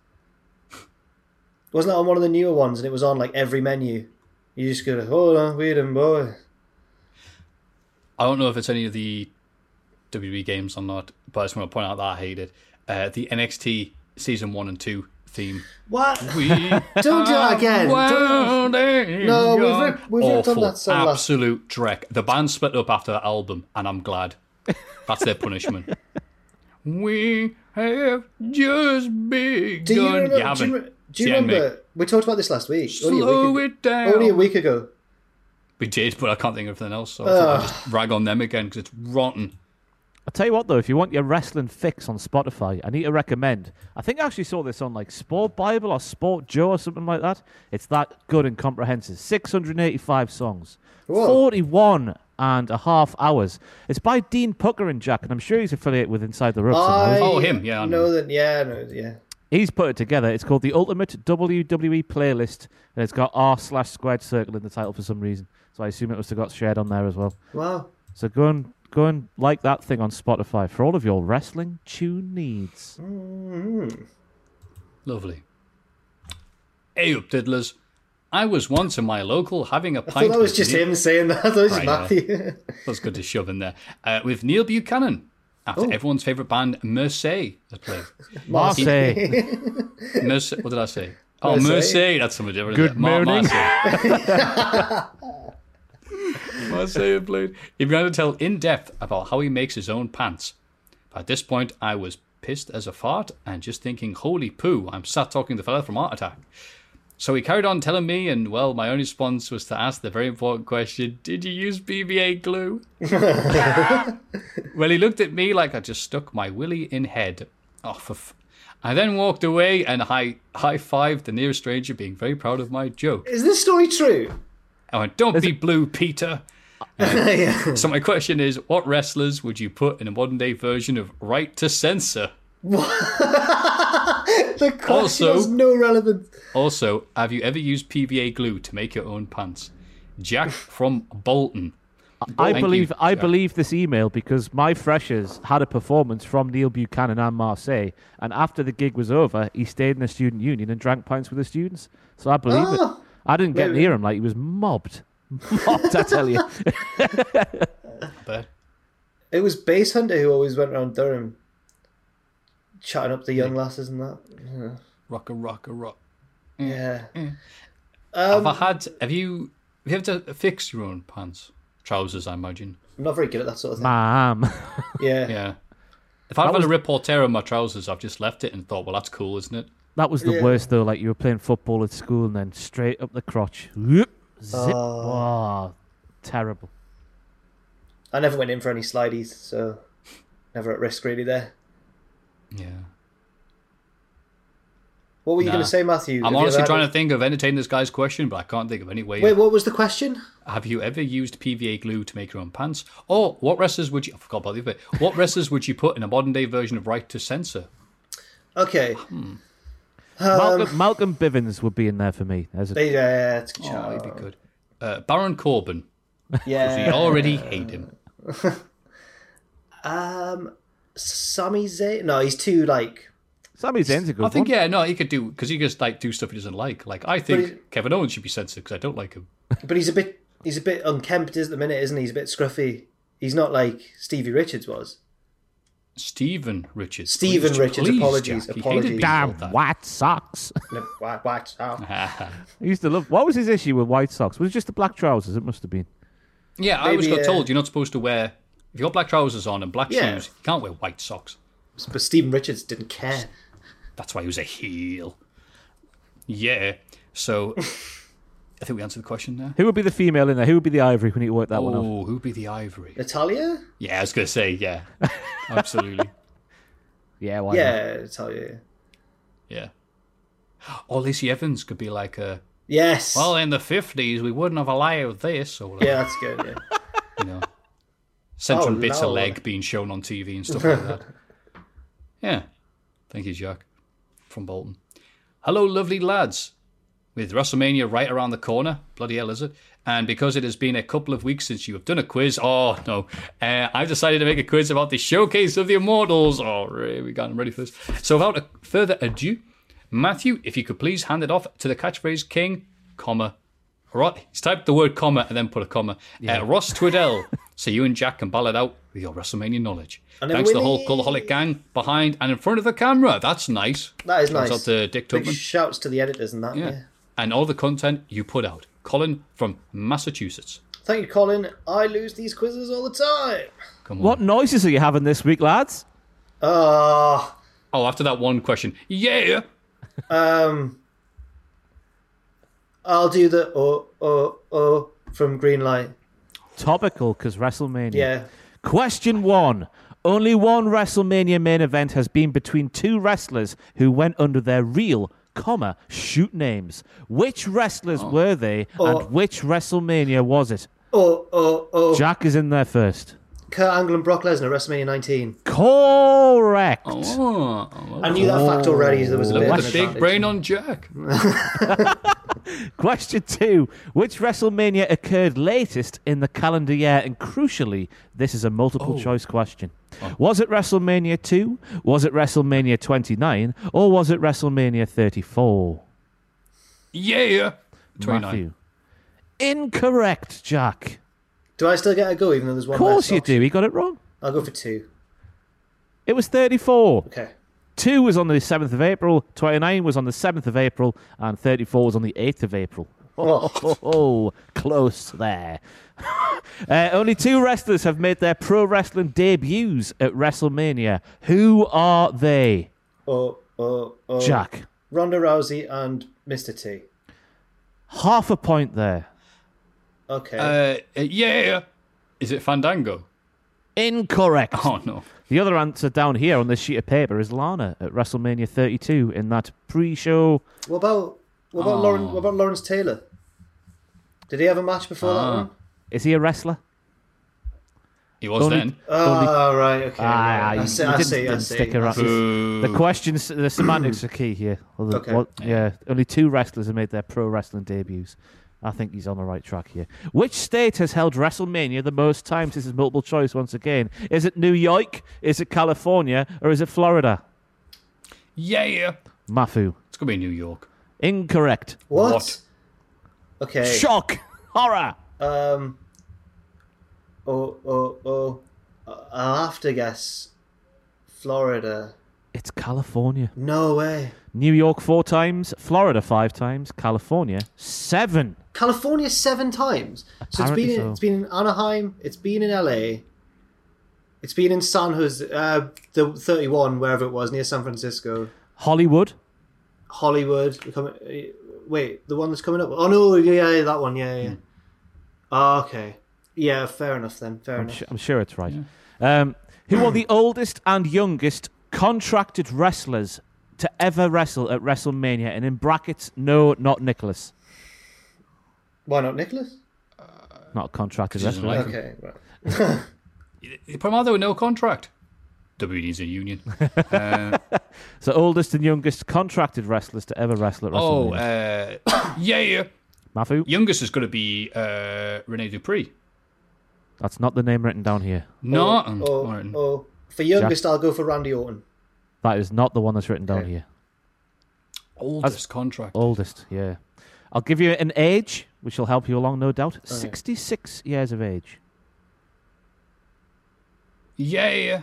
Wasn't that on one of the newer ones? And it was on like every menu. You just go, hold on, We Dem Boys. I don't know if it's any of the WWE games or not, but I just want to point out that I hate it. Uh, the NXT season one and two theme. What? We Don't do that again. Don't- No, we've ripped- we've ripped on that song Absolute dreck. The band split up after that album, and I'm glad. That's their punishment. we have just begun. Do you remember? you, haven't. do you Yeah, mate. remember? We talked about this last week. Only a Slow week ago. it down. Only a week ago. We did, but I can't think of anything else, so I thought I'd just rag on them again because it's rotten. I'll tell you what, though, if you want your wrestling fix on Spotify, I need to recommend. I think I actually saw this on like Sport Bible or Sport Joe or something like that. It's that good and comprehensive. 685 songs, Whoa. 41 and a half hours. It's by Dean Pucker and Jack, and I'm sure he's affiliated with Inside the Ropes. I. Oh, him, yeah, I know. know that. Yeah, no, yeah. He's put it together. It's called the Ultimate WWE Playlist, and it's got R slash squared circle in the title for some reason. So I assume it must have got shared on there as well. Wow. So go and go and like that thing on Spotify for all of your wrestling tune needs. Lovely. Hey up, diddlers. I was once in my local having a I thought pint that was just Neil- him saying that. I thought it was Right, Matthew. That's good to shove in there. Uh, with Neil Buchanan. After Oh. everyone's favourite band, Mercedes, has played. Marseille. Merce- what did I say? Oh, Mercedes. Mercedes. That's something different. Good isn't? Mar- morning. Marseille. Played. He began to tell in depth about how he makes his own pants. At this point, I was pissed as a fart and just thinking, holy poo, I'm sat talking to the fella from Art Attack. So he carried on telling me, and well, my only response was to ask the very important question Did you use PVA glue? well, he looked at me like I just stuck my willy in head. Oh, for f- I then walked away and high high fived the nearest stranger, being very proud of my joke. Is this story true? I went, "Don't be blue, Peter." Um, yeah. So my question is, what wrestlers would you put in a modern day version of Right to Censor? The question Also- has no relevance. Also, have you ever used PVA glue to make your own pants? Jack from Bolton. I Thank you, believe I believe this email because my freshers had a performance from Neil Buchanan and Marseille, and after the gig was over, he stayed in the student union and drank pints with the students. So I believe it. Oh. I didn't get Maybe. near him like he was mobbed. Mobbed, I tell you. But It was Basshunter who always went around Durham chatting up the young lasses and that. rock a rock a rock. Yeah. have Um, I had? Have you? Have you ever to fix your own pants, trousers? I imagine. I'm not very good at that sort of thing. Ma'am. Yeah. Yeah. If I've had was- a rip or tear on my trousers, I've just left it and thought, well, that's cool, isn't it? That was the Yeah. worst though. Like you were playing football at school and then straight up the crotch. Whoop, zip. Oh, terrible. I never went in for any slideys, so never at risk really there. Yeah. What were you Nah. going to say, Matthew? I'm Have honestly trying had to think of entertaining this guy's question, but I can't think of any way. Wait, what was the question? Have you ever used PVA glue to make your own pants? Or what wrestlers would you? I forgot about the other bit. What wrestlers would you put in a modern day version of Right to Censor? Okay. Hmm. Malcolm, Malcolm Bivens would be in there for me. As a, Yeah, it's a good Oh, he'd be good. Uh, Baron Corbin. Yeah. We already hate him. Um, Sami Zayn. No, he's too like Sami Zayn's a good one. I think one. yeah, no, he could do because he just like do stuff he doesn't like. Like I think he- Kevin Owens should be censored because I don't like him. But he's a bit he's a bit unkempt at the minute, isn't he? He's a bit scruffy. He's not like Stevie Richards was. Stephen Richards. Stephen Please, Richards, please, apologies, Jack. He apologies. hated being Damn called that. white socks. No, what, what? Oh. I used to love. What was his issue with white socks? Was it just the black trousers? It must have been. Yeah, I always got uh, told you're not supposed to wear if you got black trousers on and black Yeah. shoes, you can't wear white socks. But Stephen Richards didn't care. That's why he was a heel. Yeah. So I think we answered the question there. Who would be the female in there? Who would be the ivory? We need to work that one out. Oh, who'd be the ivory? Natalya? Yeah, I was gonna say, yeah. Absolutely. Yeah, why not? Yeah, Natalya. Yeah. Or Lacey Evans could be like a Yes. well in the fifties we wouldn't have allowed this or whatever, yeah, that's good. Yeah. you know. Central Oh, bits no. of leg being shown on TV and stuff like that. Yeah. Thank you, Jack. From Bolton. Hello, lovely lads. With WrestleMania right around the corner, bloody hell is it? And because it has been a couple of weeks since you have done a quiz, oh no, uh, I've decided to make a quiz about the showcase of the Immortals. Oh, really? We got I'm ready for this. So, without a further ado, Matthew, if you could please hand it off to the catchphrase king, comma, Right, he's typed the word comma and then put a comma. Uh, Ross Tweddell, so you and Jack can ball it out with your WrestleMania knowledge. And Thanks to the whole. Cultaholic gang behind and in front of the camera. That's nice. That is Shouts nice. out to Dick Big shouts to the editors and that. Yeah. Yeah. And all the content you put out. Colin from Massachusetts. Thank you, Colin. I lose these quizzes all the time. Come on. What noises are you having this week, lads? Ah, Oh, after that one question. Yeah. um, I'll do the oh oh oh from Greenlight. Topical, because WrestleMania. Yeah. Question one. Only one WrestleMania main event has been between two wrestlers who went under their real, comma, shoot names. Which wrestlers oh. were they, Oh. and which WrestleMania was it? Oh oh oh. Jack is in there first. Kurt Angle and Brock Lesnar, WrestleMania 19. Correct. Oh, I knew that fact already. There was a look bit at of the an big brain on Jack. Question two. Which WrestleMania occurred latest in the calendar year? And crucially, this is a multiple oh. choice question. Oh. Was it WrestleMania 2? Was it WrestleMania 29? Or was it WrestleMania 34? Yeah. 29. Matthew. Incorrect, Jack. Do I still get a go even though there's one Of course you option? do. He got it wrong. I'll go for two. It was 34. Okay. 2 was on the 7th of April, 29 was on the 7th of April, and 34 was on the 8th of April. Oh, Oh, oh, close there. uh, only two wrestlers have made their pro wrestling debuts at WrestleMania. Who are they? oh, oh, oh. Jack. Ronda Rousey and Mr. T. Half a point there. Okay. Uh, uh, yeah. Is it Fandango? Incorrect. Oh, no. The other answer down here on this sheet of paper is Lana at WrestleMania 32 in that pre-show. what about what about Lauren? What about Lawrence Taylor? Did he have a match before that Ah. one? Is he a wrestler? He was Only- then. Oh, right. Okay. Ah, right. I see. I didn't- see. Didn't see. stick around. see. The questions, the semantics are key here. Well, the- Okay. what- yeah, only two wrestlers have made their pro wrestling debuts. I think he's on the right track here. Which state has held WrestleMania the most times? This is multiple choice once again. Is it New York? Is it California? Or is it Florida? Yeah. Mafu. It's going to be New York. Incorrect. What? What? Okay. Shock. Horror. Um. Oh, oh, oh. I'll have to guess Florida. It's California. No way. New York four times, Florida five times, California seven. California seven times. So it's Apparently been in, so. it's been in Anaheim. It's been in LA. It's been in San Jose, uh, the thirty-one, wherever it was near San Francisco, Hollywood. Hollywood. coming- uh, Wait, the one that's coming up. Oh no, yeah, yeah that one. Yeah, yeah. Oh, okay. Yeah, fair enough then. Fair I'm, enough. su- I'm sure it's right. Um, who are the oldest and youngest contracted wrestlers to ever wrestle at WrestleMania? And in brackets, no, not Nicholas. Why not Nicholas? Not a contracted 'Cause he wrestler. doesn't like Okay, right. You put him out there with no contract. WWE needs a union. Uh, So oldest and youngest contracted wrestlers to ever wrestle at oh, WrestleMania. uh, yeah. Mafu? Youngest is going to be uh, Rene Dupree. That's not the name written down here. No. Oh, Martin. oh, for youngest, I'll go for Randy Orton. That is not the one that's written down Okay. here. Oldest contract. Oldest, yeah. I'll give you an age, which will help you along, no doubt. 66 years of age. Yeah.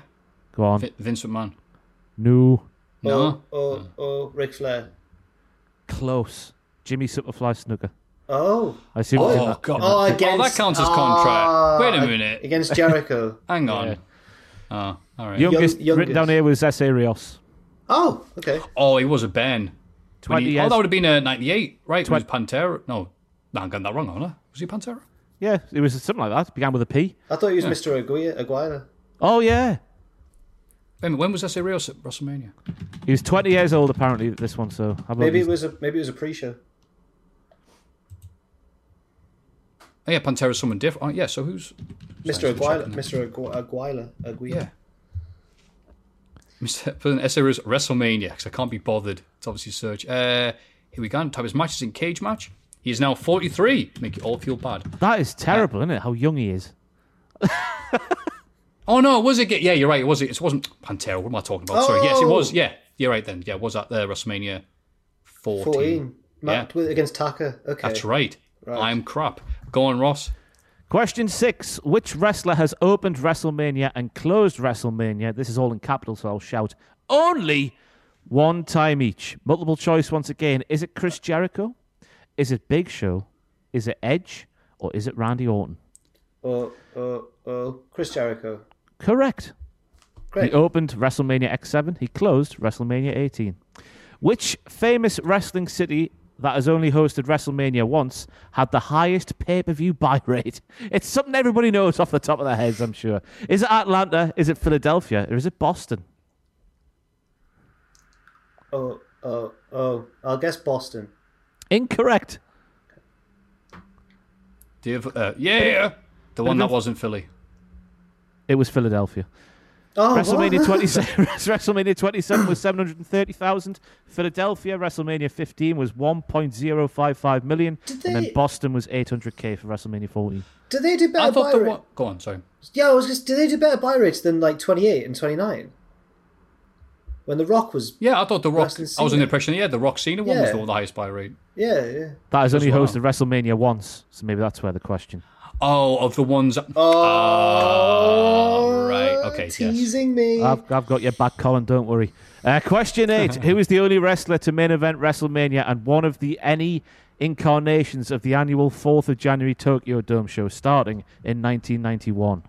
Go on. Vi- Vince McMahon. No. No. Oh, oh, oh, Ric Flair. Close. Jimmy Superfly Snuka. Oh. I assume it's in Oh, that. God. Oh, Oh, against. that counts as Ah, contract. Wait a minute. Against Jericho. Hang on. Yeah. Oh, all right. Youngest, Young- written down here was Essa Rios. oh, okay. Oh, he was a Ben. When 20 he- years. Oh, that would have been a 98, right? It was Pantera. No, no, I'm getting that wrong, aren't I? Was he Pantera? Yeah, it was something like that. It Began with a P. I thought he was Mr. Aguirre. Aguirre. Oh, yeah. Wait a minute, when was Essa Rios at WrestleMania? He was 20 years old, apparently, this one, so... how about Maybe these- it was a maybe it was a pre-show. Oh, yeah, Pantera's someone different. Oh, yeah, so who's. Mr. Sorry, Aguirre. Mr. Agu- Aguirre. Aguirre. Yeah. Mr. Put an Essa Rios WrestleMania, because I can't be bothered to obviously search. Uh, here we go. Type his matches in cage match. He is now 43. Make you all feel bad. That is uh, terrible, isn't it? How young he is. Oh no, was it? Yeah, you're right. It was. It wasn't Pantera. What am I talking about? Sorry. Yes, it Oh. was. Yeah, you're right. Then, yeah, was that the WrestleMania 14. 14. Matt with, against Taka. Okay. That's right. Right. I'm crap. Go on, Ross. Question six. Which wrestler has opened WrestleMania and closed WrestleMania? This is all in capital, so I'll shout only one time each. Multiple choice once again. Is it Chris Jericho? Is it Big Show? Is it Edge? Or is it Randy Orton? Oh, oh, oh. Chris Jericho. Correct. Great. He opened WrestleMania X7. He closed WrestleMania 18. Which famous wrestling city that has only hosted WrestleMania once had the highest pay per view buy rate? It's something everybody knows off the top of their heads, I'm sure. Is it Atlanta? Is it Philadelphia? Or is it Boston? Oh, oh, oh. I'll guess Boston. Incorrect. Do you have, uh, yeah, the one that wasn't Philly. It was Philadelphia. Oh, WrestleMania what? 27, WrestleMania 27 was 730,000. Philadelphia, WrestleMania 15 was 1.055 million. Did And then Boston was 800k for WrestleMania 14. Did they do I better thought buy the rates? one. Go on, sorry. Yeah, I was just. Did they do better buy rates than like 28 and 29? When The Rock was. Yeah, I thought the Rock. Wrestling I was in the impression. Yeah, the Rock Cena one was Yeah. the the highest buy rate. Yeah, yeah. That has only well. hosted WrestleMania once, so maybe that's where the question. Oh, of the ones. Oh, right. Okay. Yes. Teasing me. I've, I've got your back, Colin. Don't worry. Uh, question eight: Who is the only wrestler to main event WrestleMania and one of the any incarnations of the annual Fourth of January Tokyo Dome show starting in 1991?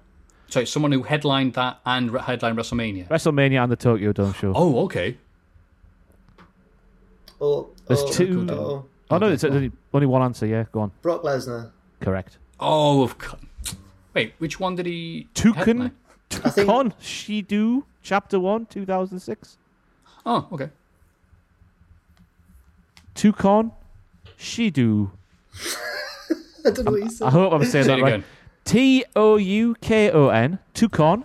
So someone who headlined that and re- headlined WrestleMania. WrestleMania and the Tokyo Dome show. Oh, okay. oh, There's oh, two- Oh, Oh, no, it's only, only one answer. Yeah, go on. Brock Lesnar. Correct. Oh, of course. Wait, which one did he? Toukon, headline? I think- Toukon Shidou, Chapter One, 2006. Oh, okay. Toukon Shidou. I don't know what you I said. hope I'm saying Say that it right. again. T O U K O N. Toukon.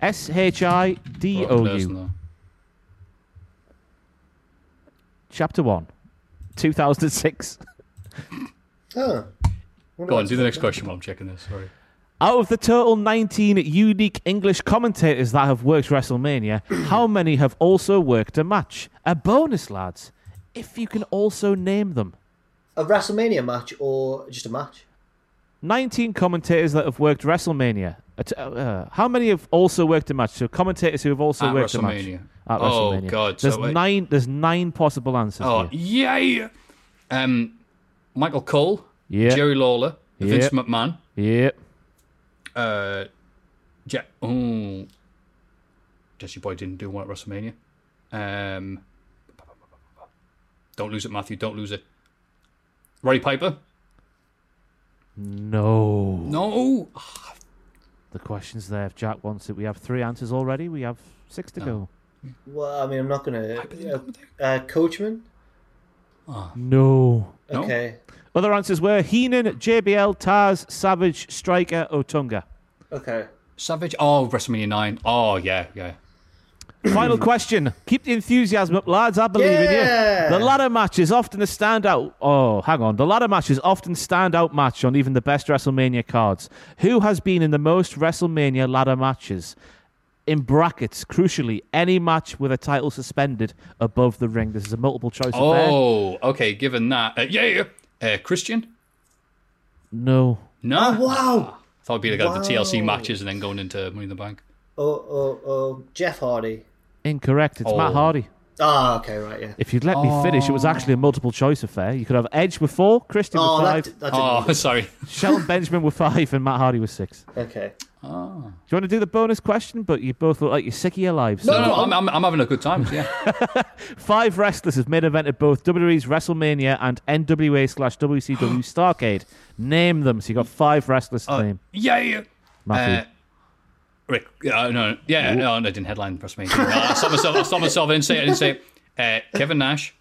S H I D O Brock U. Lesnar. Chapter 1, 2006. Oh. Go on, do the next question while I'm checking this. Sorry. Out of the total 19 unique English commentators that have worked WrestleMania, how many have also worked a match? A bonus, lads, if you can also name them. A WrestleMania match or just a match? 19 commentators that have worked WrestleMania. Uh, uh, how many have also worked a match? So commentators who have also At worked a match. WrestleMania. At Oh, WrestleMania. God, There's wait. nine. There's nine possible answers Oh, here. yay! Um, Michael Cole, Yeah. Jerry Lawler, Vince Yeah. McMahon, Yep. uh, Je- oh, Jesse Boy didn't do one at WrestleMania. Um, don't lose it, Matthew. Don't lose it. Roddy Piper? No. No. The question's there. If Jack wants it, we have three answers already. We have six to go. Well, I mean, I'm not gonna. Uh, uh, Coachman. No. No? Okay. Other answers were Heenan, JBL, Taz, Savage, Striker, Otunga. Okay. Savage? Oh, WrestleMania 9. Oh, yeah, yeah. Final question. Keep the enthusiasm up, lads. I believe Yeah. in you. The ladder match is often a standout. Oh, hang on. The ladder match is often standout match on even the best WrestleMania cards. Who has been in the most WrestleMania ladder matches? in brackets, crucially, any match with a title suspended above the ring. This is a multiple choice affair. Oh, okay. Given that, uh, yeah, yeah. Uh, Christian? No. No. Oh, wow. Thought it'd be like the TLC matches and then going into Money in the Bank. Oh, oh, oh, Jeff Hardy. Incorrect. It's Matt Oh. Hardy. Ah, okay, right, yeah. If you'd let me finish, it was actually a multiple choice affair. You could have Edge with four, Christian Oh, with five, that, that didn't Oh, sorry. Shelton Benjamin with five, and Matt Hardy with six. Do Okay. you want to do the bonus question? But you both look like you're sick of your lives. No, no, I'm, I'm, I'm having a good time. Yeah. Five wrestlers have made main evented both WWE's WrestleMania and NWA slash WCW Starcade. Name them. So you got five wrestlers to name. yeah, yeah. Matthew. Uh, Rick, yeah, no, yeah, no, I didn't headline WrestleMania. No, I stopped myself. I stopped myself. I didn't say. I didn't say. Uh, Kevin Nash,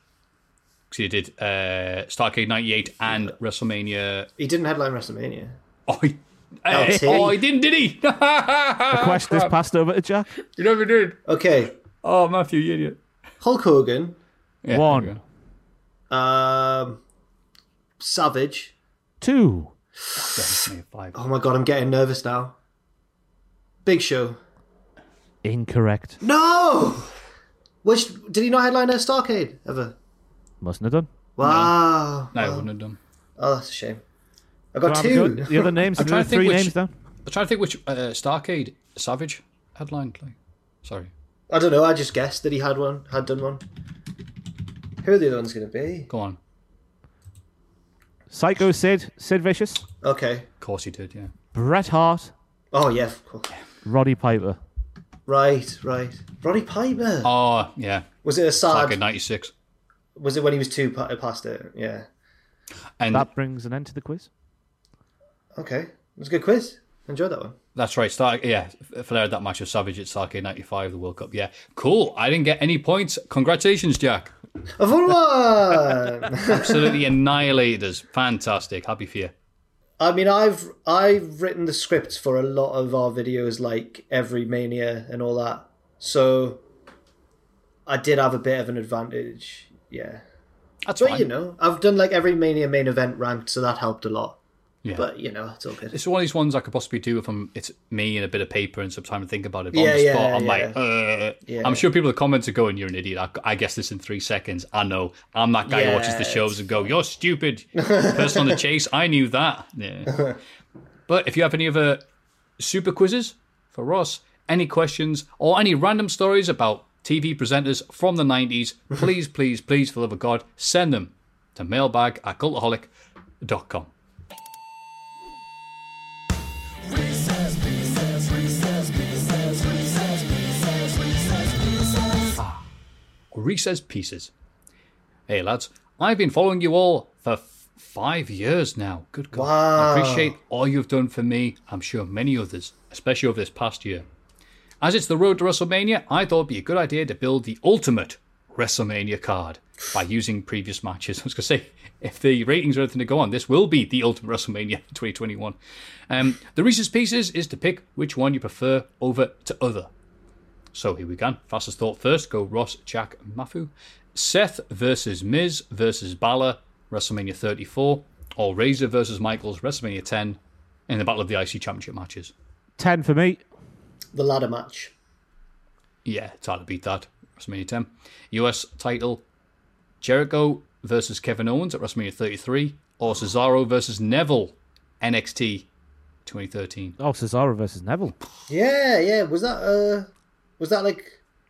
because he did uh, Starcade '98 and WrestleMania. He didn't headline WrestleMania. Oh, he, uh, LT. oh, he didn't, did he? the question is passed over to Jack. you never did. Okay. Oh, Matthew, you idiot. Hulk Hogan. Yeah, One. there. Um, Savage. Two. WrestleMania. Oh my god, I'm getting nervous now. Big Show. Incorrect. No! Which did he not headline a Starcade ever? Mustn't have done. Wow. No, I Well, wouldn't have done. oh, that's a shame. I got Have a two. go. The other names. I'm trying to think three which- names down. I'm trying to think which uh, Starcade Savage headlined. Like, sorry. I don't know. I just guessed that he had one. Had done one. Who are the other ones going to be? Go on. Psycho Sid. Sid Vicious. Okay. Of course he did. Yeah. Bret Hart. Oh yeah. of course. Roddy Piper. Right. Right. Roddy Piper. Oh, yeah. was it a sad? Starcade '96. Was it when he was two pa- past it? Yeah. And That brings an end to the quiz. Okay. It was a good quiz. Enjoyed that one. That's right. Start, yeah, Flair had that match with Savage at Starcade '95, the World Cup. Yeah, cool. I didn't get any points. Congratulations, Jack. I've won one. Absolutely annihilated us. Fantastic. Happy for you. I mean, I've I've written the scripts for a lot of our videos, like every mania and all that. So I did have a bit of an advantage. Yeah, That's but fine. you know, I've done like every mania main event ranked, so that helped a lot. Yeah. But you know, it's all good. it's one of these ones I could possibly do if I'm, it's me and a bit of paper and some time to think about it. But Yeah, on the yeah, spot, I'm yeah. like, Yeah. I'm sure people in the comments are going, "You're an idiot." I, I guess this in three seconds. I know. I'm that guy who watches the shows and go, "You're stupid." Person on the chase. I knew that. Yeah. but if you have any other super quizzes for Ross, any questions or any random stories about TV presenters from the 90s, please, please, please, for the love of God, send them to mailbag at cultaholic.com. Reese's Pieces. Hey lads, I've been following you all for f- five years now. Good God. I appreciate all you've done for me. I'm sure many others, especially over this past year. As it's the road to WrestleMania, I thought it'd be a good idea to build the ultimate WrestleMania card by using previous matches. I was going to say, if the ratings are anything to go on, this will be the ultimate WrestleMania 2021. Um, the Reese's Pieces is to pick which one you prefer over to other. So here we go. Fastest thought first. Go Ross, Jack, Mafu. Seth versus Miz versus Balor, WrestleMania 34. Or Razor versus Michaels, WrestleMania 10. In the Battle of the IC Championship matches. Ten for me. The ladder match. Yeah, it's hard to beat that. WrestleMania 10. US title Jericho versus Kevin Owens at WrestleMania 33. Or Cesaro versus Neville, NXT 2013. Oh, Cesaro versus Neville. Yeah, yeah. Was that uh, was that like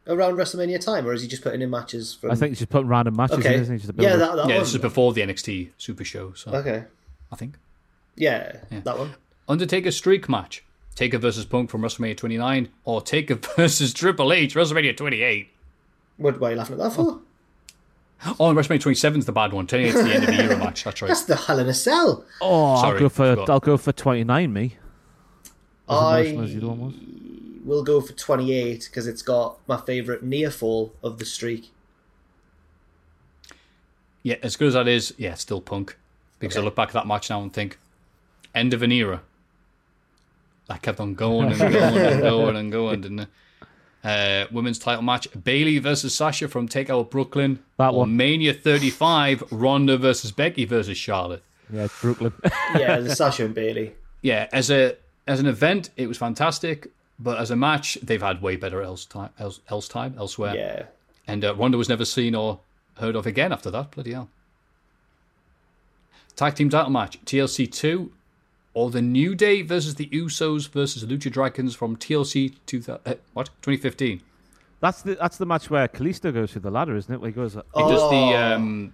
around WrestleMania time, or is he just putting in matches from? I think he's just putting random matches Okay. in, isn't he? Just to yeah, that, that Yeah, one. this is before the NXT Super Show, so Okay. I think. Yeah, that one. Undertaker streak match. Taker versus Punk from WrestleMania 29, or Taker versus Triple H, WrestleMania 28. What Why are you laughing at that for? Oh, and WrestleMania 27 is the bad one. 28 is the end of the era match. That's right. That's the Hell in a Cell. Oh, Sorry, I'll go for. I'll go for twenty nine. Me. As I emotional as the other one was. will go for 28 because it's got my favourite near fall of the streak. Yeah, as good as that is, yeah, still Punk. Because I look back at that match now and think, end of an era. That kept on going and going and going and going, didn't it? Uh, women's title match: Bayley versus Sasha from TakeOver Brooklyn. That one. Mania 35: Ronda versus Becky versus Charlotte. Yeah, Brooklyn. Yeah, the Sasha and Bayley. yeah, as a as an event, it was fantastic. But as a match, they've had way better else time, else, else time elsewhere. Yeah. And uh, Ronda was never seen or heard of again after that. Bloody hell. Tag team title match TLC 2 or the New Day versus the Usos versus Lucha Dragons from TLC 2000, uh, what 2015. That's the that's the match where Kalisto goes through the ladder, isn't it? Where he goes. He does the um,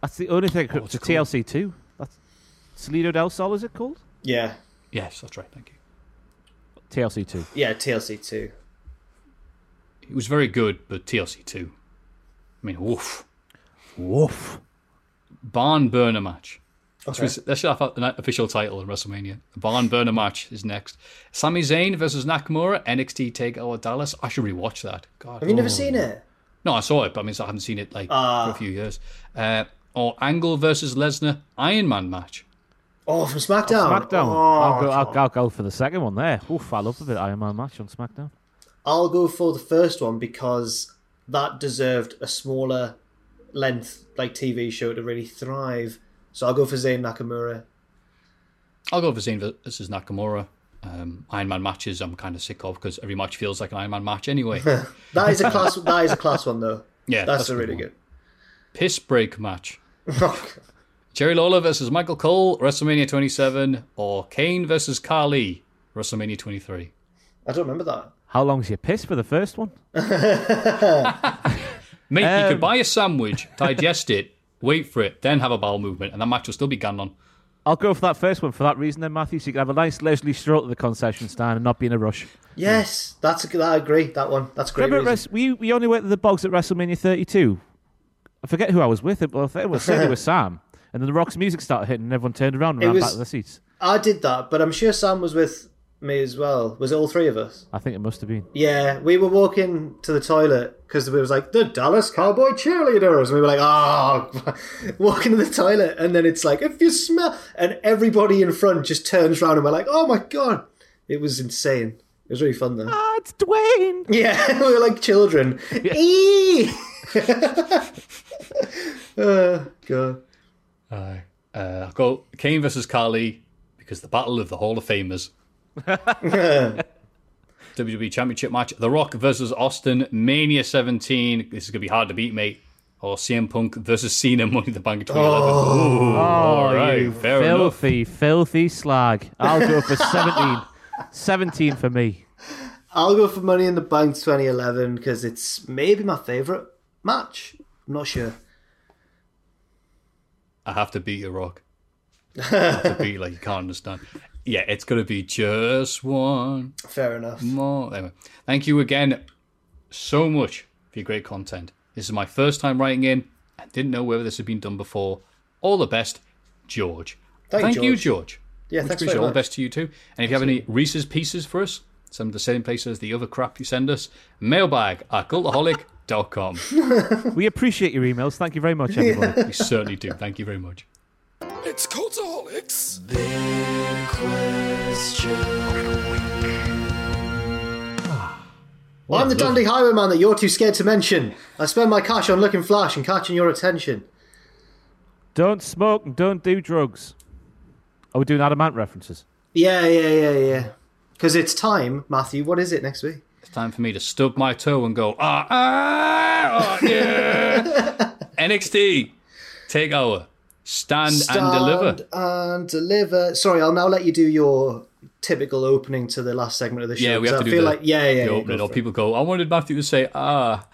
That's the only thing. what's it's it called? TLC two. That's Salida del Sol. Is it called Yeah. yes, that's right. Thank you. TLC two? Yeah, TLC 2. It was very good, but TLC 2. I mean, woof. Woof. Barn burner match. Okay. So that should have an official title in WrestleMania. The Barn Burner match is next. Sami Zayn versus Nakamura, NXT Takeover Dallas. I should rewatch that. God. Have you never seen it? No, I saw it, but I mean, I haven't seen it like Ah. for a few years. Uh, or Angle versus Lesnar Iron Man match. Oh, from SmackDown. SmackDown. Oh, I'll, go, I'll, I'll go for the second one there. Oof, I love the bit Iron Man match on SmackDown. I'll go for the first one because that deserved a smaller length like TV show to really thrive. So I'll go for Zayn Nakamura. I'll go for Zayn versus Nakamura. Um, Iron Man matches I'm kind of sick of because every match feels like an Iron Man match anyway. That is a class. that is a class one though. Yeah, that's, that's a a good really one. good. Piss break match. Jerry Lawler versus Michael Cole, WrestleMania 27, or Kane versus Khali, WrestleMania 23. I don't remember that. How long long's your piss for the first one? Mate, you Um, could buy a sandwich, digest it, wait for it, then have a bowel movement, and that match will still be gone on. I'll go for that first one for that reason, then, Matthew. So you can have a nice leisurely stroll to the concession stand and not be in a rush. Yes, that's a good. I agree. That one. That's a great. Remember, at. Res- we we only went to the bogs at WrestleMania 32. I forget who I was with. It well, it was certainly with Sam. And then the Rock's music started hitting, and everyone turned around and It ran was- back to their seats. I did that, but I'm sure Sam was with me as well. Was it all three of us? I think it must have been. Yeah, we were walking to the toilet because it was like the Dallas Cowboy cheerleaders. And we were like, oh, walking to the toilet, and then it's like, if you smell, and everybody in front just turns around and we're like, oh my god, it was insane. It was really fun though. Ah, it's Dwayne. Yeah, we were like children. Eee! oh god. Aye. Uh, I'll go Kane versus Khali because the battle of the Hall of Famers. WWE Championship match: The Rock versus Austin, Mania 17. This is gonna be hard to beat, mate. Or CM Punk versus Cena, Money in the Bank 2011. Ooh, all right, you fair enough. filthy, filthy slag. I'll go for 17. 17 for me. I'll go for Money in the Bank 2011 because it's maybe my favourite match. I'm not sure. I have to beat you, Rock. I have to beat like you can't understand. Yeah, it's gonna be just one Fair enough. more. Anyway, thank you again so much for your great content. This is my first time writing in. I didn't know whether this had been done before. All the best, George. Thank you, George. George. Yeah, thanks very All much. the best to you too. And if you have any Reese's pieces for us, send them to the same place as the other crap you send us. Mailbag at cultaholic.com. We appreciate your emails. Thank you very much, everybody. we certainly do. Thank you very much. It's Cultaholics. The question. Well, I'm the dandy highwayman that you're too scared to mention. I spend my cash on looking flash and catching your attention. don't smoke and don't do drugs. Are we doing Adam Ant references? Yeah, yeah, yeah, yeah. Because it's time, Matthew. What is it next week? It's time for me to stub my toe and go, ah, ah, oh, yeah. NXT, take over, stand, and deliver. And deliver. Sorry, I'll now let you do your typical opening to the last segment of the show. Yeah, we have to I do feel the, like yeah, yeah. the yeah, opening. go Or for it. people go, I wanted Matthew to say, ah.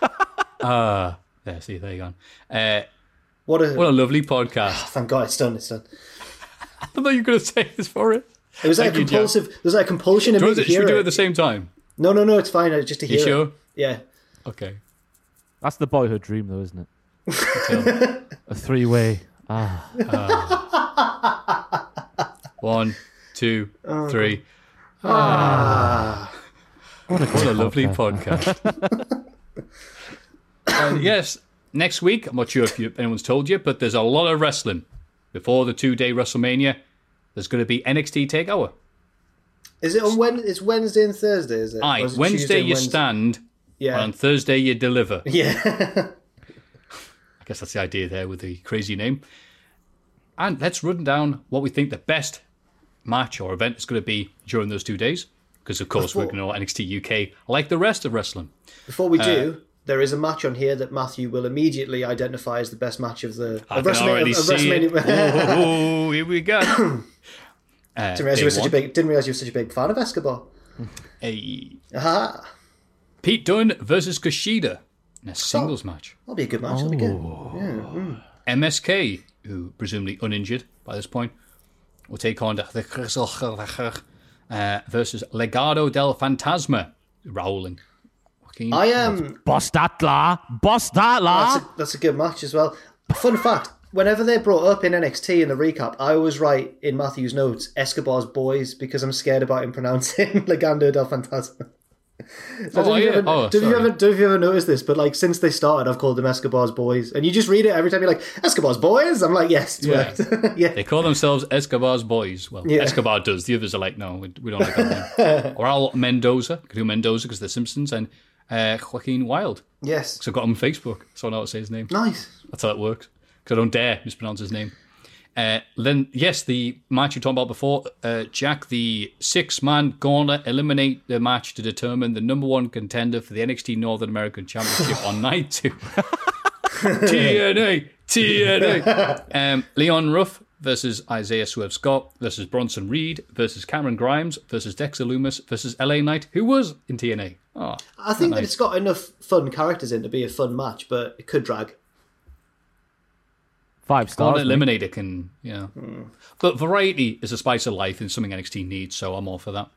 ah. There, see, there you go. Uh, What a, what a lovely podcast. thank God it's done. It's done. I thought you were going to say this for it. It was like a Thank you, Jack. compulsive. There's like a compulsion in Do me you to want to- Should hear we do it it. at the same time? No, no, no. It's fine. uh, Just to hear You it. Yeah. Okay. That's the boyhood dream, though, isn't it? A three way. Ah. One, two, Oh. three. Ah. What a, What a lovely podcast. and yes, next week, I'm not sure if you, anyone's told you, but there's a lot of wrestling. Before the two day WrestleMania, there's going to be NXT TakeOver. Is it on when? It's Wednesday and Thursday, is it? Aye, is it Wednesday you Wednesday? stand, Yeah. and on Thursday you deliver. Yeah. I guess that's the idea there with the crazy name. And let's run down what we think the best match or event is going to be during those two days. because of course we're going to NXT UK like the rest of wrestling. Before Uh, we do, there is a match on here that Matthew will immediately identify as the best match of the I of can WrestleMania. already of see it. WrestleMania. Oh, here we go. Uh, didn't realize you were such a big. Didn't realize you were such a big fan of Escobar. Hey. Aha, Pete Dunne versus Kushida in a singles match. that'll be a good match. That'll be good. Oh. Yeah. mm. MSK, who presumably uninjured by this point, will take on the uh, versus Legado del Fantasma, Rowling. Joaquin. I um, am. Boss that la, boss that la. That's a, that's a good match as well. Fun fact: whenever they're brought up in NXT in the recap, I always write in Matthew's notes Escobar's boys because I'm scared about him pronouncing Legando del Fantasma. So oh, don't Oh, you yeah. ever, Oh, don't, you ever, don't you ever notice this? But like since they started, I've called them Escobar's boys, and you just read it every time. You're like Escobar's boys. I'm like, yes, it's Yeah. yeah, They call themselves Escobar's boys. Well, Yeah. Escobar does. The others are like, no, we, we don't like that name. Raul Mendoza, could do Mendoza because they're Simpsons, and uh, Joaquin Wilde. yes, So I've got him on Facebook, so I know how to say his name. nice. That's how it works. Because I don't dare mispronounce his name. Uh, then, yes, the match you talked about before, uh, Jack, the six man gauntlet eliminate the match to determine the number one contender for the NXT Northern American Championship on night two. TNA, TNA. Um, Leon Ruff versus Isaiah Swerve Scott versus Bronson Reed versus Cameron Grimes versus Dexter Lumis versus LA Knight, who was in TNA. Oh, I think that nice. it's got enough fun characters in to be a fun match, but it could drag. Five stars. Gauntlet mate. Eliminator can, yeah. know. But variety is a spice of life and something NXT needs, so I'm all for that.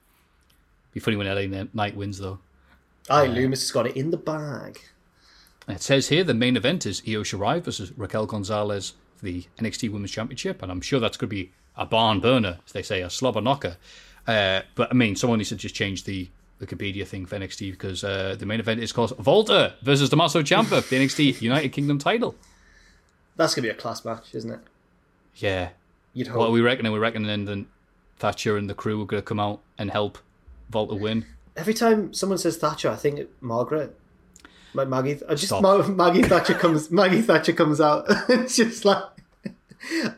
Be funny when LA Knight wins, though. Aye, Lumis has got it in the bag. It says here the main event is Io Shirai versus Raquel Gonzalez for the NXT Women's Championship, and I'm sure that's going to be a barn burner, as they say, a slobber knocker. Uh, but I mean, someone needs to just change the Wikipedia thing for NXT because uh, the main event is called Volta versus Tommaso Ciampa for the NXT United Kingdom title. That's gonna be a class match, isn't it? Yeah. You'd hope. What are we reckoning? We're reckoning then Thatcher and the crew are going to come out and help Volta win. Every time someone says Thatcher, I think Margaret. Like Maggie, I just Maggie Thatcher comes. Maggie Thatcher comes out. it's just like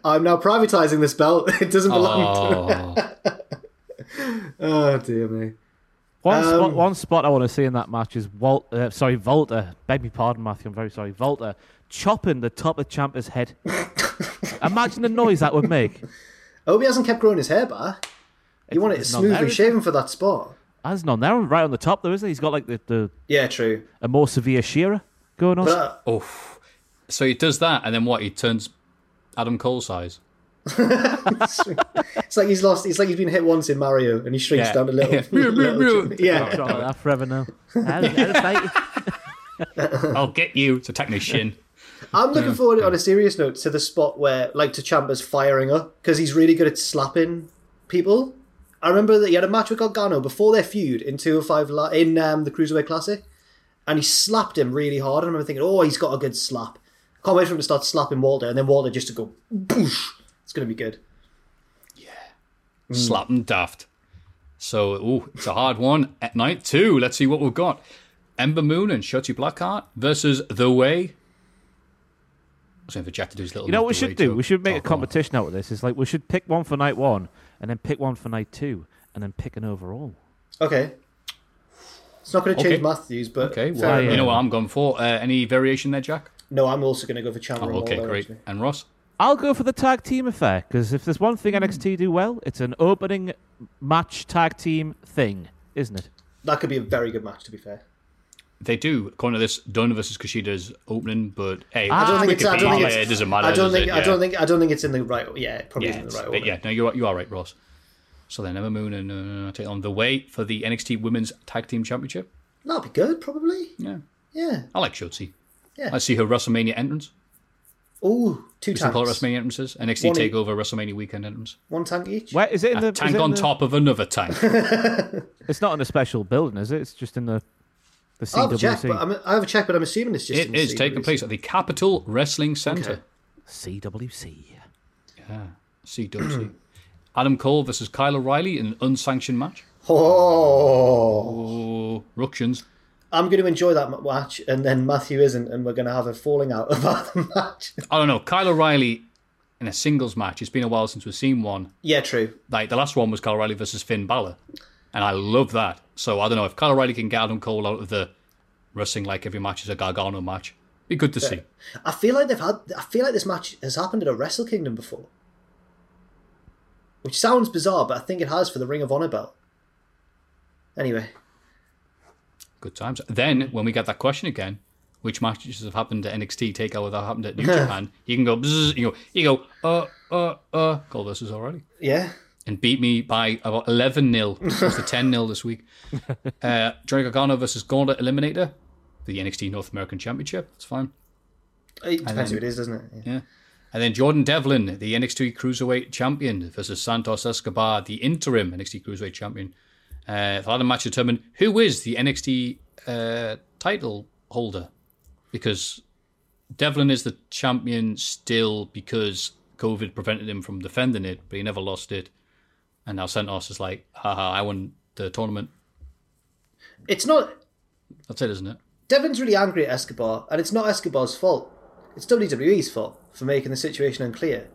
I'm now privatizing this belt. It doesn't belong. to Oh, Oh dear me. One spot, Um, one spot I want to see in that match is Walt. Uh, sorry, Volta. Beg me pardon, Matthew. I'm very sorry. Volta chopping the top of Ciampa's head. Imagine the noise that would make. I hope he hasn't kept growing his hair back. You want it it's not there, smoothly shaven for that spot. As none there, right on the top though, isn't he? He's got like the, the Yeah, true. a more severe shearer going on. But uh, oh. So he does that, and then what? He turns Adam Cole size. it's like he's lost. It's like he's been hit once in Mario, and he shrinks Yeah. down a little. Yeah. little yeah. I've got like that forever now. I'll- I'll fight. I'll get you to attack my shin. I'm looking forward, on a serious note, to the spot where, like, Tachampa's firing up because he's really good at slapping people. I remember that he had a match with Gargano before their feud in 205 Li- in um, the Cruiserweight Classic, and he slapped him really hard. And I remember thinking, oh, he's got a good slap. Can't wait for him to start slapping Walter, and then Walter just to go, boosh. It's going to be good. Yeah. Slap and daft. So, ooh, it's a hard one. At night two, let's see what we've got. Ember Moon and Shotzi Blackheart versus The Way. I was waiting for Jack to do his little. You know what we should do? talk- We should make a talk on. competition out of this. It's like we should pick one for night one, and then pick one for night two, and then pick an overall. Okay. It's not going to change Okay. Matthews, but Okay, fair well, yeah. you know what I'm going for. Uh, any variation there, Jack? no, I'm also going to go for Chandler. Oh, okay, great. actually. And Ross? I'll go for the tag team affair because if there's one thing NXT do well, it's an opening match tag team thing, isn't it? That could be a very good match, to be fair. They do, according to this, Dunne versus Kushida's opening, but hey, I don't think it's- I don't think it's- it doesn't matter. I don't think. it? I don't think. I don't think it's in the right. Yeah, it probably Yeah, isn't it's- the right but order. yeah, no, you are, you are right, Ross. So then Emma Moon and uh, take on the way for the NXT Women's Tag Team Championship. That'll be good, probably. Yeah, Yeah. I like Shotzi. Yeah. I see her WrestleMania entrance. Oh, two We still call it. WrestleMania entrances. NXT One e- Takeover WrestleMania weekend entrance. One tank each. Where is it in the A is tank on the- top of another tank. It's not in a special building, is it? It's just in the the I'll have a check, CWC. but I'm, I have a check, but I'm assuming it's just. in it the is taking place at the Capitol Wrestling Center. Okay. CWC. Yeah, CWC. Adam Cole versus Kyle O'Reilly in an unsanctioned match. Oh, Oh, Ructions. I'm going to enjoy that match, and then Matthew isn't, and we're going to have a falling out about the match. I don't know. Kyle O'Reilly in a singles match. It's been a while since we've seen one. yeah, true. Like the last one was Kyle O'Reilly versus Finn Balor. and I love that. So I don't know if Kyle O'Reilly can get Adam Cole out of the wrestling like every match is a Gargano match. Be good to see. I feel like they've had. I feel like this match has happened at a Wrestle Kingdom before, which sounds bizarre, but I think it has for the Ring of Honor belt. Anyway, Good times. Then when we get that question again, which matches have happened at NXT Takeover that happened at New Japan? You can go. Bzzz, you go. You go. Uh uh uh. Cole versus O'Reilly. yeah, and beat me by about 11 0. Close to 10 0 this week. Uh, Johnny Gargano versus Gauntlet Eliminator for the NXT North American Championship. That's fine. it depends then- who it is, doesn't it? Yeah. Yeah. And then Jordan Devlin, the NXT Cruiserweight Champion, versus Santos Escobar, the interim NXT Cruiserweight Champion. Uh, the ladder match determined who is the NXT uh, title holder. Because Devlin is the champion still because COVID prevented him from defending it, but he never lost it. And now Santos is like, haha, I won the tournament. It's not. That's it, isn't it? Devon's really angry at Escobar, and it's not Escobar's fault. It's WWE's fault for making the situation unclear.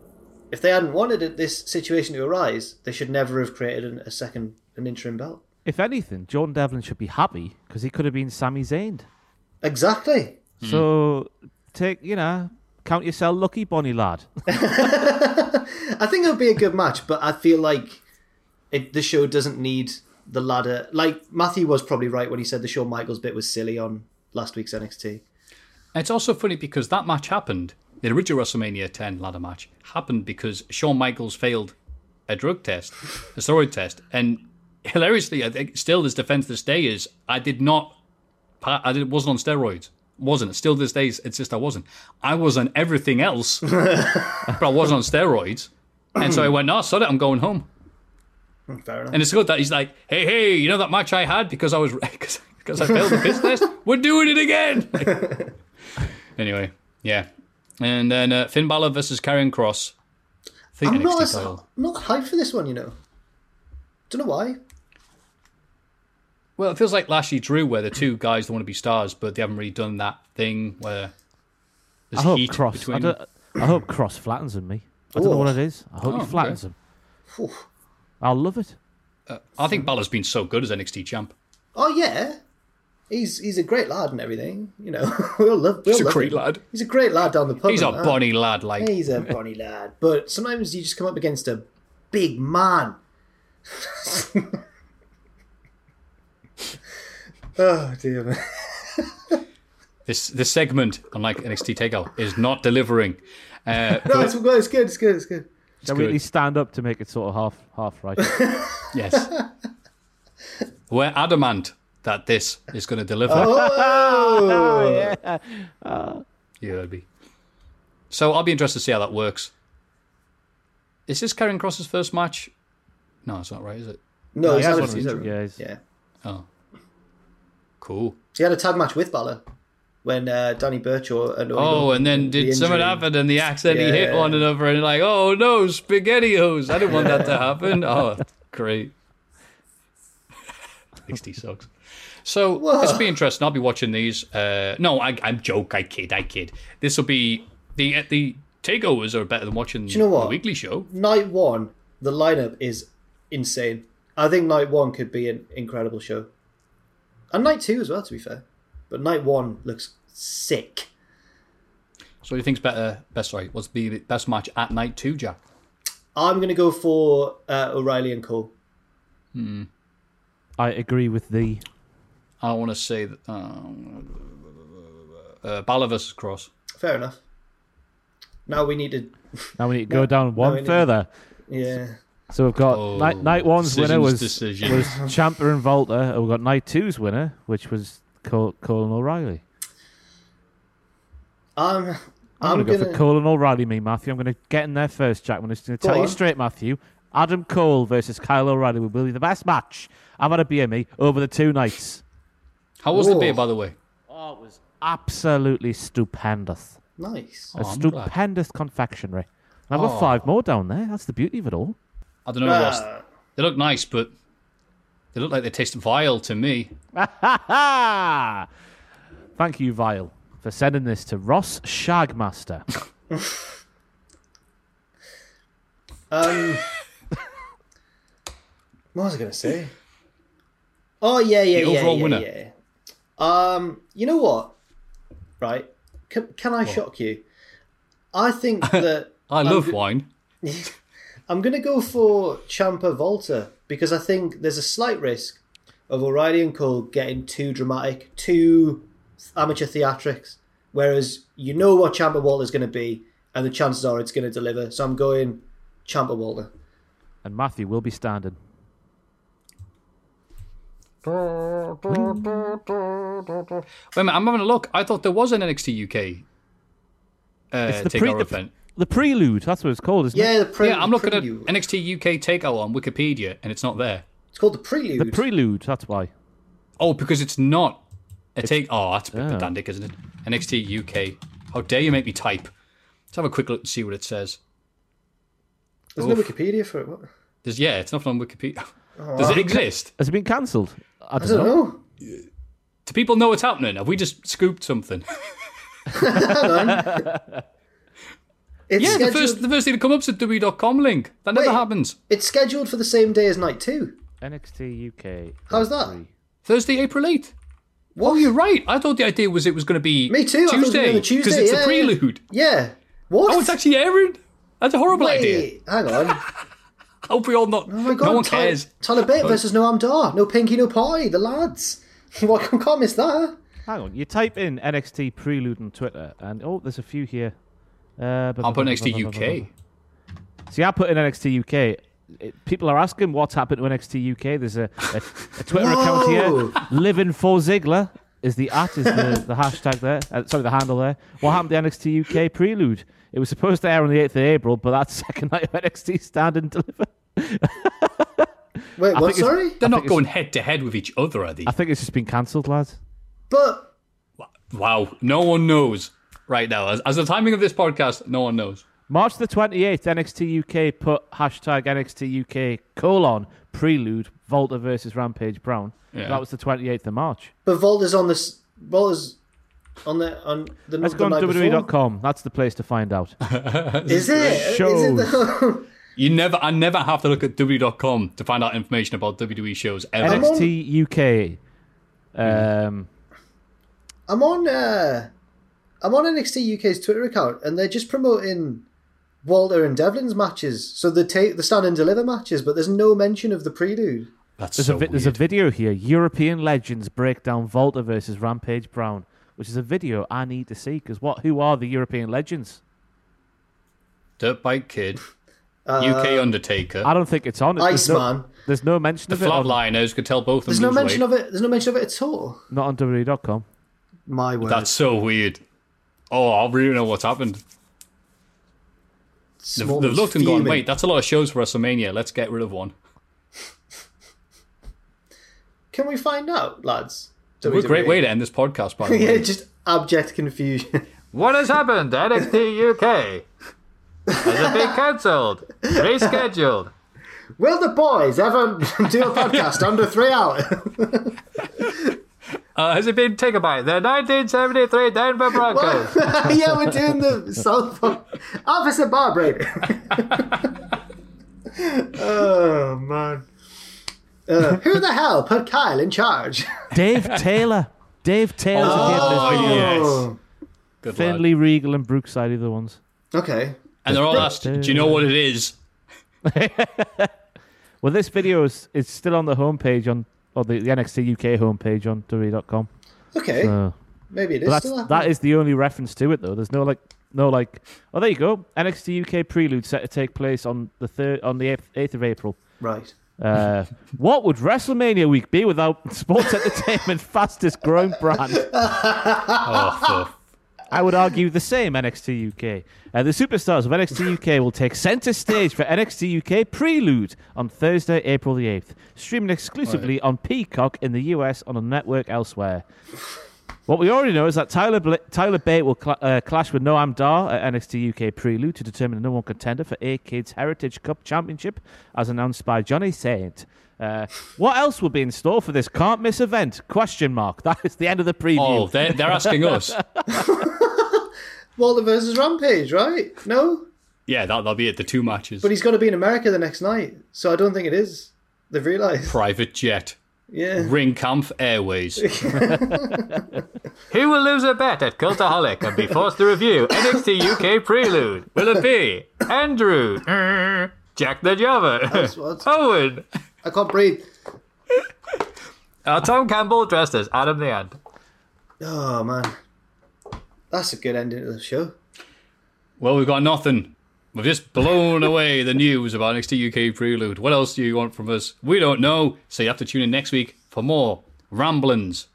If they hadn't wanted this situation to arise, they should never have created a second, an interim belt. If anything, Jordan Devlin should be happy because he could have been Sami Zayn. Exactly. So take, you know, count yourself lucky, Bonnie lad. I think it'll be a good match, but I feel like it, the show doesn't need the ladder. Like Matthew was probably right when he said the Shawn Michaels bit was silly on last week's NXT. And it's also funny because that match happened, the original WrestleMania 10 ladder match, happened because Shawn Michaels failed a drug test, a steroid test. And hilariously, I think still his defense this day is I did not, I did, wasn't on steroids. Wasn't. Still this day, it's just I wasn't. I was on everything else, but I wasn't on steroids. And so I went, no, sod it, I'm going home. Fair enough. And it's good that he's like, hey, hey, you know that match I had because I was because because I failed the piss test? We're doing it again. anyway, yeah. And then uh, Finn Balor versus Karrion Cross. I'm NXT not, as. I'm not hyped for this one, you know. Don't know why. Well, it feels like Lashley Drew, where the two guys don't want to be stars, but they haven't really done that thing where there's I hope heat Cross. I, between. don't, I hope Cross flattens him. Me. I don't know what it is. I hope Oh, he flattens okay. him. Phew. I'll love it. Uh, I think Balor's been so good as NXT champ. Oh yeah, he's he's a great lad and everything. You know, we all love. We all He's a great him. lad. He's a great lad down the pub. He's a that. bonny lad, like He's a bonny lad, but sometimes you just come up against a big man. oh dear man. this. This segment, unlike NXT Takeout, is not delivering. Uh, No, it's, it's good. It's good. It's good. Shall we good. at least stand up to make it sort of half half right? Yes. We're adamant that this is going to deliver. Oh, yeah. Yeah, it'd be. So I'll be interested to see how that works. Is this Karrion Cross's first match? No, it's not right, is it? no, he's he has had a- one of he's these, had a- yeah, yeah. Oh. Cool. He had a tag match with Balor when uh, Danny Burch or and Oh, and then the did something happen and they accidentally hit Yeah. one another and like, oh no, spaghettios. I didn't want that to happen. Oh, great. Sixty sucks. So this will be interesting. I'll be watching these. Uh, no, I, I'm joke. I kid. I kid. This will be the the takeovers are better than watching you know what? the weekly show. Night one, the lineup is insane. I think night one could be an incredible show, and night two as well. To be fair, but night one looks sick. So, what do you think's better? Best sorry, what's the best match at night two, Jack? I'm gonna go for uh, O'Reilly and Cole. Hmm. I agree with thee. I want to say that. Uh, uh, Balor versus Cross. Fair enough. Now we need to, Now we need to go down one we need- further. yeah. So we've got Oh, night, night one's winner was decisions. was Ciampa and Volta, and we've got night two's winner, which was Cole, Cole O'Reilly. Um, I'm, I'm, I'm, going to go gonna. for Colin O'Reilly, me, Matthew. I'm going to get in there first, Jack. I'm going to Go tell you straight, Matthew. Adam Cole versus Kyle O'Reilly will be the best match I've had a beer, me, over the two nights. How was the Whoa. beer, by the way? Oh, it was absolutely stupendous. Nice. a Oh, I'm glad. stupendous confectionery. And I've got Oh. five more down there. That's the beauty of it all. I don't know, Ross. Uh, They look nice, but they look like they taste vile to me. Thank you, Vile, for sending this to Ross Shagmaster. um, what was I gonna say? Oh yeah, yeah, The yeah, overall yeah, winner. yeah. Um, you know what? Right? Can, can I shock you? I think that I I'm love wine. I'm going to go for Ciampa Volta because I think there's a slight risk of O'Reilly and Cole getting too dramatic, too amateur theatrics. Whereas you know what Ciampa Volta is going to be, and the chances are it's going to deliver. So I'm going Ciampa Volta. And Matthew will be standing. Wait a minute, I'm having a look. I thought there was an NXT UK uh, It's the takeover pre- the- event. The prelude, that's what it's called, isn't it? Yeah, the pre- yeah, I'm looking at. NXT UK takeover on Wikipedia, and it's not there. It's called the Prelude. The prelude, that's why. Oh, because it's not a take. Oh, that's a bit Oh. pedantic, isn't it? NXT UK. How dare you make me type? Let's have a quick look and see what it says. There's no Wikipedia for it. What? There's yeah, it's nothing on Wikipedia. Oh, Does it exist? Has it been cancelled? I I don't, don't know. know. Do people know what's happening? Have we just scooped something? It's yeah, the first the first thing that comes up is a W.com link. That never Wait. happens. It's scheduled for the same day as night two. NXT UK. How's that? three. Thursday, April 8th. Oh, you're right. I thought the idea was it was going to be Me too, I thought it was gonna Tuesday be on the because Tuesday, it's yeah, a prelude. Yeah. What? Oh, it's actually airing. That's a horrible idea. Hang on. I hope we all not. Oh my god, no one Tyler, cares. Tyler Bate versus Noam Dar. No Pinky, no Pie. The lads. What? Can't miss that. Hang on, you type in NXT prelude on Twitter, and oh, there's a few here. Uh, I'll put NXT UK. See, I put in NXT UK. It, people are asking what's happened to NXT UK. There's a, a, a Twitter account here. Living for Ziggler is the at is the, the hashtag there. Uh, sorry, the handle there. What happened to NXT UK prelude? It was supposed to air on the 8th of April, but that's second night of NXT Stand and Deliver. Wait, what? Sorry? They're not going head to head with each other, are they? I think it's just been cancelled, lads. But Wow, no one knows right now. As, as the timing of this podcast, no one knows. March the 28th, NXT UK put hashtag NXT UK colon prelude Volta versus Rampage Brown. Yeah. That was the 28th of March. but Volta's on this. Volta's on the on the. Let's go on night before. WWE.com. That's the place to find out. Is it? Shows. it the, You never, I never have to look at W.com to find out information about WWE shows ever. NXT UK. Um, I'm on. Uh, I'm on NXT UK's Twitter account, and they're just promoting Walter and Devlin's matches. So the take the stand and deliver matches, but there's no mention of the prelude. That's there's, so a vi- there's a video here. European legends break down Volta versus Rampage Brown, which is a video I need to see because what? Who are the European legends? Dirt Bike Kid, uh, UK Undertaker, I don't think it's on. it. There's no, there's no mention the of it. On, Flatliners could tell both There's them no mention weight. of it. There's no mention of it at all. not on WWE.com. My word. That's so weird. Oh, I really know what's happened. They've, they've looked and gone, wait, that's a lot of shows for WrestleMania. Let's get rid of one. Can we find out, lads? What a great way to end this podcast, by the yeah, way. just abject confusion. What has happened? NXT UK has it been cancelled? Rescheduled? Will the boys ever do a podcast under three hours? Uh, has it been taken by the 1973 Denver Broncos? yeah, we're doing the South Park. Officer Barbrady. oh man. Uh, who the hell put Kyle in charge? Dave Taylor. Dave Taylor's appeared in this video. yes. Good lad. Finlay, Regal, and Brookside are the ones. Okay. And they're all asked, do you know what it is? Well, this video is, is still on the homepage on or the, the NXT UK homepage on WWE.com. Okay. So, Maybe it is. That's, still that happening. is the only reference to it though. There's no like no like. Oh, there you go. NXT UK prelude set to take place on the third on the eighth of April. right. Uh, what would WrestleMania week be without sports entertainment fastest growing brand? Oh, for I would argue the same NXT UK. Uh, the superstars of NXT UK will take centre stage for NXT UK Prelude on Thursday, April the 8th, streaming exclusively on Peacock in the US on a network elsewhere. What we already know is that Tyler Bla- Tyler Bate will cl- uh, clash with Noam Dar at NXT UK Prelude to determine the number one contender for A-Kid's Heritage Cup Championship, as announced by Johnny Saint. Uh, what else will be in store for this can't miss event? Question mark. That is the end of the preview. oh they're, they're asking us. Walter versus Rampage, right? No? Yeah, that, that'll be it. The two matches. But he's going to be in America the next night, so I don't think it is. They've realised. Private jet. Yeah. Ringkampf Airways. Who will lose a bet at Cultaholic and be forced to review NXT UK Prelude? Will it be Andrew, Jack the Jobber, what- Owen, I can't breathe. or Tom Campbell dressed as Adam the Ant? Oh man, that's a good ending to the show. Well, we've got nothing. We've just blown away the news about NXT UK Prelude. What else do you want from us? We don't know, so you have to tune in next week for more ramblings.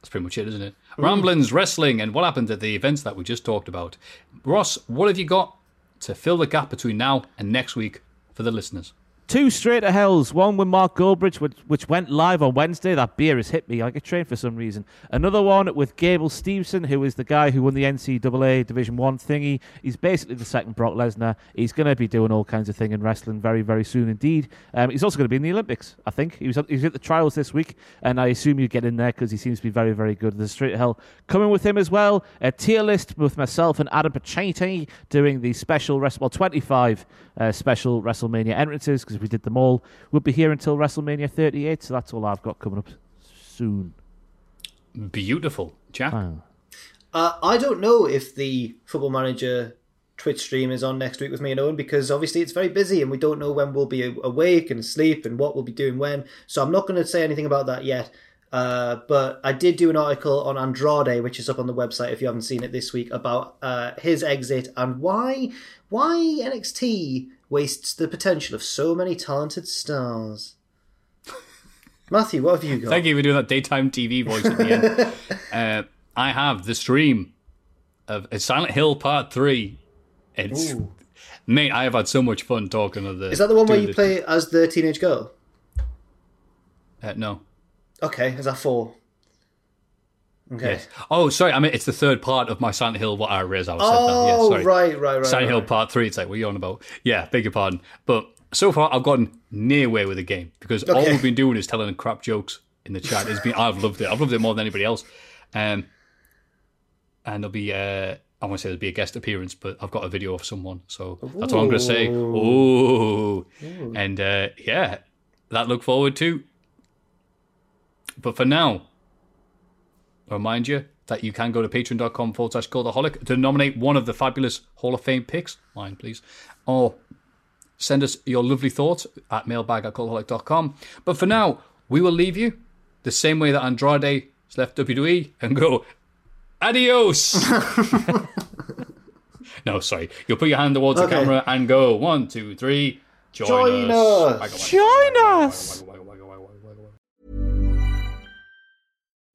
That's pretty much it, isn't it? Ramblings, wrestling, and what happened at the events that we just talked about. Ross, what have you got to fill the gap between now and next week for the listeners? Two straight to hells. One with Mark Goldbridge, which, which went live on Wednesday. That beer has hit me like a train for some reason. Another one with Gable Steveson, who is the guy who won the NCAA Division One thingy. He's basically the second Brock Lesnar. He's going to be doing all kinds of thing in wrestling very, very soon indeed. Um, he's also going to be in the Olympics, I think. He was, he was at the trials this week, and I assume you get in there because he seems to be very, very good. There's straight to hell coming with him as well. A tier list with myself and Adam Pacitti doing the special, Wrestle- well, 25 uh, special WrestleMania entrances because we did them all. We'll be here until WrestleMania 38, so that's all I've got coming up soon. Beautiful. Jack? Oh. Uh, I don't know if the Football Manager Twitch stream is on next week with me and Owen because obviously it's very busy and we don't know when we'll be awake and asleep and what we'll be doing when. So I'm not going to say anything about that yet. Uh, but I did do an article on Andrade, which is up on the website if you haven't seen it this week, about uh, his exit and why why NXT wastes the potential of so many talented stars. Matthew, what have you got? Thank you for doing that daytime TV voice at the end. uh, I have the stream of Silent Hill Part 3. It's. Ooh. Mate, I have had so much fun talking of the. Is that the one where you play as the teenage girl? Uh, no. Okay, is that four? Okay. Yes. Oh, sorry. I mean, it's the third part of my Silent Hill. What I raised. I was said that. Oh, Yeah, sorry. right, right, right. Silent Hill right. Part Three. It's like what are you on about? Yeah, beg your pardon. But so far, I've gotten near way with the game because all we've been doing is telling crap jokes in the chat. It's been. I've loved it. I've loved it more than anybody else. Um, and there'll be. Uh, I want to say there'll be a guest appearance, but I've got a video of someone, so that's all I'm going to say. Ooh, and uh, yeah, that look forward to. But for now, I remind you that you can go to patreon.com forward slash cultaholic to nominate one of the fabulous Hall of Fame picks, mine please, or send us your lovely thoughts at mailbag at cultaholic.com. But for now, we will leave you the same way that Andrade has left WWE and go, adios! no, sorry. You'll put your hand towards Okay. the camera and go, one, two, three, join, Join us. us. Join us!